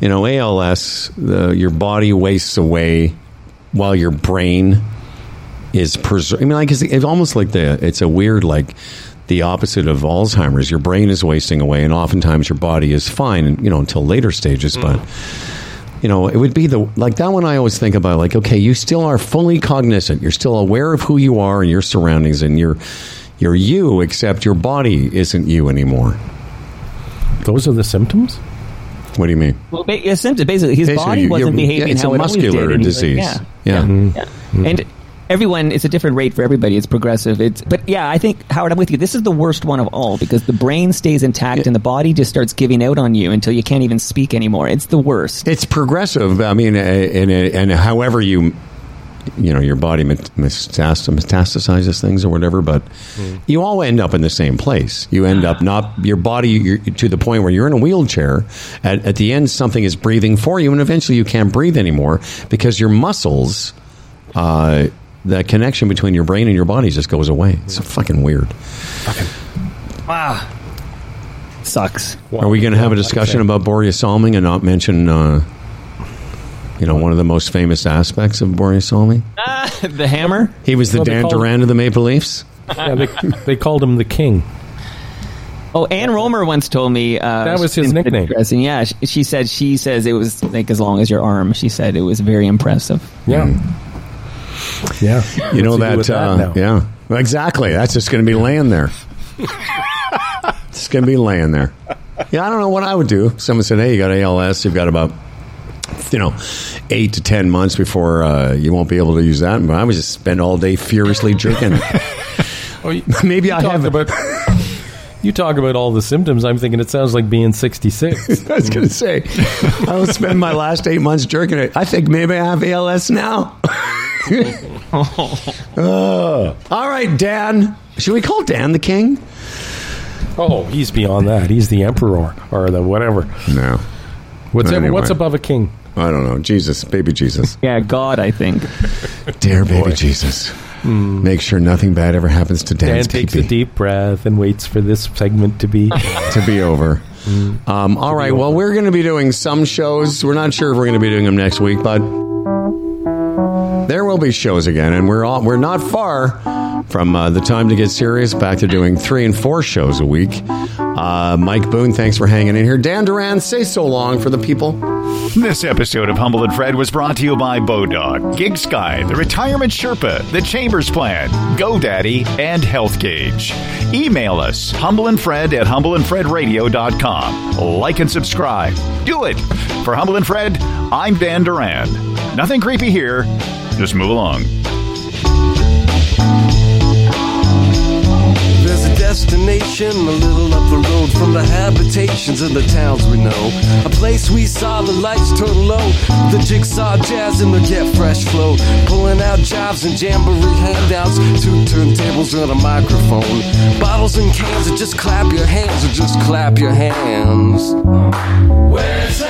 you know, ALS, the, uh, your body wastes away while your brain is preserved. I mean, like it's, it's almost like the it's a weird like the opposite of Alzheimer's. Your brain is wasting away, and oftentimes your body is fine, you know, until later stages, but. Mm. You know, it would be the like that one I always think about. Like, okay, you still are fully cognizant. You're still aware of who you are and your surroundings, and you're you're you, except your body isn't you anymore. Those are the symptoms. What do you mean? Well, ba- yeah, symptom- basically, his Basically, body wasn't behaving yeah, it's how a it always muscular did, and he's like, disease. yeah, Yeah. yeah. Mm-hmm. Mm-hmm. and everyone it's a different rate for everybody. It's progressive. It's but yeah, I think Howard, I'm with you. This is the worst one of all because the brain stays intact and the body just starts giving out on you until you can't even speak anymore. It's the worst. It's progressive. I mean, and and however you, you know, your body met- metastasizes things or whatever, but you all end up in the same place. You end up not your body you're, to the point where you're in a wheelchair. At, at the end, something is breathing for you, and eventually you can't breathe anymore because your muscles. Uh, that connection between your brain and your body just goes away. It's so fucking weird. Wow. Sucks. Are we going to have a discussion about Börje Salming and not mention, uh, you know, one of the most famous aspects of Börje Salming? the hammer. He was the Well, they Dan call- Duran of the Maple Leafs. Yeah, they, they called him the king. Oh, Ann Rohmer once told me uh, That was his in- nickname. Dressing. Yeah, she, she said she says it was like as long as your arm. She said it was very impressive. Yeah. Yeah. You know What's he do that, with that uh, yeah. Exactly. That's just going to be laying there. it's going to be laying there. Yeah, I don't know what I would do. Someone said, "Hey, you got ALS. You've got about you know eight to ten months before uh, you won't be able to use that." But I would just spend all day furiously drinking. Oh, you- Maybe you I talk have. about you talk about all the symptoms. I'm thinking it sounds like being 66. I was going to say, I'll spend my last eight months drinking it. I think maybe I have ALS now. Oh. all right, Dan. Should we call Dan the king? oh, he's beyond that. He's the emperor or the whatever. No. What's Anyway. what's above a king? I don't know. Jesus, baby Jesus. Yeah, God, I think. Dear baby Jesus. Hmm. Make sure nothing bad ever happens to Dan Dan's takes a pee-pee deep breath and waits for this segment to be. to be over. Hmm. Um, all right. Well, we're going to be doing some shows. We're not sure if we're going to be doing them next week, but there will be shows again, and we're all, we're not far from uh, the time to get serious. Back to doing three and four shows a week. Uh, Mike Boone, thanks for hanging in here. Dan Duran, say so long for the people. This episode of Humble and Fred was brought to you by Bodog, GigSky, the Retirement Sherpa, the Chambers Plan, GoDaddy, and Health Gauge. Email us, humbleandfred at humbleandfredradio.com. Like and subscribe. Do it. For Humble and Fred, I'm Dan Duran. Nothing creepy here. Just move along. There's a destination a little up the road from the habitations of the towns we know. A place we saw the lights turn low. The jigsaw jazz and the get fresh flow. Pulling out jobs and jamboree handouts. Two turntables and a microphone. Bottles and cans and just clap your hands or just clap your hands. Where's